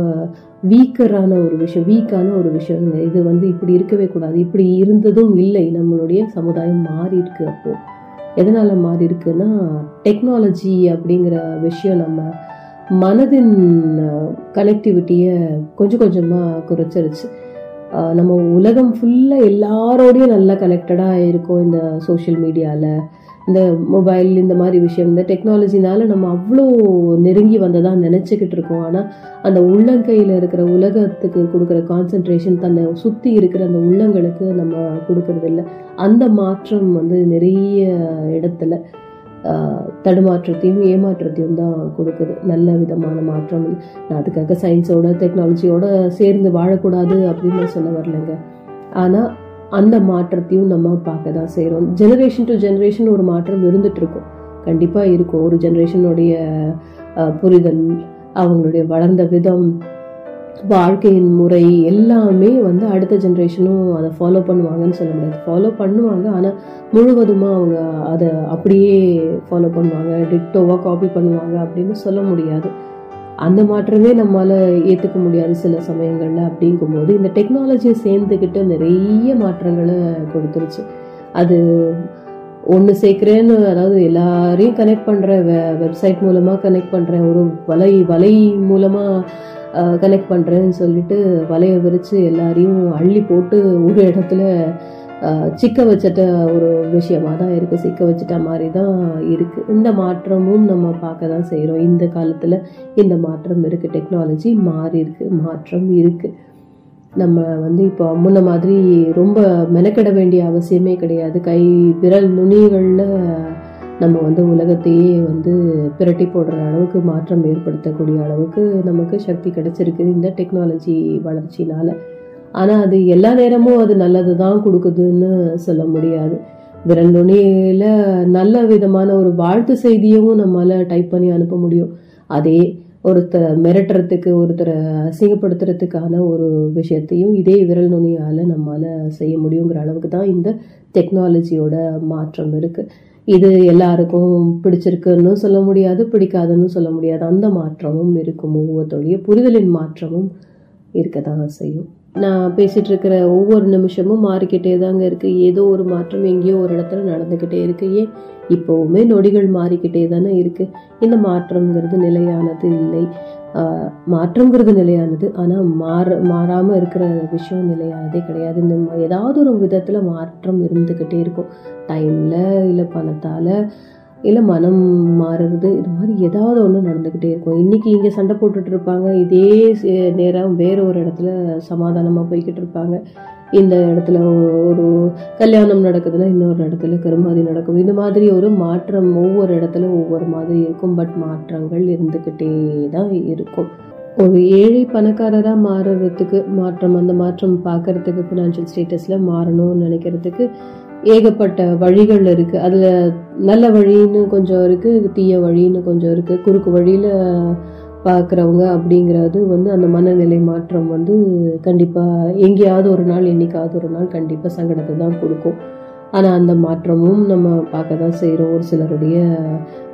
வீக்கரான ஒரு விஷயம் வீக்கான ஒரு விஷயம் இது வந்து இப்படி இருக்கவே கூடாது. இப்படி இருந்ததும் இல்லை. நம்மளுடைய சமுதாயம் மாறி இருக்கு எதனால் மாறியிருக்குன்னா மாறி இருக்குன்னா டெக்னாலஜி அப்படிங்கிற விஷயம் நம்ம மனதின் கனெக்டிவிட்டியை கொஞ்சம் கொஞ்சமாக குறைச்சிருச்சு. நம்ம உலகம் ஃபுல்லாக எல்லாரோடையும் நல்லா கனெக்டடாக இருக்கும் இந்த சோஷியல் மீடியாவில் இந்த மொபைல் இந்த மாதிரி விஷயம் இந்த டெக்னாலஜினால நம்ம அவ்வளோ நெருங்கி வந்ததாக நினச்சிக்கிட்டு இருக்கோம். ஆனால் அந்த உள்ளங்கையில் இருக்கிற உலகத்துக்கு கொடுக்குற கான்சென்ட்ரேஷன் தன்னை சுற்றி இருக்கிற அந்த உள்ளங்களுக்கு நம்ம கொடுக்கறதில்ல. அந்த மாற்றம் வந்து நிறைய இடத்துல தடுமாற்றத்தையும் ஏமாற்றத்தையும் தான் கொடுக்குது. நல்ல விதமான மாற்றம். நான் அதுக்காக சயின்ஸோட டெக்னாலஜியோட சேர்ந்து வாழக்கூடாது அப்படின்னு நான் சொல்ல வரலைங்க. ஆனால் அந்த மாற்றத்தையும் நம்ம பார்க்க தான் செய்கிறோம் ஜெனரேஷன் டு ஜெனரேஷன் ஒரு மாற்றம் இருந்துட்டு இருக்கும் கண்டிப்பாக இருக்கும். ஒரு ஜெனரேஷனுடைய புரிதல் அவங்களுடைய வளர்ந்த விதம் வாழ்க்கையின் முறை எல்லாமே வந்து அடுத்த ஜென்ரேஷனும் அதை ஃபாலோ பண்ணுவாங்கன்னு சொல்ல முடியாது. ஃபாலோ பண்ணுவாங்க ஆனால் முழுவதுமாக அவங்க அதை அப்படியே ஃபாலோ பண்ணுவாங்க டிட்டோவாக காப்பி பண்ணுவாங்க அப்படின்னு சொல்ல முடியாது. அந்த மாற்றமே நம்மளால் ஏற்றுக்க முடியாது சில சமயங்களில் அப்படிங்கும்போது. இந்த டெக்னாலஜியை சேர்ந்துக்கிட்டு நிறைய மாற்றங்களை கொடுத்துருச்சு. அது ஒன்று சேர்க்குறேன்னு அதாவது எல்லாரையும் கனெக்ட் பண்ணுற வெ வெப்சைட் மூலமாக கனெக்ட் பண்ணுறேன் ஒரு வலை வலை மூலமாக கனெக்ட் பண்ணுறேன்னு சொல்லிட்டு வலையை விரித்து எல்லாரையும் அள்ளி போட்டு ஒரு இடத்துல சிக்க வச்சிட்ட ஒரு விஷயமா தான் இருக்குது சிக்க வச்சிட்ட மாதிரி தான் இருக்குது இந்த மாற்றமும் நம்ம பார்க்க தான் செய்கிறோம் இந்த காலத்தில் இந்த மாற்றம் இருக்குது டெக்னாலஜி மாறி இருக்குது மாற்றம் இருக்குது நம்ம வந்து இப்போ முன்ன மாதிரி ரொம்ப மெனக்கெட வேண்டிய அவசியமே கிடையாது. கை விரல் நுனிகளில் நம்ம வந்து உலகத்தையே வந்து பிரட்டி போடுற அளவுக்கு மாற்றம் ஏற்படுத்தக்கூடிய அளவுக்கு நமக்கு சக்தி கிடைச்சிருக்குது இந்த டெக்னாலஜி வளர்ச்சினால ஆனால் அது எல்லா நேரமும் அது நல்லது தான் கொடுக்குதுன்னு சொல்ல முடியாது. விரல் நுனியில் நல்ல விதமான ஒரு வாழ்த்து செய்தியும் நம்மளால் டைப் பண்ணி அனுப்ப முடியும். அதே ஒருத்தரை மிரட்டுறதுக்கு ஒருத்தரை அசிங்கப்படுத்துறதுக்கான ஒரு விஷயத்தையும் இதே விரல் நுனியால் நம்மளால் செய்ய முடியுங்கிற அளவுக்கு தான் இந்த டெக்னாலஜியோட மாற்றம் இருக்குது இது எல்லாருக்கும் பிடிச்சிருக்குன்னு சொல்ல முடியாது பிடிக்காதுன்னு சொல்ல முடியாது. அந்த மாற்றமும் இருக்கும். ஒவ்வொருத்தோடைய புரிதலின் மாற்றமும் இருக்க தான் செய்யும். நான் பேசிகிட்டு இருக்கிற ஒவ்வொரு நிமிஷமும் மாறிக்கிட்டே தாங்க இருக்குது ஏதோ ஒரு மாற்றம் எங்கேயோ ஒரு இடத்துல நடந்துக்கிட்டே இருக்கு. ஏன்? இப்போவுமே நொடிகள் மாறிக்கிட்டே தானே இருக்குது இந்த மாற்றம்ங்கிறது நிலையானது இல்லை. மாற்றங்கிறது நிலையானது. ஆனால் மாற மாறாமல் இருக்கிற விஷயம் நிலையானதே கிடையாது. இந்த ஏதாவது ஒரு விதத்தில் மாற்றம் இருந்துக்கிட்டே இருக்கும். டைமில் இல்லை பணத்தால் இல்லை மனம் மாறுறது இது மாதிரி ஏதாவது ஒன்று நடந்துக்கிட்டே இருக்கும். இன்றைக்கி இங்கே சண்டை போட்டுட்டு இருப்பாங்க. இதே சே- நேரம் வேறு ஒரு இடத்துல சமாதானமாக போய்கிட்டு இருப்பாங்க. இந்த இடத்துல ஒரு கல்யாணம் நடக்குதுன்னா இன்னொரு இடத்துல கருமாதி நடக்கும். இந்த மாதிரி ஒரு மாற்றம் ஒவ்வொரு இடத்துல ஒவ்வொரு மாதிரி இருக்கும். பட் மாற்றங்கள் இருந்துக்கிட்டே தான் இருக்கும். ஒரு ஏழை பணக்காரராக மாறுறதுக்கு மாற்றம் அந்த மாற்றம் பார்க்கறதுக்கு ஃபினான்ஷியல் ஸ்டேட்டஸில் மாறணும்னு நினைக்கிறதுக்கு ஏகப்பட்ட வழிகள் இருக்குது அதில் நல்ல வழின்னு கொஞ்சம் இருக்குது தீய வழின்னு கொஞ்சம் இருக்குது குறுக்கு வழியில் பார்க்குறவங்க அப்படிங்கிறது வந்து அந்த மனநிலை மாற்றம் வந்து கண்டிப்பாக எங்கேயாவது ஒரு நாள் என்றைக்காவது ஒரு நாள் கண்டிப்பாக சங்கடத்தை தான் கொடுக்கும். ஆனால் அந்த மாற்றமும் நம்ம பார்க்க தான் செய்கிறோம் ஒரு சிலருடைய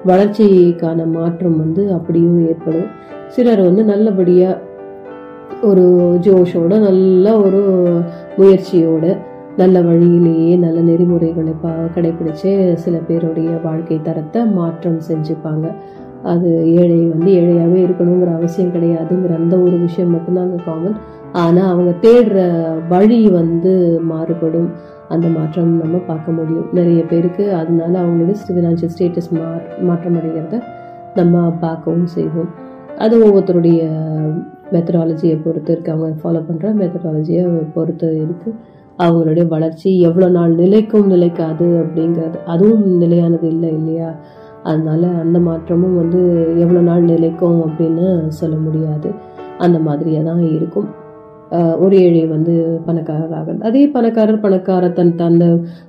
வளர்ச்சிக்கான மாற்றம் வந்து அப்படியும் ஏற்படும். சிலர் வந்து நல்லபடியாக ஒரு ஜோஷோட நல்ல ஒரு முயற்சியோட நல்ல வழியிலேயே நல்ல நெறிமுறைகளை பா கடைபிடிச்சு சில பேருடைய வாழ்க்கை தரத்தை மாற்றம் செஞ்சுப்பாங்க. அது ஏழை வந்து ஏழையாகவே இருக்கணுங்கிற அவசியம் கிடையாதுங்கிற அந்த ஒரு விஷயம் அங்கே காமன் ஆனால் அவங்க தேடுற வழி வந்து மாறுபடும். அந்த மாற்றம் நம்ம பார்க்க முடியும். நிறைய பேருக்கு அதனால அவங்களோட ஃபினான்ஷியல் ஸ்டேட்டஸ் மா மாற்றம் அடைகிறத நம்ம பார்க்கவும் செய்வோம். அது ஒவ்வொருத்தருடைய மெத்தடாலஜியை பொறுத்து இருக்குது அவங்க ஃபாலோ பண்ணுற மெத்தடாலஜியை பொறுத்து இருக்குது அவங்களுடைய வளர்ச்சி எவ்வளோ நாள் நிலைக்கும் நிலைக்காது அப்படிங்கிறது. அதுவும் நிலையானது இல்லை இல்லையா? அதனால் அந்த மாற்றமும் வந்து எவ்வளோ நாள் நிலைக்கும் அப்படின்னு சொல்ல முடியாது. அந்த மாதிரியே தான் இருக்கும். ஒரு ஏழை வந்து பணக்காரராக அதே பணக்காரர் பணக்காரர் தன் அந்த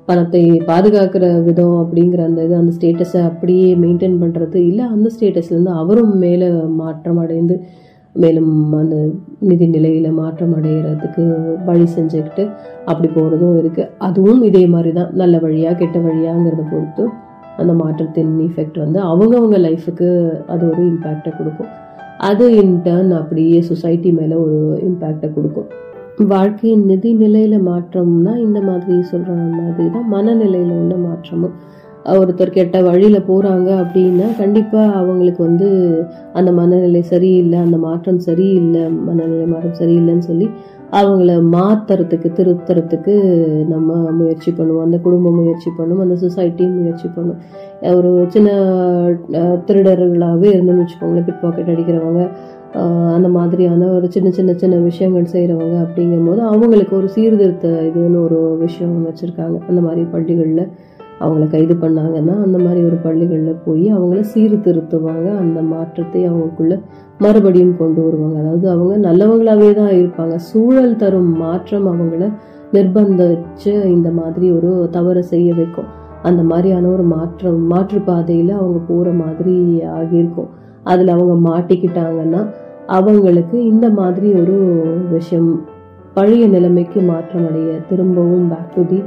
பணத்தை பாதுகாக்கிற விதம் அப்படிங்கிற அந்த இது அந்த ஸ்டேட்டஸை அப்படியே மெயின்டைன் பண்ணுறது இல்லை அந்த ஸ்டேட்டஸ்லேருந்து அவரும் மேலே மாற்றம் அடைந்து மேலும் அந்த நிதி நிலையில் மாற்றம் அடைகிறதுக்கு வழி செஞ்சுக்கிட்டு அப்படி போகிறதும் இருக்குது அதுவும் இதே மாதிரி தான். நல்ல வழியாக கெட்ட வழியாங்கிறத பொறுத்து அந்த மாற்றத்தின் இஃபெக்ட் வந்து அவங்கவுங்க லைஃபுக்கு அது ஒரு இம்பேக்டை கொடுக்கும். அது இன்டர்ன் அப்படியே சொசைட்டி மேலே ஒரு இம்பேக்டை கொடுக்கும். வாழ்க்கையின் நிதி நிலையில் மாற்றம்னா இந்த மாதிரி சொல்கிற மாதிரி தான் மனநிலையில் உள்ள மாற்றமும். ஒருத்தர் கெட்ட வழியில் போகிறாங்க அப்படின்னா கண்டிப்பாக அவங்களுக்கு வந்து அந்த மனநிலை சரியில்லை அந்த மாற்றம் சரியில்லை மனநிலை மாற்றம் சரியில்லைன்னு சொல்லி அவங்கள மாத்துறதுக்கு திருத்துறதுக்கு நம்ம முயற்சி பண்ணுவோம். அந்த குடும்பம் முயற்சி பண்ணும் அந்த சொசைட்டியும் முயற்சி பண்ணும். ஒரு சின்ன திருடர்களாகவே இருந்துன்னு வச்சுக்கோங்களேன். பிட் பாக்கெட் அடிக்கிறவங்க அந்த மாதிரியான ஒரு சின்ன சின்ன சின்ன விஷயங்கள் செய்கிறவங்க அப்படிங்கும்போது அவங்களுக்கு ஒரு சீர்திருத்த இதுன்னு ஒரு விஷயம் வச்சுருக்காங்க. அந்த மாதிரி பள்ளிகளில் அவங்கள கைது பண்ணாங்கன்னா அந்த மாதிரி ஒரு பள்ளிகளில் போய் அவங்கள சீர்திருத்துவாங்க. அந்த மாற்றத்தை அவங்களுக்குள்ள மறுபடியும் கொண்டு வருவாங்க. அதாவது அவங்க நல்லவங்களாவே தான் இருப்பாங்க. சூழல் தரும் மாற்றம் அவங்கள நிர்பந்திச்சு இந்த மாதிரி ஒரு தவறை செய்ய வைக்கும். அந்த மாதிரியான ஒரு மாற்றம் மாற்றுப்பாதையில் அவங்க போகிற மாதிரி ஆகியிருக்கும். அதில் அவங்க மாட்டிக்கிட்டாங்கன்னா அவங்களுக்கு இந்த மாதிரி ஒரு விஷயம் பழைய நிலைமைக்கு மாற்றம் அடைய திரும்பவும் பேக் டு தி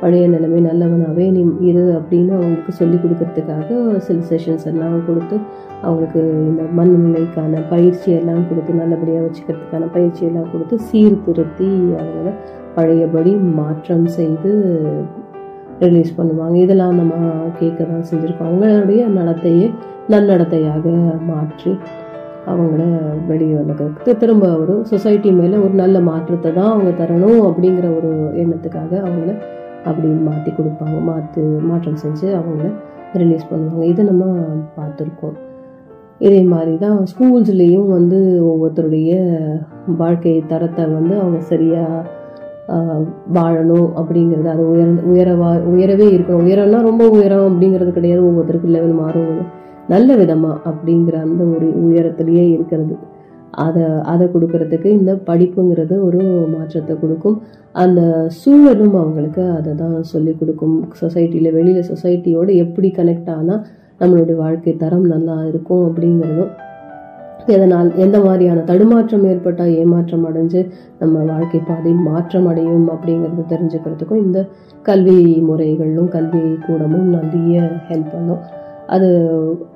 பழைய நிலைமை நல்லவனாகவே நீ இரு அப்படின்னு அவங்களுக்கு சொல்லி கொடுக்கறதுக்காக சில செஷன்ஸ் எல்லாம் கொடுத்து அவங்களுக்கு இந்த மனநிலைக்கான பயிற்சி எல்லாம் கொடுத்து நல்லபடியாக வச்சுக்கிறதுக்கான பயிற்சி எல்லாம் கொடுத்து சீர்திருத்தி அவங்கள பழையபடி மாற்றம் செய்து ரிலீஸ் பண்ணுவாங்க. இதெல்லாம் நம்ம கேட்க தான் செஞ்சுருக்கோம். அவங்களுடைய நடத்தையே நன்னடத்தையாக மாற்றி அவங்கள வெளியே உலகத்துக்கு திரும்ப ஒரு சொசைட்டி மேலே ஒரு நல்ல மாற்றத்தை தான் அவங்க தரணும் அப்படிங்கிற ஒரு எண்ணத்துக்காக அவங்கள அப்படின்னு மாற்றி கொடுப்பாங்க. மாற்று மாற்றம் செஞ்சு அவங்கள ரிலீஸ் பண்ணுவாங்க. இதை நம்ம பார்த்துருக்கோம். இதே மாதிரி தான் ஸ்கூல்ஸ்லேயும் வந்து ஒவ்வொருத்தருடைய வாழ்க்கை தரத்தை வந்து அவங்க சரியாக வாழணும் அப்படிங்கிறது அது உயர் உயரவா உயரவே இருக்கணும் உயரம்னா ரொம்ப உயரம் அப்படிங்கிறது கிடையாது. ஒவ்வொருத்தருக்கு லெவல் மாறும். நல்ல விதமாக அப்படிங்கிற அந்த ஒரு உயரத்துலேயே இருக்கிறது. அதை அதை கொடுக்கறதுக்கு இந்த படிப்புங்கிறது ஒரு மாற்றத்தை கொடுக்கும். அந்த சூழலும் அவங்களுக்கு அதை தான் சொல்லி கொடுக்கும். சொசைட்டியில் வெளியில் சொசைட்டியோடு எப்படி கனெக்ட் ஆனால் நம்மளுடைய வாழ்க்கை தரம் நல்லா இருக்கும் அப்படிங்கிறதும். எதனால் எந்த மாதிரியான தடுமாற்றம் ஏற்பட்டால் ஏமாற்றம் அடைஞ்சு நம்ம வாழ்க்கை பாதை மாற்றம் அடையும் அப்படிங்கிறத தெரிஞ்சுக்கிறதுக்கும் இந்த கல்வி முறைகளும் கல்வி கூடமும் நிறைய ஹெல்ப் பண்ணும். அது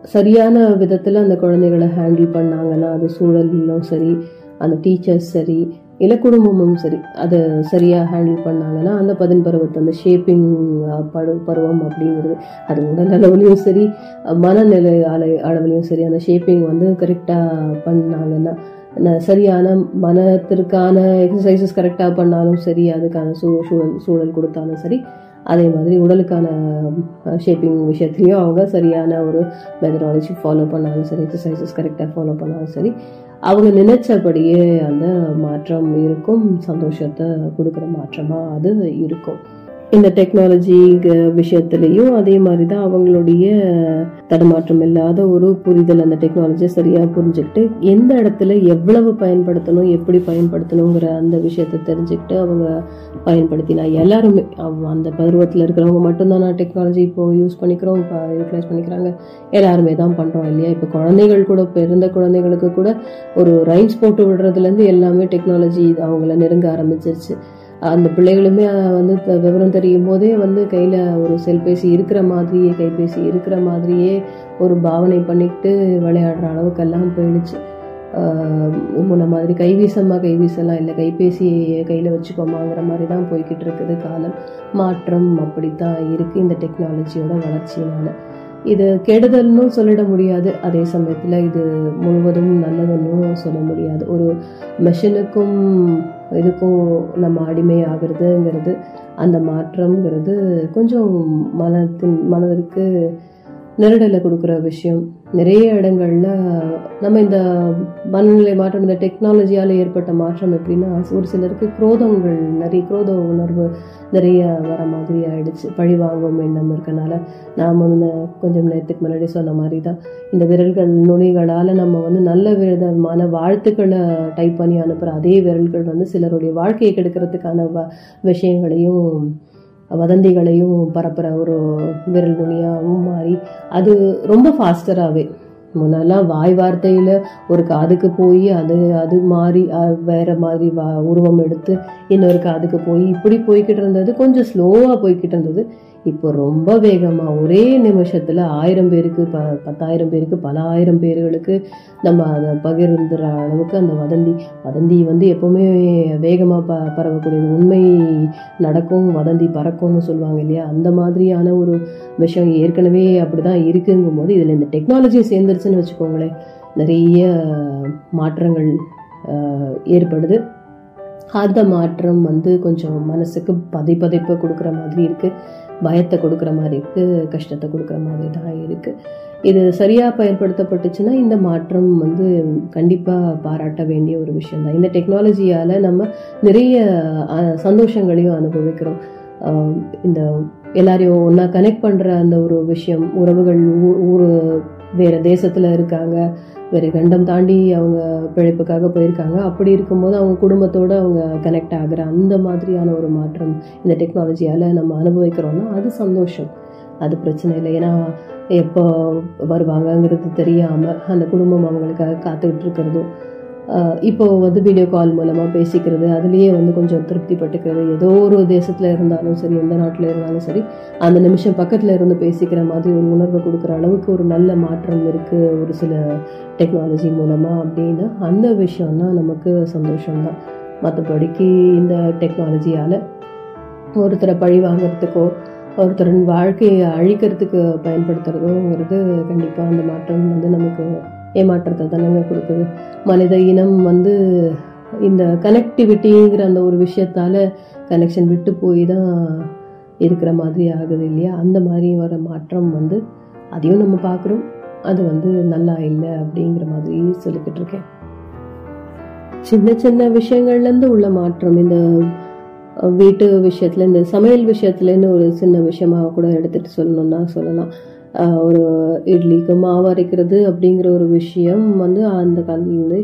சரியான விதத்தில் அந்த குழந்தைகளை ஹேண்டில் பண்ணாங்கன்னா அது சூழலும் சரி அந்த டீச்சர்ஸ் சரி இல்லை குடும்பமும் சரி அதை சரியாக ஹேண்டில் பண்ணாங்கன்னா அந்த பதின் பருவத்தை அந்த ஷேப்பிங் பரு பருவம் அப்படிங்கிறது அது உடல் அளவுலையும் சரி மனநிலை அலை அளவுலையும் சரி அந்த ஷேப்பிங் வந்து கரெக்டாக பண்ணாங்கன்னா சரியான மனத்திற்கான எக்ஸசைசஸ் கரெக்டாக பண்ணாலும் சரி அதுக்கான சூ சூழல் சூழல் கொடுத்தாலும் சரி அதே மாதிரி உடலுக்கான ஷேப்பிங் விஷயத்துலையும் அவங்க சரியான ஒரு மெத்தடாலஜி ஃபாலோ பண்ணாலும் சரி எக்ஸசைசஸ் கரெக்டாக ஃபாலோ பண்ணாலும் சரி அவங்க நினைச்சபடியே அந்த மாற்றம் இருக்கும் சந்தோஷத்தை கொடுக்குற மாற்றமாக அது இருக்கும். இந்த டெக்னாலஜி விஷயத்துலையும் அதே மாதிரி தான் அவங்களுடைய தடுமாற்றம் இல்லாத ஒரு புரிதல் அந்த டெக்னாலஜியை சரியாக புரிஞ்சுக்கிட்டு எந்த இடத்துல எவ்வளவு பயன்படுத்தணும் எப்படி பயன்படுத்தணுங்கிற அந்த விஷயத்தை தெரிஞ்சுக்கிட்டு அவங்க பயன்படுத்தினா எல்லாருமே அவ- அந்த பருவத்தில் இருக்கிறவங்க மட்டும்தான் நான் டெக்னாலஜி இப்போ யூஸ் பண்ணிக்கிறோம் இப்போ யூட்டிலைஸ் பண்ணிக்கிறாங்க. எல்லாருமே தான் பண்ணுறோம் இல்லையா? இப்போ குழந்தைகள் கூட பிறந்த குழந்தைகளுக்கு கூட ஒரு ரைம்ஸ் போட்டு விடுறதுலேருந்து எல்லாமே டெக்னாலஜி அவங்கள நெருங்க ஆரம்பிச்சிருச்சு. அந்த பிள்ளைகளுமே வந்து த- விவரம் தெரியும் போதே வந்து கையில் ஒரு செல்பேசி இருக்கிற மாதிரியே கைபேசி இருக்கிற மாதிரியே ஒரு பாவனை பண்ணிக்கிட்டு விளையாடுற அளவுக்கெல்லாம் போயிடுச்சு. முன்ன மாதிரி கைவீசமா கைவீசலாம் இல்லை. கைபேசியை கையில் வச்சுக்கோமாங்கிற மாதிரி தான் போய்கிட்டு இருக்குது காலம். மாற்றம் அப்படித்தான் இருக்குது இந்த டெக்னாலஜியோட வளர்ச்சியினால். இது கெடுதல்னு சொல்லிட முடியாது. அதே சமயத்தில் இது முழுவதும் நல்லதுன்னு சொல்ல முடியாது. ஒரு மெஷினுக்கும் இதுக்கும் நம்ம அடிமை ஆகிறதுங்கிறது அந்த மாற்றம்ங்கிறது கொஞ்சம் மனத்தின் மனதிற்கு நெருடலை கொடுக்குற விஷயம். நிறைய இடங்கள்ல நம்ம இந்த மனநிலை மாற்றம் இந்த டெக்னாலஜியால் ஏற்பட்ட மாற்றம் எப்படின்னா ஒரு சிலருக்கு குரோதங்கள் நிறைய குரோத உணர்வு நிறைய வர மாதிரி ஆயிடுச்சு. பழி வாங்கும் எண்ணம் இருக்கனால நாம் வந்து கொஞ்சம் நேரத்துக்கு முன்னாடி சொன்ன மாதிரி தான் இந்த விரல்கள் நுனிகளால் நம்ம வந்து நல்ல விதமான வாழ்த்துக்களை டைப் பண்ணி அனுப்புகிற அதே விரல்கள் வந்து சிலருடைய வாழ்க்கையை கெடுக்கிறதுக்கான வ விஷயங்களையும் வதந்திகளையும் பரப்புகிற ஒரு விரல் நுனியாகவும் மாறி அது ரொம்ப ஃபாஸ்டராகவே முன்னெல்லாம் வாய் வார்த்தையில் ஒரு காதுக்கு போய் அது அது மாறி அஹ், வேற மாதிரி வா உருவம் எடுத்து இன்னொரு காதுக்கு போய் இப்படி போய்கிட்டு இருந்தது. கொஞ்சம் ஸ்லோவாக போய்கிட்டு இருந்தது. இப்போ ரொம்ப வேகமாக ஒரே நிமிஷத்தில் ஆயிரம் பேருக்கு ப பத்தாயிரம் பேருக்கு பல ஆயிரம் பேர்களுக்கு நம்ம அதை பகிர்ந்துற அளவுக்கு அந்த வதந்தி வதந்தி வந்து எப்போவுமே வேகமாக ப பரவக்கூடியது. உண்மை நடக்கும் வதந்தி பறக்கும்னு சொல்லுவாங்க இல்லையா? அந்த மாதிரியான ஒரு விஷயம் ஏற்கனவே அப்படிதான் இருக்குங்கும் போது இதில் இந்த டெக்னாலஜி சேர்ந்துருச்சுன்னு வச்சுக்கோங்களேன். நிறைய மாற்றங்கள் ஏற்படுது. அந்த மாற்றம் வந்து கொஞ்சம் மனசுக்கு பதை பதைப்பை கொடுக்குற மாதிரி இருக்குது பயத்தை கொடுக்குற மாதிரி இருக்குது கஷ்டத்தை கொடுக்குற மாதிரி தான் இருக்குது இது சரியாக பயன்படுத்தப்பட்டுச்சுன்னா இந்த மாற்றம் வந்து கண்டிப்பாக பாராட்ட வேண்டிய ஒரு விஷயம் தான் இந்த டெக்னாலஜியால் நம்ம நிறைய சந்தோஷங்களையும் அனுபவிக்கிறோம். இந்த எல்லாரையும் ஒன்றா கனெக்ட் பண்ணுற அந்த ஒரு விஷயம் உறவுகள் ஊ- வேற தேசத்துல இருக்காங்க வேற கண்டம் தாண்டி அவங்க பிழைப்புக்காக போயிருக்காங்க. அப்படி இருக்கும்போது அவங்க குடும்பத்தோட அவங்க கனெக்ட் ஆகுற அந்த மாதிரியான ஒரு மாற்றம் இந்த டெக்னாலஜியால நம்ம அனுபவிக்கிறோம்னா அது சந்தோஷம். அது பிரச்சனை இல்லை. ஏன்னா எப்போ வருவாங்கங்கிறது தெரியாம அந்த குடும்பம் அவங்களுக்காக காத்துக்கிட்டு இருக்கிறதும் இப்போ வந்து வீடியோ கால் மூலமாக பேசிக்கிறது அதுலேயே வந்து கொஞ்சம் திருப்தி பட்டுக்கிறது ஏதோ ஒரு தேசத்தில் இருந்தாலும் சரி எந்த நாட்டில் இருந்தாலும் சரி அந்த நிமிஷம் பக்கத்தில் இருந்து பேசிக்கிற மாதிரி ஒரு உணர்வை கொடுக்குற அளவுக்கு ஒரு நல்ல மாற்றம் இருக்குது ஒரு சில டெக்னாலஜி மூலமாக அப்படின்னா அந்த விஷயம்னா நமக்கு சந்தோஷம்தான். மற்றபடிக்கு இந்த டெக்னாலஜியால் ஒருத்தரை பழி வாங்கிறதுக்கோ ஒருத்தரின் வாழ்க்கையை அழிக்கிறதுக்கு பயன்படுத்துறதோங்கிறது கண்டிப்பாக அந்த மாற்றம் வந்து நமக்கு ஏமாற்றத்தை தானங்க கொடுக்குது. மனித இனம் வந்து இந்த கனெக்டிவிட்டிங்கிற அந்த ஒரு விஷயத்தால கனெக்ஷன் விட்டு போய் தான் இருக்கிற மாதிரி ஆகுது இல்லையா? அந்த மாதிரி வர மாற்றம் வந்து அதையும் நம்ம பார்க்குறோம். அது வந்து நல்லா இல்லை அப்படிங்கிற மாதிரி சொல்லிக்கிட்டு இருக்கேன். சின்ன சின்ன விஷயங்கள்ல இருந்து உள்ள மாற்றம். இந்த வீட்டு விஷயத்துல இந்த சமையல் விஷயத்துலன்னு ஒரு சின்ன விஷயமா கூட எடுத்துட்டு சொல்லணும்னா சொல்லலாம். ஒரு இட்லிக்கு மாவு அரைக்கிறது அப்படிங்கிற ஒரு விஷயம் வந்து அந்த காலத்துலேருந்து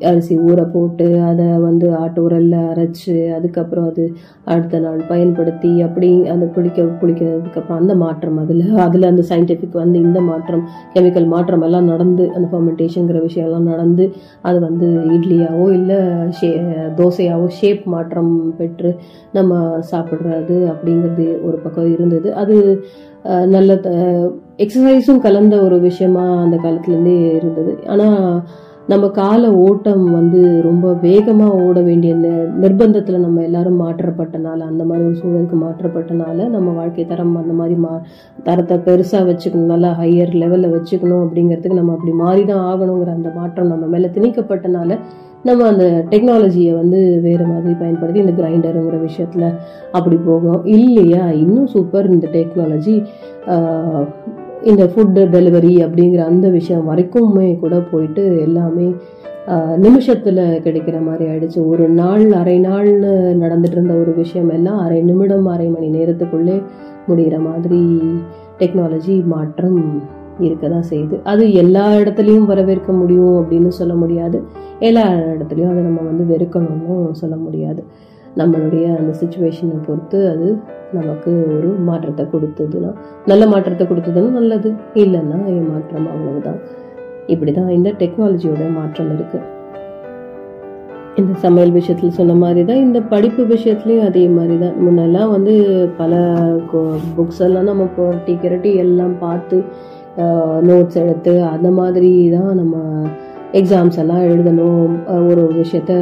அரிசி ஊற போட்டு அதை வந்து ஆட்டு உரல்ல அரைச்சி அதுக்கப்புறம் அது அடுத்த நாள் பயன்படுத்தி அப்படி அந்த குளிக்க குளிக்கிறதுக்கப்புறம் அந்த மாற்றம் அதில். அதில் அந்த சயின்டிஃபிக் வந்து இந்த மாற்றம் கெமிக்கல் மாற்றம் எல்லாம் நடந்து அந்த ஃபர்மெண்டேஷனுங்கிற விஷயம்லாம் நடந்து அது வந்து இட்லியாவோ இல்லை ஷே தோசையாவோ ஷேப் மாற்றம் பெற்று நம்ம சாப்பிட்றது அப்படிங்கிறது ஒரு பக்கம் இருந்தது. அது நல்ல எக்ஸசைஸும் கலந்த ஒரு விஷயமா அந்த காலத்துலேருந்தே இருந்தது. ஆனால் நம்ம கால ஓட்டம் வந்து ரொம்ப வேகமாக ஓட வேண்டிய நி- நிர்பந்தத்தில் நம்ம எல்லாரும் மாற்றப்பட்டனால அந்த மாதிரி ஒரு சூழலுக்கு மாற்றப்பட்டனால நம்ம வாழ்க்கை தரம் அந்த மாதிரி மா தரத்தை பெருசாக வச்சுக்கணும் நல்லா ஹையர் லெவலில் வச்சுக்கணும் அப்படிங்கிறதுக்கு நம்ம அப்படி மாறி தான் ஆகணுங்கிற அந்த மாற்றம் நம்ம மேலே திணிக்கப்பட்டனால நம்ம அந்த டெக்னாலஜியை வந்து வேறு மாதிரி பயன்படுத்தி இந்த கிரைண்டருங்கிற விஷயத்தில் அப்படி போகும். இல்லையா? இன்னும் சூப்பர் இந்த டெக்னாலஜி இந்த ஃபுட்டு டெலிவரி அப்படிங்கிற அந்த விஷயம் வரைக்குமே கூட போயிட்டு எல்லாமே நிமிஷத்தில் கிடைக்கிற மாதிரி ஆயிடுச்சு. ஒரு நாள் அரை நாள்னு நடந்துட்டு இருந்த ஒரு விஷயம் எல்லாம் அரை நிமிடம் அரை மணி நேரத்துக்குள்ளே முடிகிற மாதிரி டெக்னாலஜி மாற்றம் இருக்க தான் செய்யுது. அது எல்லா இடத்துலையும் வரவேற்க முடியும் அப்படின்னு சொல்ல முடியாது. எல்லா இடத்துலையும் அதை நம்ம வந்து வெறுக்கணும்னு சொல்ல முடியாது. நம்மளுடைய அந்த சுச்சுவேஷனை பொறுத்து அது நமக்கு ஒரு மாற்றத்தை கொடுத்ததுன்னா நல்ல மாற்றத்தை கொடுத்ததுன்னா நல்லது. இல்லைன்னா ஏமாற்றம் அவ்வளவுதான். இப்படிதான் இந்த டெக்னாலஜியோட மாற்றம் இருக்கு. இந்த சமையல் விஷயத்துல சொன்ன மாதிரி தான் இந்த படிப்பு விஷயத்துலையும் அதே மாதிரி தான் முன்னெல்லாம் வந்து பல புக்ஸ் எல்லாம் நம்ம போட்டி கிரட்டி எல்லாம் பார்த்து நோட்ஸ் எடுத்து அந்த மாதிரி தான் நம்ம எக்ஸாம்ஸ் எல்லாம் எழுதணும் ஒரு ஒரு விஷயத்த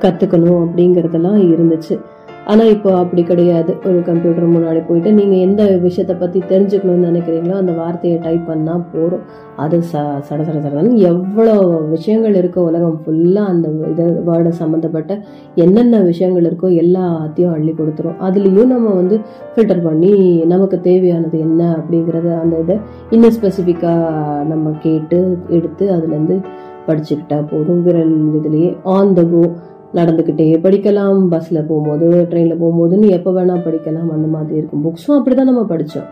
கற்றுக்கணும் அப்படிங்கிறதெல்லாம் இருந்துச்சு. ஆனால் இப்போ அப்படி கிடையாது. ஒரு கம்ப்யூட்டர் முன்னாடி போயிட்டு நீங்கள் எந்த விஷயத்தை பற்றி தெரிஞ்சுக்கணும்னு நினைக்கிறீங்களோ அந்த வார்த்தையை டைப் பண்ணால் போதும். அது ச சட சட சடன்னு எவ்வளோ விஷயங்கள் இருக்கோ உலகம் ஃபுல்லாக அந்த இது வேர்டை சம்மந்தப்பட்ட என்னென்ன விஷயங்கள் இருக்கோ எல்லாத்தையும் அள்ளி கொடுத்துரும். அதுலேயும் நம்ம வந்து ஃபில்டர் பண்ணி நமக்கு தேவையானது என்ன அப்படிங்கிறத அந்த இதை இன்னும் ஸ்பெசிஃபிக்காக நம்ம கேட்டு எடுத்து அதுலேருந்து படிச்சுக்கிட்டா போதும். விரல் இதுலேயே ஆன் த கோ நடந்துக்கிட்டே படிக்கலாம். பஸ்ஸில் போகும்போது ட்ரெயினில் போகும்போதுன்னு எப்போ வேணால் படிக்கலாம். அந்த மாதிரி இருக்கும். புக்ஸும் அப்படி தான் நம்ம படித்தோம்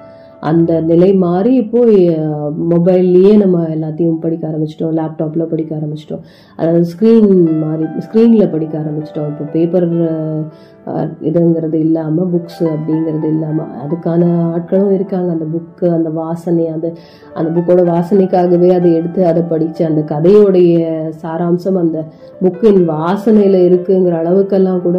அந்த நிலை மாறி இப்போ மொபைல்லையே நம்ம எல்லாத்தையும் படிக்க ஆரம்பிச்சிட்டோம் லேப்டாப்பில் படிக்க ஆரம்பிச்சிட்டோம். அதாவது ஸ்க்ரீன் மாறி ஸ்க்ரீனில் படிக்க ஆரம்பிச்சிட்டோம். இப்போ பேப்பர் இதுங்கிறது இல்லாமல் புக்ஸ் அப்படிங்கிறது இல்லாமல் அதுக்கான ஆட்களும் இருக்காங்க. அந்த புக்கு அந்த வாசனை அந்த அந்த புக்கோட வாசனைக்காகவே அதை எடுத்து அதை படித்து அந்த கதையோடைய சாராம்சம் அந்த புக்கின் வாசனையில் இருக்குங்கிற அளவுக்கெல்லாம் கூட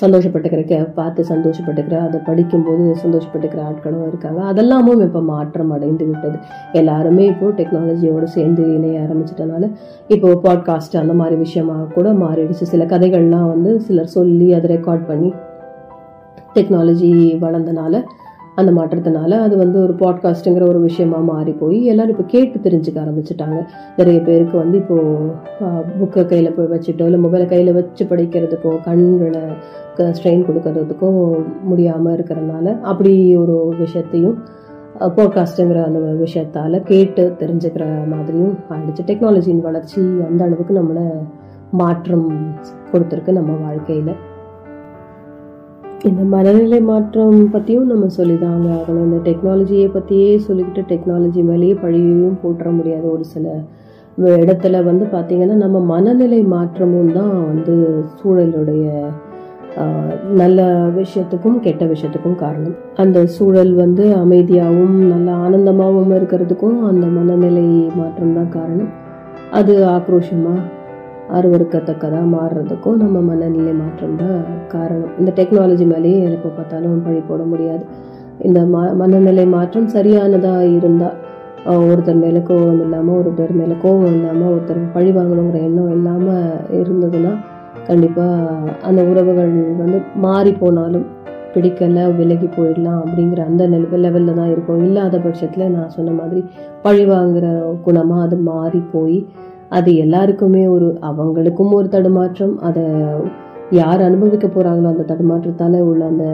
சந்தோஷப்பட்டுக்கிறக்க பார்த்து சந்தோஷப்பட்டுக்கிற அதை படிக்கும்போது சந்தோஷப்பட்டுக்கிற ஆட்களும் இருக்காங்க. அதெல்லாமும் இப்போ மாற்றம் அடைந்து விட்டது. எல்லாருமே இப்போ டெக்னாலஜியோடு சேர்ந்து இணைய ஆரம்பிச்சிட்டனால இப்போ பாட்காஸ்ட் அந்த மாதிரி விஷயமாக கூட மாறிடுச்சு. சில கதைகள்லாம் வந்து சிலர் சொல்லி அதை ரெக்கார்ட் பண்ணி டெக்னாலஜி வளர்ந்தனால அந்த மாற்றத்தினால அது வந்து ஒரு பாட்காஸ்ட்டுங்கிற ஒரு விஷயமா மாறி போய் எல்லாரும் இப்போ கேட்டு தெரிஞ்சுக்க ஆரம்பிச்சிட்டாங்க. நிறைய பேருக்கு வந்து இப்போ புக்கை கையில் போய் வச்சுட்டோ இல்லை மொபைலை கையில் வச்சு படிக்கிறதுக்கோ கண்களை ஸ்ட்ரெயின் கொடுக்கறதுக்கோ முடியாமல் இருக்கிறனால அப்படி ஒரு விஷயத்தையும் போட்காஸ்ட்டுங்கிற அந்த விஷயத்தால் கேட்டு தெரிஞ்சுக்கிற மாதிரியும் ஆயிடுச்சு. டெக்னாலஜியின் வளர்ச்சி அந்த அளவுக்கு நம்மளை மாற்றம் கொடுத்துருக்கு நம்ம வாழ்க்கையில். இந்த மனநிலை மாற்றம் பற்றியும் நம்ம சொல்லிதாங்க ஆகணும். இந்த டெக்னாலஜியை பற்றியே சொல்லிக்கிட்டு டெக்னாலஜி மேலேயே பழியையும் போட்டுற முடியாது ஒரு சில இடத்துல வந்து பார்த்திங்கன்னா நம்ம மனநிலை மாற்றமும் தான் வந்து சூழலுடைய நல்ல விஷயத்துக்கும் கெட்ட விஷயத்துக்கும் காரணம். அந்த சூழல் வந்து அமைதியாகவும் நல்ல ஆனந்தமாகவும் இருக்கிறதுக்கும் அந்த மனநிலை மாற்றம் தான் காரணம். அது ஆக்ரோஷமாக அருவறுக்கத்தக்கதாக மாறுறதுக்கும் நம்ம மனநிலை மாற்றம் தான் காரணம். இந்த டெக்னாலஜி மேலேயே எப்போ பார்த்தாலும் பழி போட முடியாது. இந்த ம மனநிலை மாற்றம் சரியானதாக இருந்தால் ஒருத்தர் மேலே கோபம் இல்லாமல் ஒருத்தர் மேலே கோபம் இல்லாமல் ஒருத்தர் பழி வாங்கணுங்கிற எண்ணம் இல்லாமல் இருந்ததுன்னா கண்டிப்பாக அந்த உறவுகள் வந்து மாறி போனாலும் பிடிக்கலை விலகி போயிடலாம் அப்படிங்கிற அந்த லெவலில் தான் இருக்கும். இல்லாத பட்சத்தில் நான் சொன்ன மாதிரி பழி வாங்குகிற குணமாக அது மாறி போய் அது எல்லாருக்குமே ஒரு அவங்களுக்கும் ஒரு தடுமாற்றம் அதை யார் அனுபவிக்க போகிறாங்களோ அந்த தடுமாற்றத்தால் உள்ள அந்த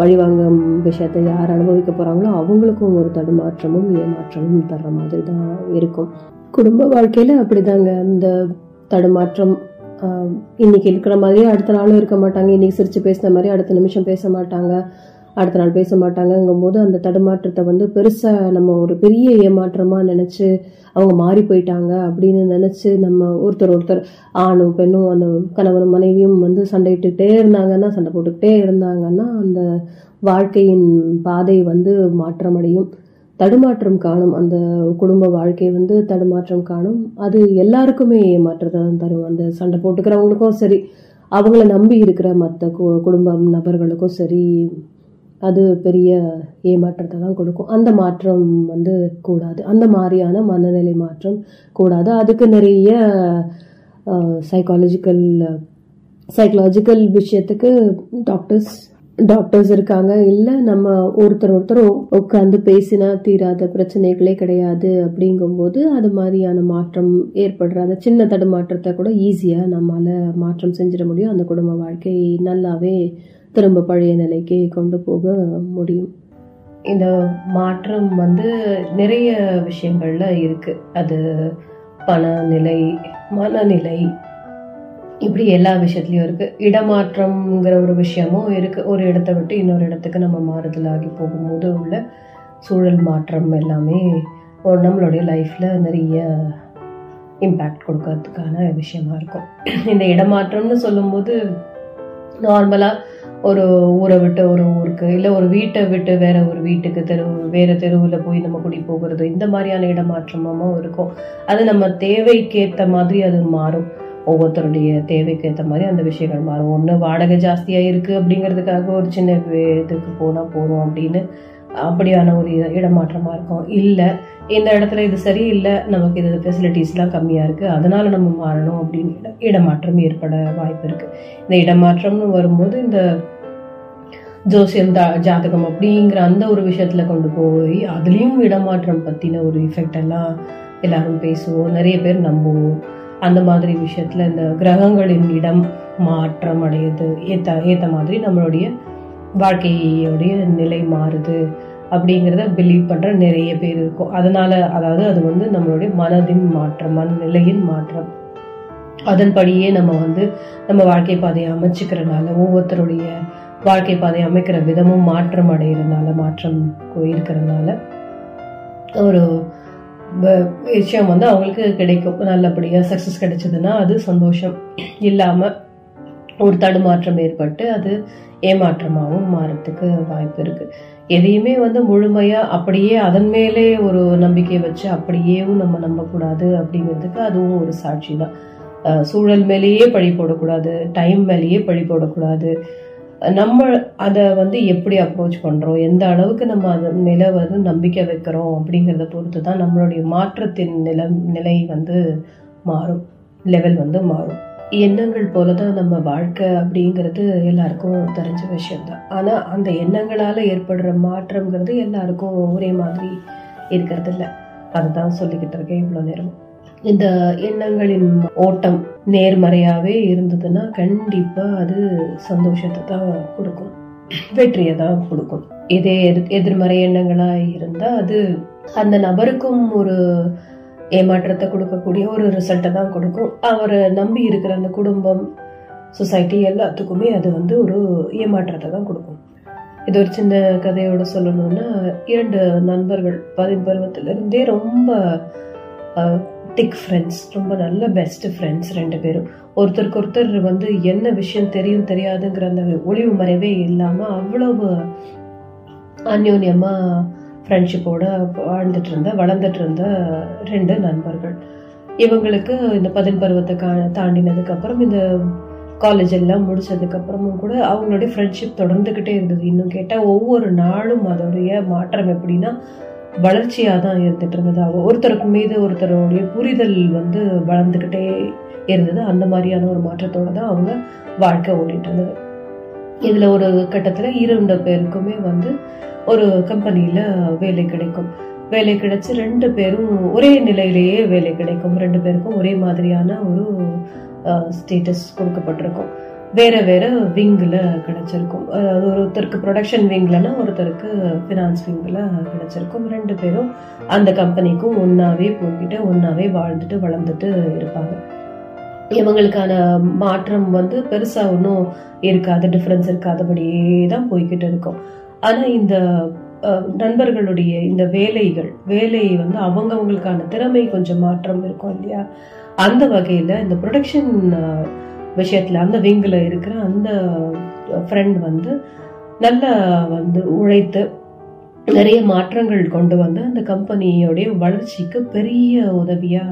பழிவாங்கும் விஷயத்தை யார் அனுபவிக்க போகிறாங்களோ அவங்களுக்கும் ஒரு தடுமாற்றமும் ஏமாற்றமும் தர்ற மாதிரி தான் இருக்கும். குடும்ப வாழ்க்கையில் அப்படிதாங்க. இந்த தடுமாற்றம் இன்னைக்கு இருக்கிற மாதிரியே அடுத்த நாளும் இருக்க மாட்டாங்க. இன்னைக்கு சிரித்து பேசின மாதிரி அடுத்த நிமிஷம் பேச மாட்டாங்க. அடுத்த நாள் பேச மாட்டாங்கங்கும் போது அந்த தடுமாற்றத்தை வந்து பெருசாக நம்ம ஒரு பெரிய ஏமாற்றமாக நினச்சி அவங்க மாறி போயிட்டாங்க அப்படின்னு நினச்சி நம்ம ஒருத்தர் ஒருத்தர் ஆணும் பெண்ணும் அந்த கணவனும் மனைவியும் வந்து சண்டையிட்டுட்டே இருந்தாங்கன்னா சண்டை போட்டுக்கிட்டே இருந்தாங்கன்னா அந்த வாழ்க்கையின் பாதை வந்து மாற்றமடையும். தடுமாற்றம் காணும். அந்த குடும்ப வாழ்க்கை வந்து தடுமாற்றம் காணும். அது எல்லாருக்குமே ஏமாற்றத்தை தான் தரும். அந்த சண்டை போட்டுக்கிறவங்களுக்கும் சரி அவங்கள நம்பி இருக்கிற மற்ற குடும்பம் நபர்களுக்கும் சரி அது பெரிய ஏமாற்றத்தை தான் கொடுக்கும். அந்த மாற்றம் வந்து கூடாது. அந்த மாதிரியான மனநிலை மாற்றம் கூடாது. அதுக்கு நிறைய சைக்காலஜிக்கல் சைக்கலாஜிக்கல் விஷயத்துக்கு டாக்டர்ஸ் டாக்டர்ஸ் இருக்காங்க. இல்லை நம்ம ஒருத்தர் ஒருத்தர் உட்காந்து பேசினா தீராத பிரச்சனைகளே கிடையாது அப்படிங்கும்போது அது மாதிரியான மாற்றம் ஏற்படுற அந்த சின்ன தடுமாற்றத்தை கூட ஈஸியாக நம்மளால் மாற்றம் செஞ்சிட முடியும். அந்த குடும்ப வாழ்க்கை நல்லாவே திரும்ப பழைய நிலைக்கு கொண்டு போக முடியும். இந்த மாற்றம் வந்து நிறைய விஷயங்கள்ல இருக்கு. அது பணநிலை மனநிலை இப்படி எல்லா விஷயத்துலையும் இருக்கு. இடமாற்றம்ங்கிற ஒரு விஷயமும் இருக்கு. ஒரு இடத்தை விட்டு இன்னொரு இடத்துக்கு நம்ம மாறுதலாகி போகும்போது உள்ள சூழல் மாற்றம் எல்லாமே நம்மளுடைய லைஃப்ல நிறைய இம்பேக்ட் கொடுக்கறதுக்கான விஷயமா இருக்கும். இந்த இடமாற்றம்னு சொல்லும்போது நார்மலாக ஒரு ஊரை விட்டு ஒரு ஊருக்கு இல்லை ஒரு வீட்டை விட்டு வேற ஒரு வீட்டுக்கு தெரு வேற தெருவில் போய் நம்ம குடி போகிறது இந்த மாதிரியான இடமாற்றமும் இருக்கும். அது நம்ம தேவைக்கேற்ற மாதிரி அது மாறும். ஒவ்வொருத்தருடைய தேவைக்கு ஏற்ற மாதிரி அந்த விஷயங்கள் மாறும். ஒன்று வாடகை ஜாஸ்தியாக இருக்குது அப்படிங்கிறதுக்காக ஒரு சின்ன இதுக்கு போனால் போகிறோம் அப்படின்னு அப்படியான ஒரு இடமாற்றமாக இருக்கும். இல்லை இந்த இடத்துல இது சரியில்லை நமக்கு இது ஃபெசிலிட்டிஸ்லாம் கம்மியாக இருக்குது அதனால் நம்ம மாறணும் அப்படின்னு இடமாற்றம் ஏற்பட வாய்ப்பு இருக்குது இந்த இடமாற்றம்னு வரும்போது இந்த ஜோசியம் தா ஜாதகம் அப்படிங்கிற அந்த ஒரு விஷயத்தில் கொண்டு போய் அதுலேயும் இடமாற்றம் பற்றின ஒரு எஃபெக்ட் எல்லாம் எல்லாரும் பேசுவோம் நிறைய பேர் நம்புவோம். அந்த மாதிரி விஷயத்தில் இந்த கிரகங்களின் இடம் மாற்றம் அடையுது ஏற்ற ஏற்ற மாதிரி நம்மளுடைய வாழ்க்கையோடைய நிலை மாறுது. அப்படிங்கிறத பிலீவ் பண்ற நிறைய பேர் இருக்கும். அதனால அதாவது அது வந்து நம்மளுடைய மனதின் மாற்றம் மனநிலையின் மாற்றம். அதன்படியே நம்ம வந்து நம்ம வாழ்க்கை பாதையை அமைச்சுக்கிறனால ஒவ்வொருத்தருடைய வாழ்க்கை பாதையை அமைக்கிற விதமும் மாற்றம் அடைகிறதுனால மாற்றம் இருக்கிறதுனால ஒரு விஷயம் வந்து அவங்களுக்கு கிடைக்கும். நல்லபடியா சக்சஸ் கிடைச்சதுன்னா அது சந்தோஷம். இல்லாம ஒரு தடுமாற்றம் ஏற்பட்டு அது ஏமாற்றமாகவும் மாறத்துக்கு வாய்ப்பு இருக்கு. எதையுமே வந்து முழுமையா அப்படியே அதன் மேலே ஒரு நம்பிக்கை வச்சு அப்படியேவும் நம்ம நம்பக்கூடாது அப்படிங்கிறதுக்கு அதுவும் ஒரு சாட்சி தான். சூழல் மேலேயே பழி போடக்கூடாது டைம் மேலேயே பழி போடக்கூடாது. நம்ம அதை வந்து எப்படி அப்ரோச் பண்ணுறோம் எந்த அளவுக்கு நம்ம அதன் நிலை வந்து நம்பிக்கை வைக்கிறோம் அப்படிங்கிறத பொறுத்து தான் நம்மளுடைய மாற்றத்தின் நில நிலை வந்து மாறும் லெவல் வந்து மாறும். எண்ணங்கள் போல தான் நம்ம வாழ்க்கை அப்படிங்கிறது எல்லாருக்கும் தெரிஞ்ச விஷயம்தான். ஆனால் அந்த எண்ணங்களால் ஏற்படுற மாற்றம்ங்கிறது எல்லாருக்கும் ஒரே மாதிரி இருக்கிறது இல்லை அதுதான் சொல்லிக்கிட்டு இருக்கேன் இவ்வளோ நேரம் இந்த எண்ணங்களின் ஓட்டம் நேர்மறையாகவே இருந்ததுன்னா கண்டிப்பாக அது சந்தோஷத்தை தான் கொடுக்கும். வெற்றியை தான் கொடுக்கும். இதே எதிர்- எதிர்மறை எண்ணங்களாக இருந்தால் அது அந்த நபருக்கும் ஒரு ஏமாற்றத்தை கொடுக்கக்கூடிய ஒரு ரிசல்ட்டை தான் கொடுக்கும். அவரை நம்பி இருக்கிற அந்த குடும்பம் சொசைட்டி எல்லாத்துக்குமே அது வந்து ஒரு ஏமாற்றத்தை தான் கொடுக்கும். இது ஒரு சின்ன கதையோட சொல்லணும்னா இரண்டு நண்பர்கள் பதின் இருந்தே ரொம்ப திக் ஃப்ரெண்ட்ஸ் ரொம்ப நல்ல பெஸ்ட் ஃப்ரெண்ட்ஸ் ரெண்டு பேரும். ஒருத்தருக்கு ஒருத்தர் வந்து என்ன விஷயம் தெரியும் தெரியாதுங்கிற அந்த ஒளிவு மறைவே இல்லாமல் அவ்வளவு அந்யோன்யமாக ஃப்ரெண்ட்ஷிப்போட வாழ்ந்துட்டு இருந்த வளர்ந்துட்டு இருந்த ரெண்டு நண்பர்கள். இவங்களுக்கு இந்த பதின் பருவத்தை கா தாண்டினதுக்கப்புறம் இந்த காலேஜ் எல்லாம் முடிச்சதுக்கப்புறமும் கூட அவங்களுடைய ஃப்ரெண்ட்ஷிப் தொடர்ந்துக்கிட்டே இருந்தது. இன்னும் கேட்டால் ஒவ்வொரு நாளும் அதோடைய மாற்றம் எப்படின்னா வளர்ச்சியாக தான் இருந்துட்டு இருந்தது அவங்க ஒருத்தருக்கு மீது ஒருத்தருடைய புரிதல் வந்து வளர்ந்துக்கிட்டே இருந்தது. அந்த மாதிரியான ஒரு மாற்றத்தோடு தான் அவங்க வாழ்க்கை ஓடிட்டு இருந்தது இதில் ஒரு கட்டத்தில் இரண்டு பேருக்குமே வந்து ஒரு கம்பெனியில் வேலை கிடைக்கும். வேலை கிடைச்சி ரெண்டு பேரும் ஒரே நிலையிலேயே வேலை கிடைக்கும். ரெண்டு பேருக்கும் ஒரே மாதிரியான ஒரு ஸ்டேட்டஸ் கொடுக்கப்பட்டிருக்கும். வேற வேற விங்கில் கிடைச்சிருக்கும். அதாவது ஒருத்தருக்கு ப்ரொடக்ஷன் விங்லனா ஒருத்தருக்கு ஃபினான்ஸ் விங்கில் கிடைச்சிருக்கும். ரெண்டு பேரும் அந்த கம்பெனிக்கும் ஒன்றாவே போய்கிட்டு ஒன்றாவே வாழ்ந்துட்டு வளர்ந்துட்டு இருப்பாங்க. இவங்களுக்கான மாற்றம் வந்து பெருசா ஒன்றும் இருக்காது டிஃப்ரென்ஸ் இருக்காதபடியே தான் போய்கிட்டு இருக்கும். ஆனா இந்த நண்பர்களுடைய இந்த வேலைகள் வேலை வந்து அவங்கவங்களுக்கான திறமை கொஞ்சம் மாற்றம் இருக்கும் இல்லையா? அந்த வகையில இந்த ப்ரொடக்ஷன் விஷயத்துல அந்த விங்கில் இருக்கிற அந்த ஃப்ரெண்ட் வந்து நல்லா வந்து உழைத்து நிறைய மாற்றங்கள் கொண்டு வந்து அந்த கம்பெனியோடைய வளர்ச்சிக்கு பெரிய உதவியா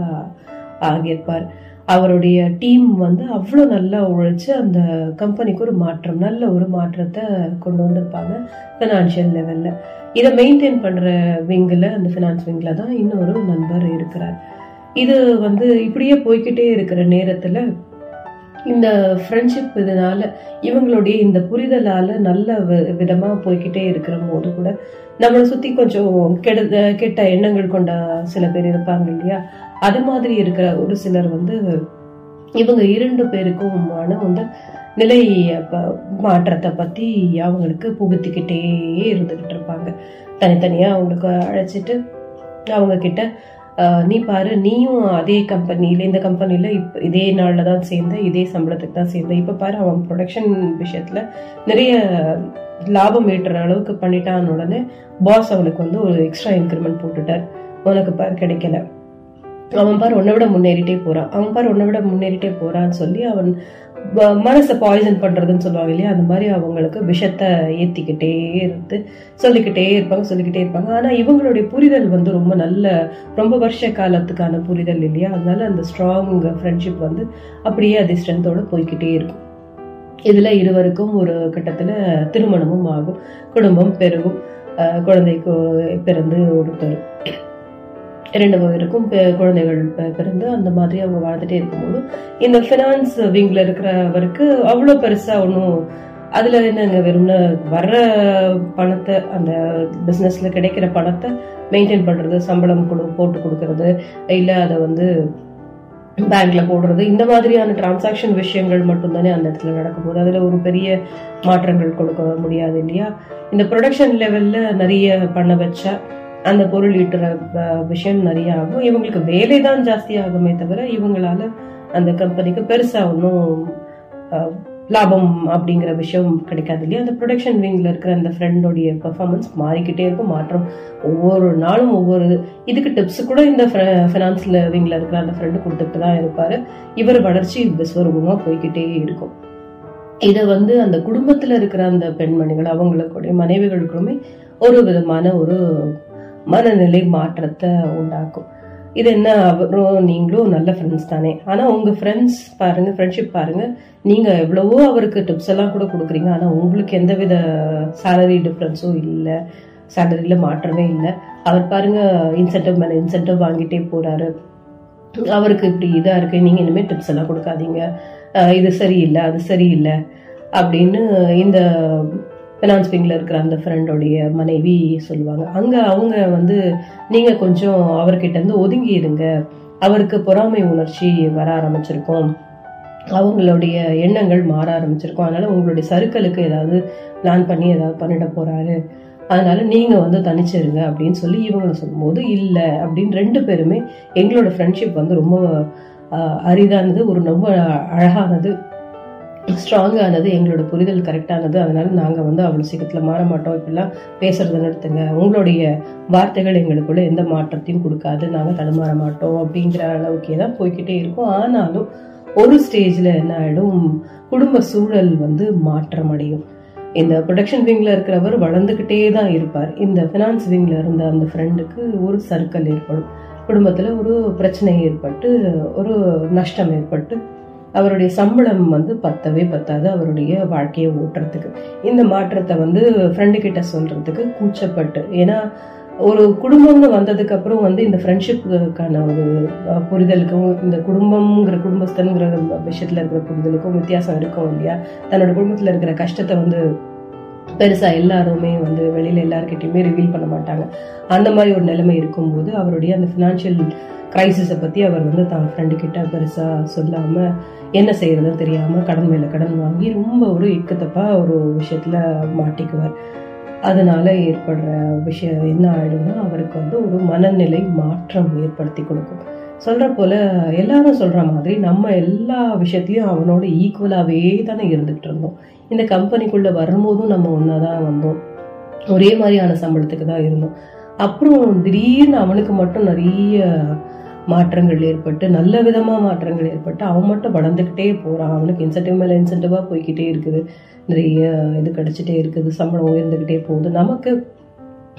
ஆகியிருப்பார். அவருடைய டீம் வந்து அவ்வளோ நல்லா உழைச்சி அந்த கம்பெனிக்கு ஒரு மாற்றம் நல்ல ஒரு மாற்றத்தை கொண்டு வந்திருப்பாங்க ஃபினான்ஷியல் லெவல்ல இதை மெயின்டைன் பண்ற விங்கில் அந்த ஃபினான்ஸ் விங்கில் தான் இன்னொரு நண்பர் இருக்கிறார். இது வந்து இப்படியே போய்க்கிட்டே இருக்கிற நேரத்துல இந்த ஃப்ரெண்ட்ஷிப் இதனால இவங்களுடைய இந்த புரிதலால நல்ல வி- விதமா போய்க்கிட்டே இருக்கிற போது கூட நம்மளை சுத்தி கொஞ்சம் கெடுத கெட்ட எண்ணங்கள் கொண்ட சில பேர் இருப்பாங்க இல்லையா? அது மாதிரி இருக்கிற ஒரு சிலர் வந்து இவங்க இரண்டு பேருக்குமான வந்து நிலை ப- மாற்றத்தை பத்தி அவங்களுக்கு புகுத்திக்கிட்டே இருந்துகிட்டு இருப்பாங்க. தனித்தனியா அவங்களுக்கு அழைச்சிட்டு அவங்க கிட்ட நீ பாரு நீயும் அதே கம்பெனியில் இந்த கம்பெனியில் இப்ப இதே நாள்ல தான் சேர்ந்த இதே சம்பளத்துக்கு தான் சேர்ந்த. இப்ப பாரு அவன் ப்ரொடக்ஷன் விஷயத்துல நிறைய லாபம் ஈட்டுற அளவுக்கு பண்ணிட்டான் உடனே பாஸ் அவனுக்கு வந்து ஒரு எக்ஸ்ட்ரா இன்க்ரிமெண்ட் போட்டுட்டார். உனக்கு பாரு கிடைக்கல. அவன் பார் உன்னை விட முன்னேறிட்டே போறான். அவன் பார் உன்னை விட முன்னேறிட்டே போறான்னு சொல்லி அவன் மனசை பாய்சன் பண்றதுன்னு சொல்லுவாங்க இல்லையா? அந்த மாதிரி அவங்களுக்கு விஷத்தை ஏத்திக்கிட்டே இருந்து சொல்லிக்கிட்டே இருப்பாங்க சொல்லிக்கிட்டே இருப்பாங்க. ஆனா இவங்களுடைய புரிதல் வந்து ரொம்ப நல்ல ரொம்ப வருஷ காலத்துக்கான புரிதல் இல்லையா? அதனால அந்த ஸ்ட்ராங் ஃப்ரெண்ட்ஷிப் வந்து அப்படியே அது ஸ்ட்ரென்த்தோட போய்க்கிட்டே இருக்கும். இதுல இருவருக்கும் ஒரு கட்டத்துல திருமணமும் ஆகும் குடும்பம் பெருகும். குழந்தைக்கு பிறந்து ஒருத்தர் இரண்டு பேருக்கும் பெ- குழந்தைகள் பிறந்து அந்த மாதிரி அவங்க வாழ்ந்துட்டே இருக்கும்போது இந்த ஃபினான்ஸ் விங்ல இருக்கிறவருக்கு அவ்வளோ பெருசா ஒன்றும் அதுல என்னங்க வெறும்னு வர்ற பணத்தை அந்த பிசினஸ்ல கிடைக்கிற பணத்தை மெயின்டைன் பண்றது சம்பளம் கொடு போட்டு கொடுக்கறது இல்ல அதை வந்து பேங்க்ல போடுறது இந்த மாதிரியான டிரான்சாக்ஷன் விஷயங்கள் மட்டும்தானே அந்த இடத்துல நடக்கும்போது அதுல ஒரு பெரிய மாற்றங்கள் கொடுக்க முடியாது இல்லையா? இந்த ப்ரொடக்ஷன் லெவல்ல நிறைய பண்ண வச்சா அந்த பொருள் ஈட்டுற விஷயம் நிறைய ஆகும். இவங்களுக்கு வேலை தான் ஜாஸ்தி ஆகுமே தவிர இவங்களால அந்த கம்பெனிக்கு பெருசா ஒன்றும் லாபம் அப்படிங்கிற விஷயம் கிடைக்காது இல்லையா? அந்த ப்ரொடக்ஷன் விங்கில் இருக்கிற அந்த ஃப்ரெண்டோடைய பர்ஃபார்மன்ஸ் மாறிக்கிட்டே இருக்கும் மாற்றம் ஒவ்வொரு நாளும் ஒவ்வொரு இதுக்கு டிப்ஸ் கூட இந்த ஃபினான்ஸில் விங்கில் இருக்கிற அந்த ஃப்ரெண்டு கொடுத்துட்டு தான் இருப்பார். இவர் வளர்ச்சி விஸ்வரூபமாக போய்க்கிட்டே இருக்கும். இதை வந்து அந்த குடும்பத்தில் இருக்கிற அந்த பெண்மணிகள் அவங்களுக்குடைய மனைவிகளுக்குமே ஒரு விதமான ஒரு மனநிலை மாற்றத்தை உண்டாக்கும். இது என்ன அவரும் நீங்களும் நல்ல ஃப்ரெண்ட்ஸ் தானே. ஆனால் உங்கள் ஃப்ரெண்ட்ஸ் பாருங்க ஃப்ரெண்ட்ஷிப் பாருங்க நீங்கள் எவ்வளவோ அவருக்கு டிப்ஸ் எல்லாம் கூட கொடுக்குறீங்க. ஆனால் உங்களுக்கு எந்த வித சேலரி டிஃப்ரென்ஸும் இல்லை. சேலரியில் மாற்றமே இல்லை. அவர் பாருங்க இன்சென்டிவ் மேலே இன்சென்டிவ் வாங்கிட்டே போறாரு. அவருக்கு இப்படி இதாக இருக்கு. நீங்கள் இனிமே டிப்ஸ் எல்லாம் கொடுக்காதீங்க. இது சரியில்லை அது சரியில்லை அப்படின்னு இந்த ஃபினான்ஸ் விங்கில் இருக்கிற அந்த ஃப்ரெண்டோடைய மனைவி சொல்லுவாங்க. அங்கே அவங்க வந்து நீங்கள் கொஞ்சம் அவர்கிட்ட ஒதுங்கி இருங்க. அவருக்கு பொறாமை உணர்ச்சி வர ஆரம்பிச்சிருக்கும். அவங்களுடைய எண்ணங்கள் மாற ஆரம்பிச்சிருக்கும். அதனால உங்களுடைய சருக்களுக்கு ஏதாவது பிளான் பண்ணி ஏதாவது பண்ணிட போறாரு. அதனால நீங்க வந்து தனிச்சிருங்க அப்படின்னு சொல்லி இவங்களை சொல்லும்போது இல்லை அப்படின்னு ரெண்டு பேருமே எங்களோட ஃப்ரெண்ட்ஷிப் வந்து ரொம்ப அரிதானது ஒரு ரொம்ப அழகானது. ஸ்ட்ராங்கானது எங்களோட புரிதல் கரெக்டானது அதனால நாங்கள் வந்து அவ்வளோ சீக்கிரத்தில் மாற மாட்டோம். இப்படிலாம் பேசுறதை நிறுத்துங்க. உங்களுடைய வார்த்தைகள் எங்களுக்குள்ள எந்த மாற்றத்தையும் கொடுக்காது. நாங்கள் தடுமாற மாட்டோம் அப்படிங்கிற அளவுக்கே தான் போய்கிட்டே இருக்கோம். ஆனாலும் ஒரு ஸ்டேஜ்ல என்ன ஆயிடும்? குடும்ப சூழல் வந்து மாற்றம் அடையும் இந்த ப்ரொடக்ஷன் விங்ல இருக்கிறவர் வளர்ந்துக்கிட்டே தான் இருப்பார். இந்த ஃபினான்ஸ் விங்ல இருந்த அந்த ஃப்ரெண்டுக்கு ஒரு சர்க்கிள் ஏற்படும். குடும்பத்துல ஒரு பிரச்சனை ஏற்பட்டு ஒரு நஷ்டம் ஏற்பட்டு அவருடைய சம்பளம் வந்து பத்தவே பத்தாது. அவருடைய வாழ்க்கையை ஓட்டுறதுக்கு. இந்த மாற்றத்தை வந்து ஃப்ரெண்டு கிட்ட சொல்றதுக்கு கூச்சப்பட்டு. ஏன்னா ஒரு குடும்பம்னு வந்ததுக்கு அப்புறம் வந்து இந்த ஃப்ரெண்ட்ஷிப்புக்கான ஒரு புரிதலுக்கும் இந்த குடும்பம்ங்கிற குடும்பஸ்தனுங்கிற விஷயத்துல இருக்கிற புரிதலுக்கும் வித்தியாசம் இருக்கும் இல்லையா? தன்னோட குடும்பத்துல இருக்கிற கஷ்டத்தை வந்து பெருசா எல்லாருமே வந்து வெளியில எல்லாருக்கிட்டையுமே ரிவீல் பண்ண மாட்டாங்க. அந்த மாதிரி ஒரு நிலைமை இருக்கும்போது அவருடைய அந்த ஃபினான்ஷியல் கிரைசிஸை பத்தி அவர் வந்து தான் ஃப்ரெண்டு கிட்ட பெருசா சொல்லாம என்ன செய்யறதுன்னு தெரியாம கடன் மேலே கடன் வாங்கி ரொம்ப ஒரு இக்கத்தப்பா ஒரு விஷயத்துல மாட்டிக்குவார். அதனால ஏற்படுற விஷயம் என்ன ஆயிடும்னா அவருக்கு வந்து ஒரு மனநிலை மாற்றம் ஏற்படுத்தி கொடுக்கும். சொல்ற போல எல்லாரும் சொல்ற மாதிரி நம்ம எல்லா விஷயத்தையும் அவனோட ஈக்குவலாகவே தானே இருந்துட்டு இருந்தோம். இந்த கம்பெனிக்குள்ள வரும்போதும் நம்ம ஒன்னாதான் வந்தோம். ஒரே மாதிரியான சம்பளத்துக்கு தான் இருந்தோம். அப்புறம் திடீர்னு அவனுக்கு மட்டும் நிறைய மாற்றங்கள் ஏற்பட்டு நல்ல விதமாக மாற்றங்கள் ஏற்பட்டு அவன் மட்டும் வளர்ந்துக்கிட்டே போகிறான் அவனுக்கு இன்சென்டிவ் மேலே இன்சென்டிவாக போய்கிட்டே இருக்குது. நிறைய இது கிடைச்சிட்டே இருக்குது. சம்பளம் உயர்ந்துக்கிட்டே போகுது. நமக்கு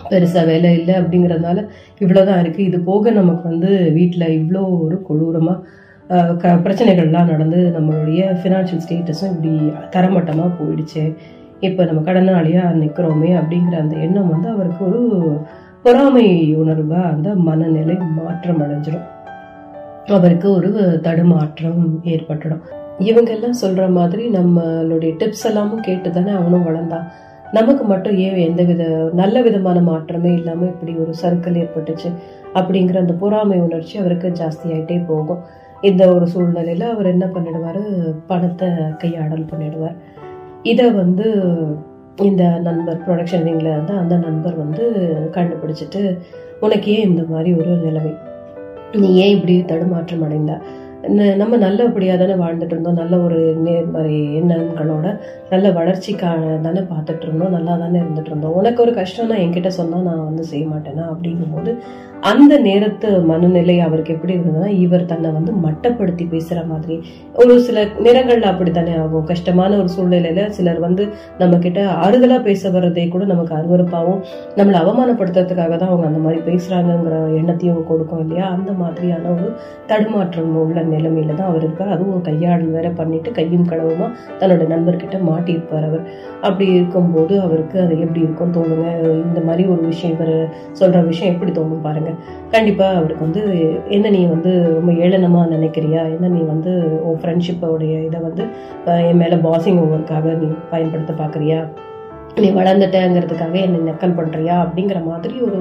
பெருசாக வேலை இல்லை அப்படிங்கிறதுனால இவ்வளோதான் இருக்குது இது போக நமக்கு வந்து வீட்டில் இவ்வளோ ஒரு கொடூரமாக க- பிரச்சனைகள்லாம் நடந்து நம்மளுடைய ஃபினான்ஷியல் ஸ்டேட்டஸும் இப்படி தரமட்டமாக போயிடுச்சு. இப்போ நம்ம கடனாளியாக நிற்கிறோமே அப்படிங்கிற அந்த எண்ணம் வந்து அவருக்கு ஒரு பொறாமை உணர்வாக அந்த மனநிலை மாற்றம் அடைஞ்சிரும் அவருக்கு ஒரு தடுமாற்றம் ஏற்பட்டுடும். இவங்கெல்லாம் சொல்ற மாதிரி நம்மளுடைய டிப்ஸ் எல்லாமும் கேட்டு தானே அவனும் வளர்ந்தான். நமக்கு மட்டும் ஏன் எந்த வித நல்ல விதமான மாற்றமே இல்லாம இப்படி ஒரு சர்க்கிள் ஏற்பட்டுச்சு அப்படிங்கிற அந்த பொறாமை உணர்ச்சி அவருக்கு ஜாஸ்தியாயிட்டே போகும். இந்த ஒரு சூழ்நிலையில அவர் என்ன பண்ணிடுவாரு? பணத்தை கையாடல் பண்ணிடுவார். இத வந்து இந்த நண்பர் ப்ரொடக்ஷன் விங்ல இருந்து அந்த நண்பர் வந்து கண்டுபிடிச்சிட்டு உனக்கு ஏன் இந்த மாதிரி ஒரு நிலைமை? நீ ஏன் இப்படி தடுமாற்றம் அடைந்த? நம்ம நல்லபடியா தானே வாழ்ந்துட்டு இருந்தோம். நல்ல ஒரு நேர்மறை எண்ணங்களோட நல்ல வளர்ச்சிக்கான தானே பார்த்துட்டு இருந்தோம். நல்லா தானே இருந்துட்டு இருந்தோம். உனக்கு ஒரு கஷ்டம்னா என்கிட்ட சொன்னா நான் வந்து செய்ய மாட்டேனா? அப்படிங்கும்போது அந்த நேரத்து மனநிலை அவருக்கு எப்படி இருந்ததுன்னா இவர் தன்னை வந்து மட்டப்படுத்தி பேசுற மாதிரி. ஒரு சில நேரங்கள்ல அப்படித்தானே ஆகும். கஷ்டமான ஒரு சூழ்நிலையில சிலர் வந்து நம்ம கிட்ட ஆறுதலா பேச வர்றதே கூட நமக்கு அருவறுப்பாகவும் நம்மளை அவமானப்படுத்துறதுக்காக தான் அவங்க அந்த மாதிரி பேசுறாங்கிற எண்ணத்தையும் கொடுக்கும் இல்லையா? அந்த மாதிரியான ஒரு தடுமாற்றம் உள்ள நிலைமையில தான் அவர் இருக்கார். அதுவும் கையாடல் வேற பண்ணிட்டு கையும் களவுமா தன்னோட நண்பர்கிட்ட மாட்டியிருப்பார் அவர். அப்படி இருக்கும்போது அவருக்கு அது எப்படி இருக்கும் தோணுங்க. இந்த மாதிரி ஒரு விஷயம் இவர் சொல்ற விஷயம் எப்படி தோணும் பாருங்க. கண்டிப்பா அவருக்கு வந்து என்ன நீ வந்து ரொம்ப ஏளனமா நினைக்கிறியா? என்ன நீ வந்து உன் ஃப்ரெண்ட்ஷிப்போடைய இதை வந்து என் மேல பாசிங் ஓவருக்காக நீ பயன்படுத்த பாக்குறியா நீ வளர்ந்துட்டேங்கிறதுக்காக என்னை நக்கல் பண்ணுறியா அப்படிங்கிற மாதிரி ஒரு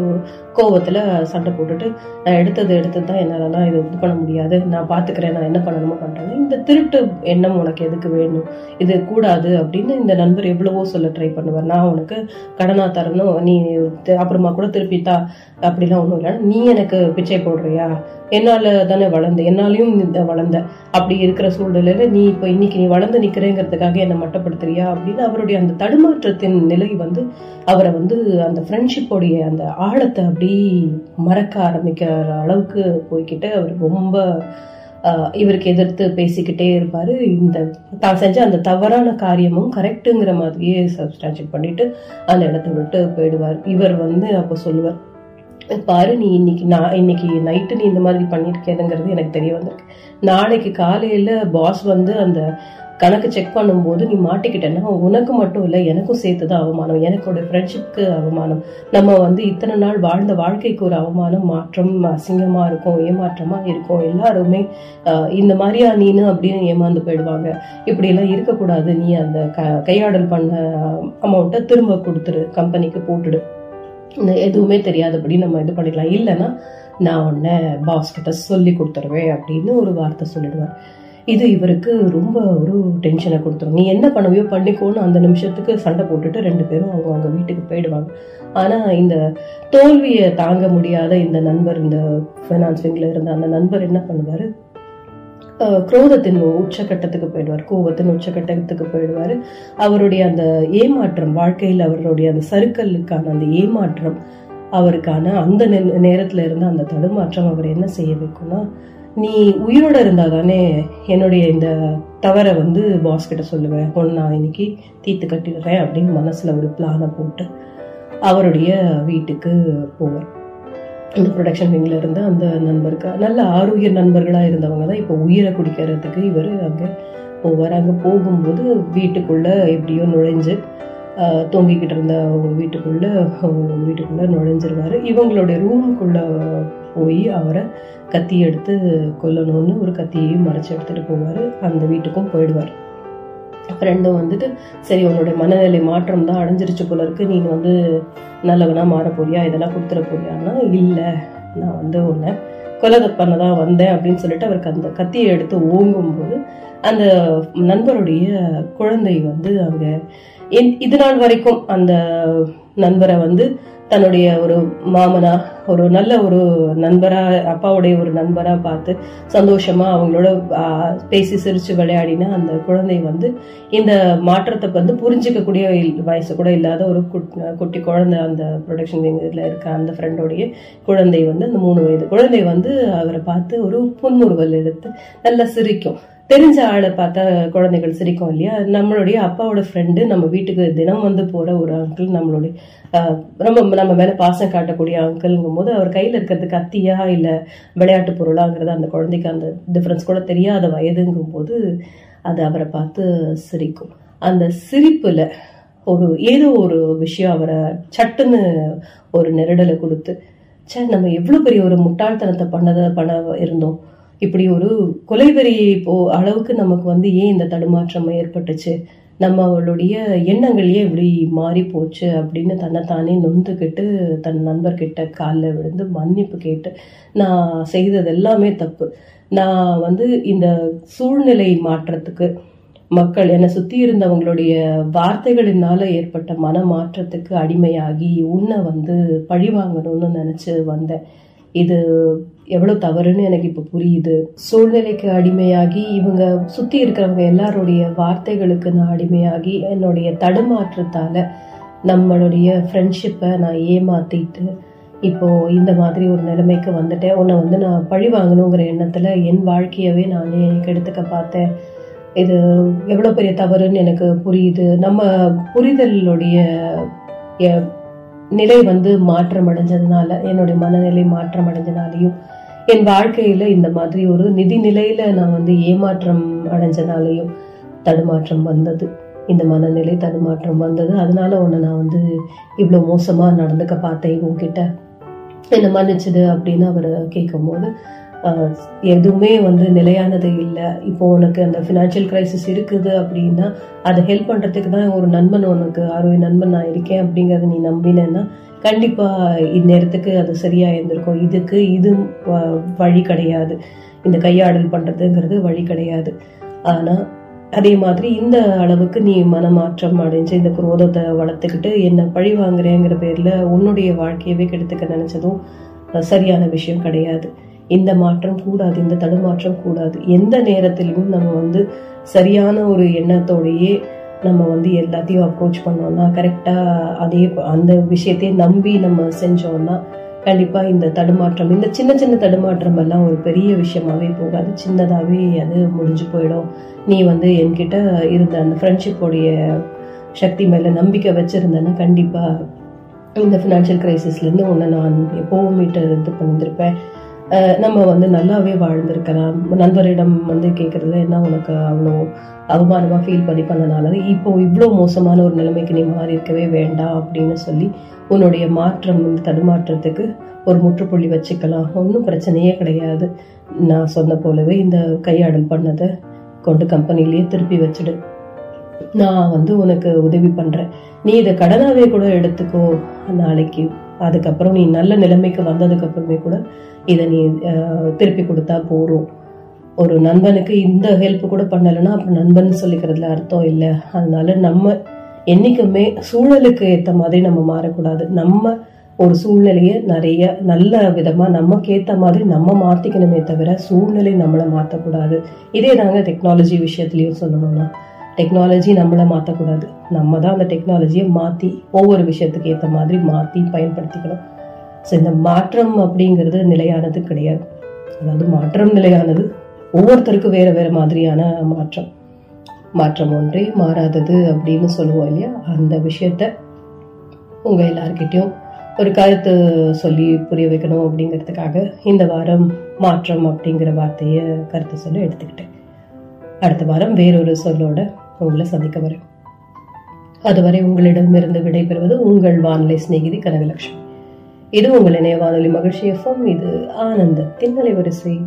கோவத்தில் சண்டை போட்டுட்டு நான் எடுத்தது எடுத்தது தான் என்னாலலாம் இது இது பண்ண முடியாது. நான் பார்த்துக்கிறேன் நான் என்ன பண்ணணுமோ பண்ணுறேன் இந்த திருட்டு எண்ணம் உனக்கு எதுக்கு வேணும்? இது கூடாது அப்படின்னு இந்த நண்பர் எவ்வளவோ சொல்ல ட்ரை பண்ணுவார். நான் உனக்கு கடனாக தரணும். நீ அப்புறமா கூட திருப்பி தா. அப்படிலாம் ஒன்றும் இல்லை. நீ எனக்கு பிச்சை போடுறியா? என்னால் தானே வளர்ந்த என்னாலையும் இந்த வளர்ந்த. அப்படி இருக்கிற சூழ்நிலையில நீ இப்போ இன்னைக்கு நீ வளர்ந்து நிற்கிறேங்கிறதுக்காக என்னை மட்டப்படுத்துறியா அப்படின்னு அவருடைய அந்த தடுமாற்றத்தின் நிலை வந்து அவரை வந்து அந்த ஃப்ரெண்ட்ஷிப்போடைய அந்த ஆழத்தை அப்படி மறக்க ஆரம்பிக்கிற அளவுக்கு போய்கிட்டு அவர் ரொம்ப இவருக்கு எதிர்த்து பேசிக்கிட்டே இருப்பார். இந்த தான் செஞ்ச அந்த தவறான காரியமும் கரெக்டுங்கிற மாதிரியே சப்ஸ்டான்ஷியேட் பண்ணிட்டு அந்த இடத்த விட்டு போயிடுவார். இவர் வந்து அப்போ சொல்லுவார் பாரு நீ இன்னைக்கு நான் இன்னைக்கு நைட்டு நீ இந்த மாதிரி பண்ணியிருக்கேதுங்கிறது எனக்கு தெரிய வந்திருக்கு. நாளைக்கு காலையில் பாஸ் வந்து அந்த கணக்கு செக் பண்ணும்போது நீ மாட்டிக்கிட்டேன்னா உனக்கு மட்டும் இல்லை எனக்கும் சேர்த்து தான் அவமானம். எனக்கோட ஃப்ரெண்ட்ஷிப்க்கு அவமானம். நம்ம வந்து இத்தனை நாள் வாழ்ந்த வாழ்க்கைக்கு ஒரு அவமானம் மாற்றம் அசிங்கமாக இருக்கும் ஏமாற்றமாக இருக்கும். எல்லாருமே இந்த மாதிரியா நீனு அப்படின்னு ஏமாந்து போயிடுவாங்க. இப்படியெல்லாம் இருக்கக்கூடாது. நீ அந்த க- கையாடல் பண்ண அமௌண்ட்டை திரும்ப கொடுத்துரு கம்பெனிக்கு போட்டுடு. எதுவுமே தெரியாதபடி நம்ம இது பண்ணிக்கலாம். இல்லைன்னா நான் உன்னை பாஸ் கிட்ட சொல்லி கொடுத்துருவேன் அப்படின்னு ஒரு வார்த்தை சொல்லிடுவார். இது இவருக்கு ரொம்ப ஒரு டென்ஷனை கொடுத்துரும். நீ என்ன பண்ணவையோ பண்ணிக்கோன்னு அந்த நிமிஷத்துக்கு சண்டை போட்டுட்டு ரெண்டு பேரும் அவங்க அவங்க வீட்டுக்கு போயிடுவாங்க. ஆனால் இந்த தோல்வியை தாங்க முடியாத இந்த நண்பர் இந்த ஃபினான்சிங்கில் இருந்த அந்த நண்பர் என்ன பண்ணுவார்? குரோதத்தின் உச்சக்கட்டத்துக்கு போயிடுவார். கோபத்தின் உச்சக்கட்டத்துக்கு போயிடுவார். அவருடைய அந்த ஏமாற்றம் வாழ்க்கையில் அவருடைய அந்த சருக்கலுக்கான அந்த ஏமாற்றம் அவருக்கான அந்த நேரத்தில் இருந்த அந்த தடுமாற்றம் அவர் என்ன செய்ய வைக்கும்னா நீ உயிரோட இருந்தால் தானே என்னுடைய இந்த தவறை வந்து பாஸ் கிட்ட சொல்லுவேன். ஒன்று நான் இன்னைக்கு தீர்த்து கட்டிடுறேன் அப்படின்னு மனசில் ஒரு பிளானை போட்டு அவருடைய வீட்டுக்கு போவார். இந்த ப்ரொடக்ஷன் விங்கில் இருந்த அந்த நண்பருக்கு நல்ல ஆரோக்கிய நண்பர்களாக இருந்தவங்க தான் இப்போ உயிரை குடிக்கிறதுக்கு இவர் அங்கே போவார். அங்கே போகும்போது வீட்டுக்குள்ளே எப்படியோ நுழைஞ்சு தூங்கிக்கிட்டு தொங்கிக்கிட்டு இருந்த அவங்க வீட்டுக்குள்ளே அவங்க வீட்டுக்குள்ளே நுழைஞ்சிருவார். இவங்களுடைய ரூமுக்குள்ளே போய் அவரை கத்தி எடுத்து கொல்லணும்னு ஒரு கத்தியையும் மறைச்சி எடுத்துகிட்டு போவார். அந்த வீட்டுக்கும் போயிடுவார். ஃப்ரெண்டும் வந்துட்டு சரி உன்னுடைய மனநிலை மாற்றம் தான் அடைஞ்சிருச்சு போல இருக்கு. நீ வந்து நல்லவனா மாற போறியா இதெல்லாம் கொடுத்துட போறியான்னா இல்லை நான் வந்து உன்னை கொலை பண்ண தான் வந்தேன் அப்படின்னு சொல்லிட்டு அவருக்கு அந்த கத்தியை எடுத்து ஓங்கும்போது அந்த நண்பருடைய குழந்தை வந்து அங்க இ- இது நாள் வரைக்கும் அந்த நண்பரை வந்து தன்னுடைய ஒரு மாமனா ஒரு நல்ல ஒரு நண்பரா அப்பாவுடைய ஒரு நண்பரா பார்த்து சந்தோஷமா அவங்களோட பேசி சிரிச்சு விளையாடின அந்த குழந்தை வந்து இந்த மாற்றத்தை வந்து புரிஞ்சுக்கக்கூடிய இல்- வயசு கூட இல்லாத ஒரு குட்- குட்டி குழந்தை அந்த ப்ரொடக்ஷன் இதில் இருக்க அந்த ஃப்ரெண்டோடைய குழந்தை வந்து அந்த மூணு வயது குழந்தை வந்து அவரை பார்த்து ஒரு புன்முறுவல் எடுத்து நல்லா சிரிக்கும். தெரிஞ்ச ஆளை பார்த்தா குழந்தைகள் சிரிக்கும் இல்லையா? நம்மளுடைய அப்பாவோட ஃப்ரெண்டு நம்ம வீட்டுக்கு தினம் வந்து போற ஒரு அங்கிள் நம்மளுடைய ரொம்ப நம்ம மேல பாசம் காட்டக்கூடிய அங்கிள்ங்கும் போது அவர் கையில இருக்கிறது கத்தியா இல்ல விளையாட்டு பொருளாங்கிறது அந்த குழந்தைக்கு அந்த டிஃபரன்ஸ் கூட தெரியாத வயதுங்கும் போது அது அவரை பார்த்து சிரிக்கும். அந்த சிரிப்புல ஒரு ஏதோ ஒரு விஷயம் அவரை சட்டுன்னு ஒரு நெருடலை கொடுத்து ச்சே நம்ம எவ்வளவு பெரிய ஒரு முட்டாள்தனத்தை பண்ணத பண்ண இருந்தோம். இப்படி ஒரு கொலைவெறி போ அளவுக்கு நமக்கு வந்து ஏன் இந்த தடுமாற்றம் ஏற்பட்டுச்சு? நம்மளுடைய எண்ணங்கள் ஏன் இப்படி மாறி போச்சு அப்படின்னு தன்னைத்தானே நொந்துக்கிட்டு தன் நண்பர்கிட்ட காலில் விழுந்து மன்னிப்பு கேட்டு நான் செய்தது எல்லாமே தப்பு. நான் வந்து இந்த சூழ்நிலை மாற்றத்துக்கு மக்கள் என்னை சுற்றி இருந்தவங்களுடைய வார்த்தைகளினால ஏற்பட்ட மன மாற்றத்துக்கு அடிமையாகி உன்னை வந்து பழி வாங்கணும்னு நினச்சி வந்தேன். இது எவ்வளவு தவறுன்னு எனக்கு இப்ப புரியுது. சூழ்நிலைக்கு அடிமையாகி இவங்க சுத்தி இருக்கிறவங்க எல்லாருடைய வார்த்தைகளுக்கு நான் அடிமையாகி என்னுடைய தடுமாற்றத்தால நம்மளுடைய ஃப்ரெண்ட்ஷிப்பை நான் ஏமாத்திட்டு இப்போ இந்த மாதிரி ஒரு நிலைமைக்கு வந்துட்டேன். உன்னை வந்து நான் பழி வாங்கணுங்கிற எண்ணத்துல என் வாழ்க்கையவே நானே கெடுத்துக்க பார்த்தேன். இது எவ்வளோ பெரிய தவறுன்னு எனக்கு புரியுது. நம்ம புரிதலுடைய நிலை வந்து மாற்றம் அடைஞ்சதுனால என்னுடைய மனநிலை மாற்றம் அடைஞ்சனாலையும் என் வாழ்க்கையில இந்த மாதிரி ஒரு நிதி நிலையில நான் வந்து ஏமாற்றம் அடைஞ்சனாலையும் தடுமாற்றம் வந்தது. இந்த மனநிலை தடுமாற்றம் வந்தது. அதனால உன்னை நான் வந்து இவ்வளோ மோசமா நடந்துக்க பார்த்தேன் உங்ககிட்ட என்ன மன்னிச்சுடு அப்படின்னு அவர் கேட்கும்போது எதுவுமே வந்து நிலையானது இல்லை. இப்போ உனக்கு அந்த ஃபினான்ஷியல் கிரைசிஸ் இருக்குது அப்படின்னா அதை ஹெல்ப் பண்ணுறதுக்கு தான் ஒரு நண்பன் உனக்கு ஆரோக்கிய நண்பன் நான் இருக்கேன் அப்படிங்கறத நீ நம்பினேன்னா கண்டிப்பாக இந்நேரத்துக்கு அது சரியாக இருந்திருக்கும். இதுக்கு இது வ- வழி கிடையாது. இந்த கையாடல் பண்ணுறதுங்கிறது வழி கிடையாது. ஆனால் அதே மாதிரி இந்த அளவுக்கு நீ மனமாற்றம் அடைஞ்சு இந்த குரோதத்தை வளர்த்துக்கிட்டு என்ன பழி வாங்குறேங்கிற பேரில் உன்னுடைய வாழ்க்கையவே கெடுத்துக்க நினச்சதும் சரியான விஷயம் கிடையாது. இந்த மாற்றம் கூடாது இந்த தடுமாற்றம் கூடாது. எந்த நேரத்திலையும் நம்ம வந்து சரியான ஒரு எண்ணத்தோடையே நம்ம வந்து எல்லாத்தையும் அப்ரோச் பண்ணோம்னா கரெக்டாக அதே அந்த விஷயத்தையே நம்பி நம்ம செஞ்சோம்னா கண்டிப்பாக இந்த தடுமாற்றம் இந்த சின்ன சின்ன தடுமாற்றம் எல்லாம் ஒரு பெரிய விஷயமாவே போகாது. சின்னதாகவே அது முடிஞ்சு போயிடும். நீ வந்து என்கிட்ட இருந்த அந்த ஃப்ரெண்ட்ஷிப்போடைய சக்தி மேலே நம்பிக்கை வச்சுருந்தேன்னா கண்டிப்பாக இந்த ஃபினான்ஷியல் கிரைசிஸ்லேருந்து உன்னை நான் எப்போவும் மீட்டர் இது பண்ணியிருப்பேன் நம்ம வந்து நல்லாவே வாழ்ந்திருக்கலாம். நண்பரிடம் வந்து கேட்குறது என்ன உனக்கு அவ்வளோ அவமானமாக ஃபீல் பண்ணி பண்ணனால இப்போ இவ்வளோ மோசமான ஒரு நிலைமைக்கு நீ மாறி இருக்கவே வேண்டாம் அப்படின்னு சொல்லி உன்னுடைய மாற்றம் தடுமாற்றத்துக்கு ஒரு முற்றுப்புள்ளி வச்சுக்கலாம். ஒன்றும் பிரச்சனையே கிடையாது. நான் சொன்ன போலவே இந்த கையாடல் பண்ணதை கொண்டு கம்பெனிலேயே திருப்பி வச்சுடு. நான் வந்து உனக்கு உதவி பண்றேன். நீ இதை கடனாகவே கூட எடுத்துக்கோ நாளைக்கு. அதுக்கப்புறம் நீ நல்ல நிலைமைக்கு வந்ததுக்கப்புறமே கூட இதை நீ அஹ், திருப்பி கொடுத்தா போகிறோம் ஒரு நண்பனுக்கு இந்த ஹெல்ப் கூட பண்ணலைன்னா அப்புறம் நண்பன் சொல்லிக்கிறதுல அர்த்தம் இல்லை. அதனால நம்ம என்றைக்குமே சூழலுக்கு ஏற்ற மாதிரி நம்ம மாறக்கூடாது. நம்ம ஒரு சூழ்நிலையை நிறைய நல்ல விதமாக நமக்கு ஏற்ற மாதிரி நம்ம மாற்றிக்கணுமே தவிர சூழ்நிலை நம்மளை மாற்றக்கூடாது இதே தாங்க டெக்னாலஜி விஷயத்துலையும் சொல்லணும்னா. டெக்னாலஜி நம்மளை மாற்றக்கூடாது நம்ம தான் அந்த டெக்னாலஜியை மாற்றி ஒவ்வொரு விஷயத்துக்கு ஏற்ற மாதிரி மாற்றி பயன்படுத்திக்கணும். ஸோ இந்த மாற்றம் அப்படிங்கிறது நிலையானது கிடையாது. அதாவது மாற்றம் நிலையானது ஒவ்வொருத்தருக்கும் வேறு வேறு மாதிரியான மாற்றம். மாற்றம் ஒன்றே மாறாதது அப்படின்னு சொல்லுவோம் இல்லையா? அந்த விஷயத்த உங்கள் எல்லார்கிட்டையும் ஒரு கருத்து சொல்லி புரிய வைக்கணும் அப்படிங்கிறதுக்காக இந்த வாரம் மாற்றம் அப்படிங்கிற வார்த்தையை கருத்து சொல்ல எடுத்துக்கிட்டேன். அடுத்த வாரம் வேறொரு சொல்லோட உங்களை சந்திக்க வரேன். அதுவரை உங்களிடமிருந்து விடைபெறுவது உங்கள் வானிலை சிநேகிதி கனகலட்சுமி. இது உங்கள் இணைய வானொலி மகிழ்ச்சி எஃப்எம். இது ஆனந்தத்தின் அலைவரிசை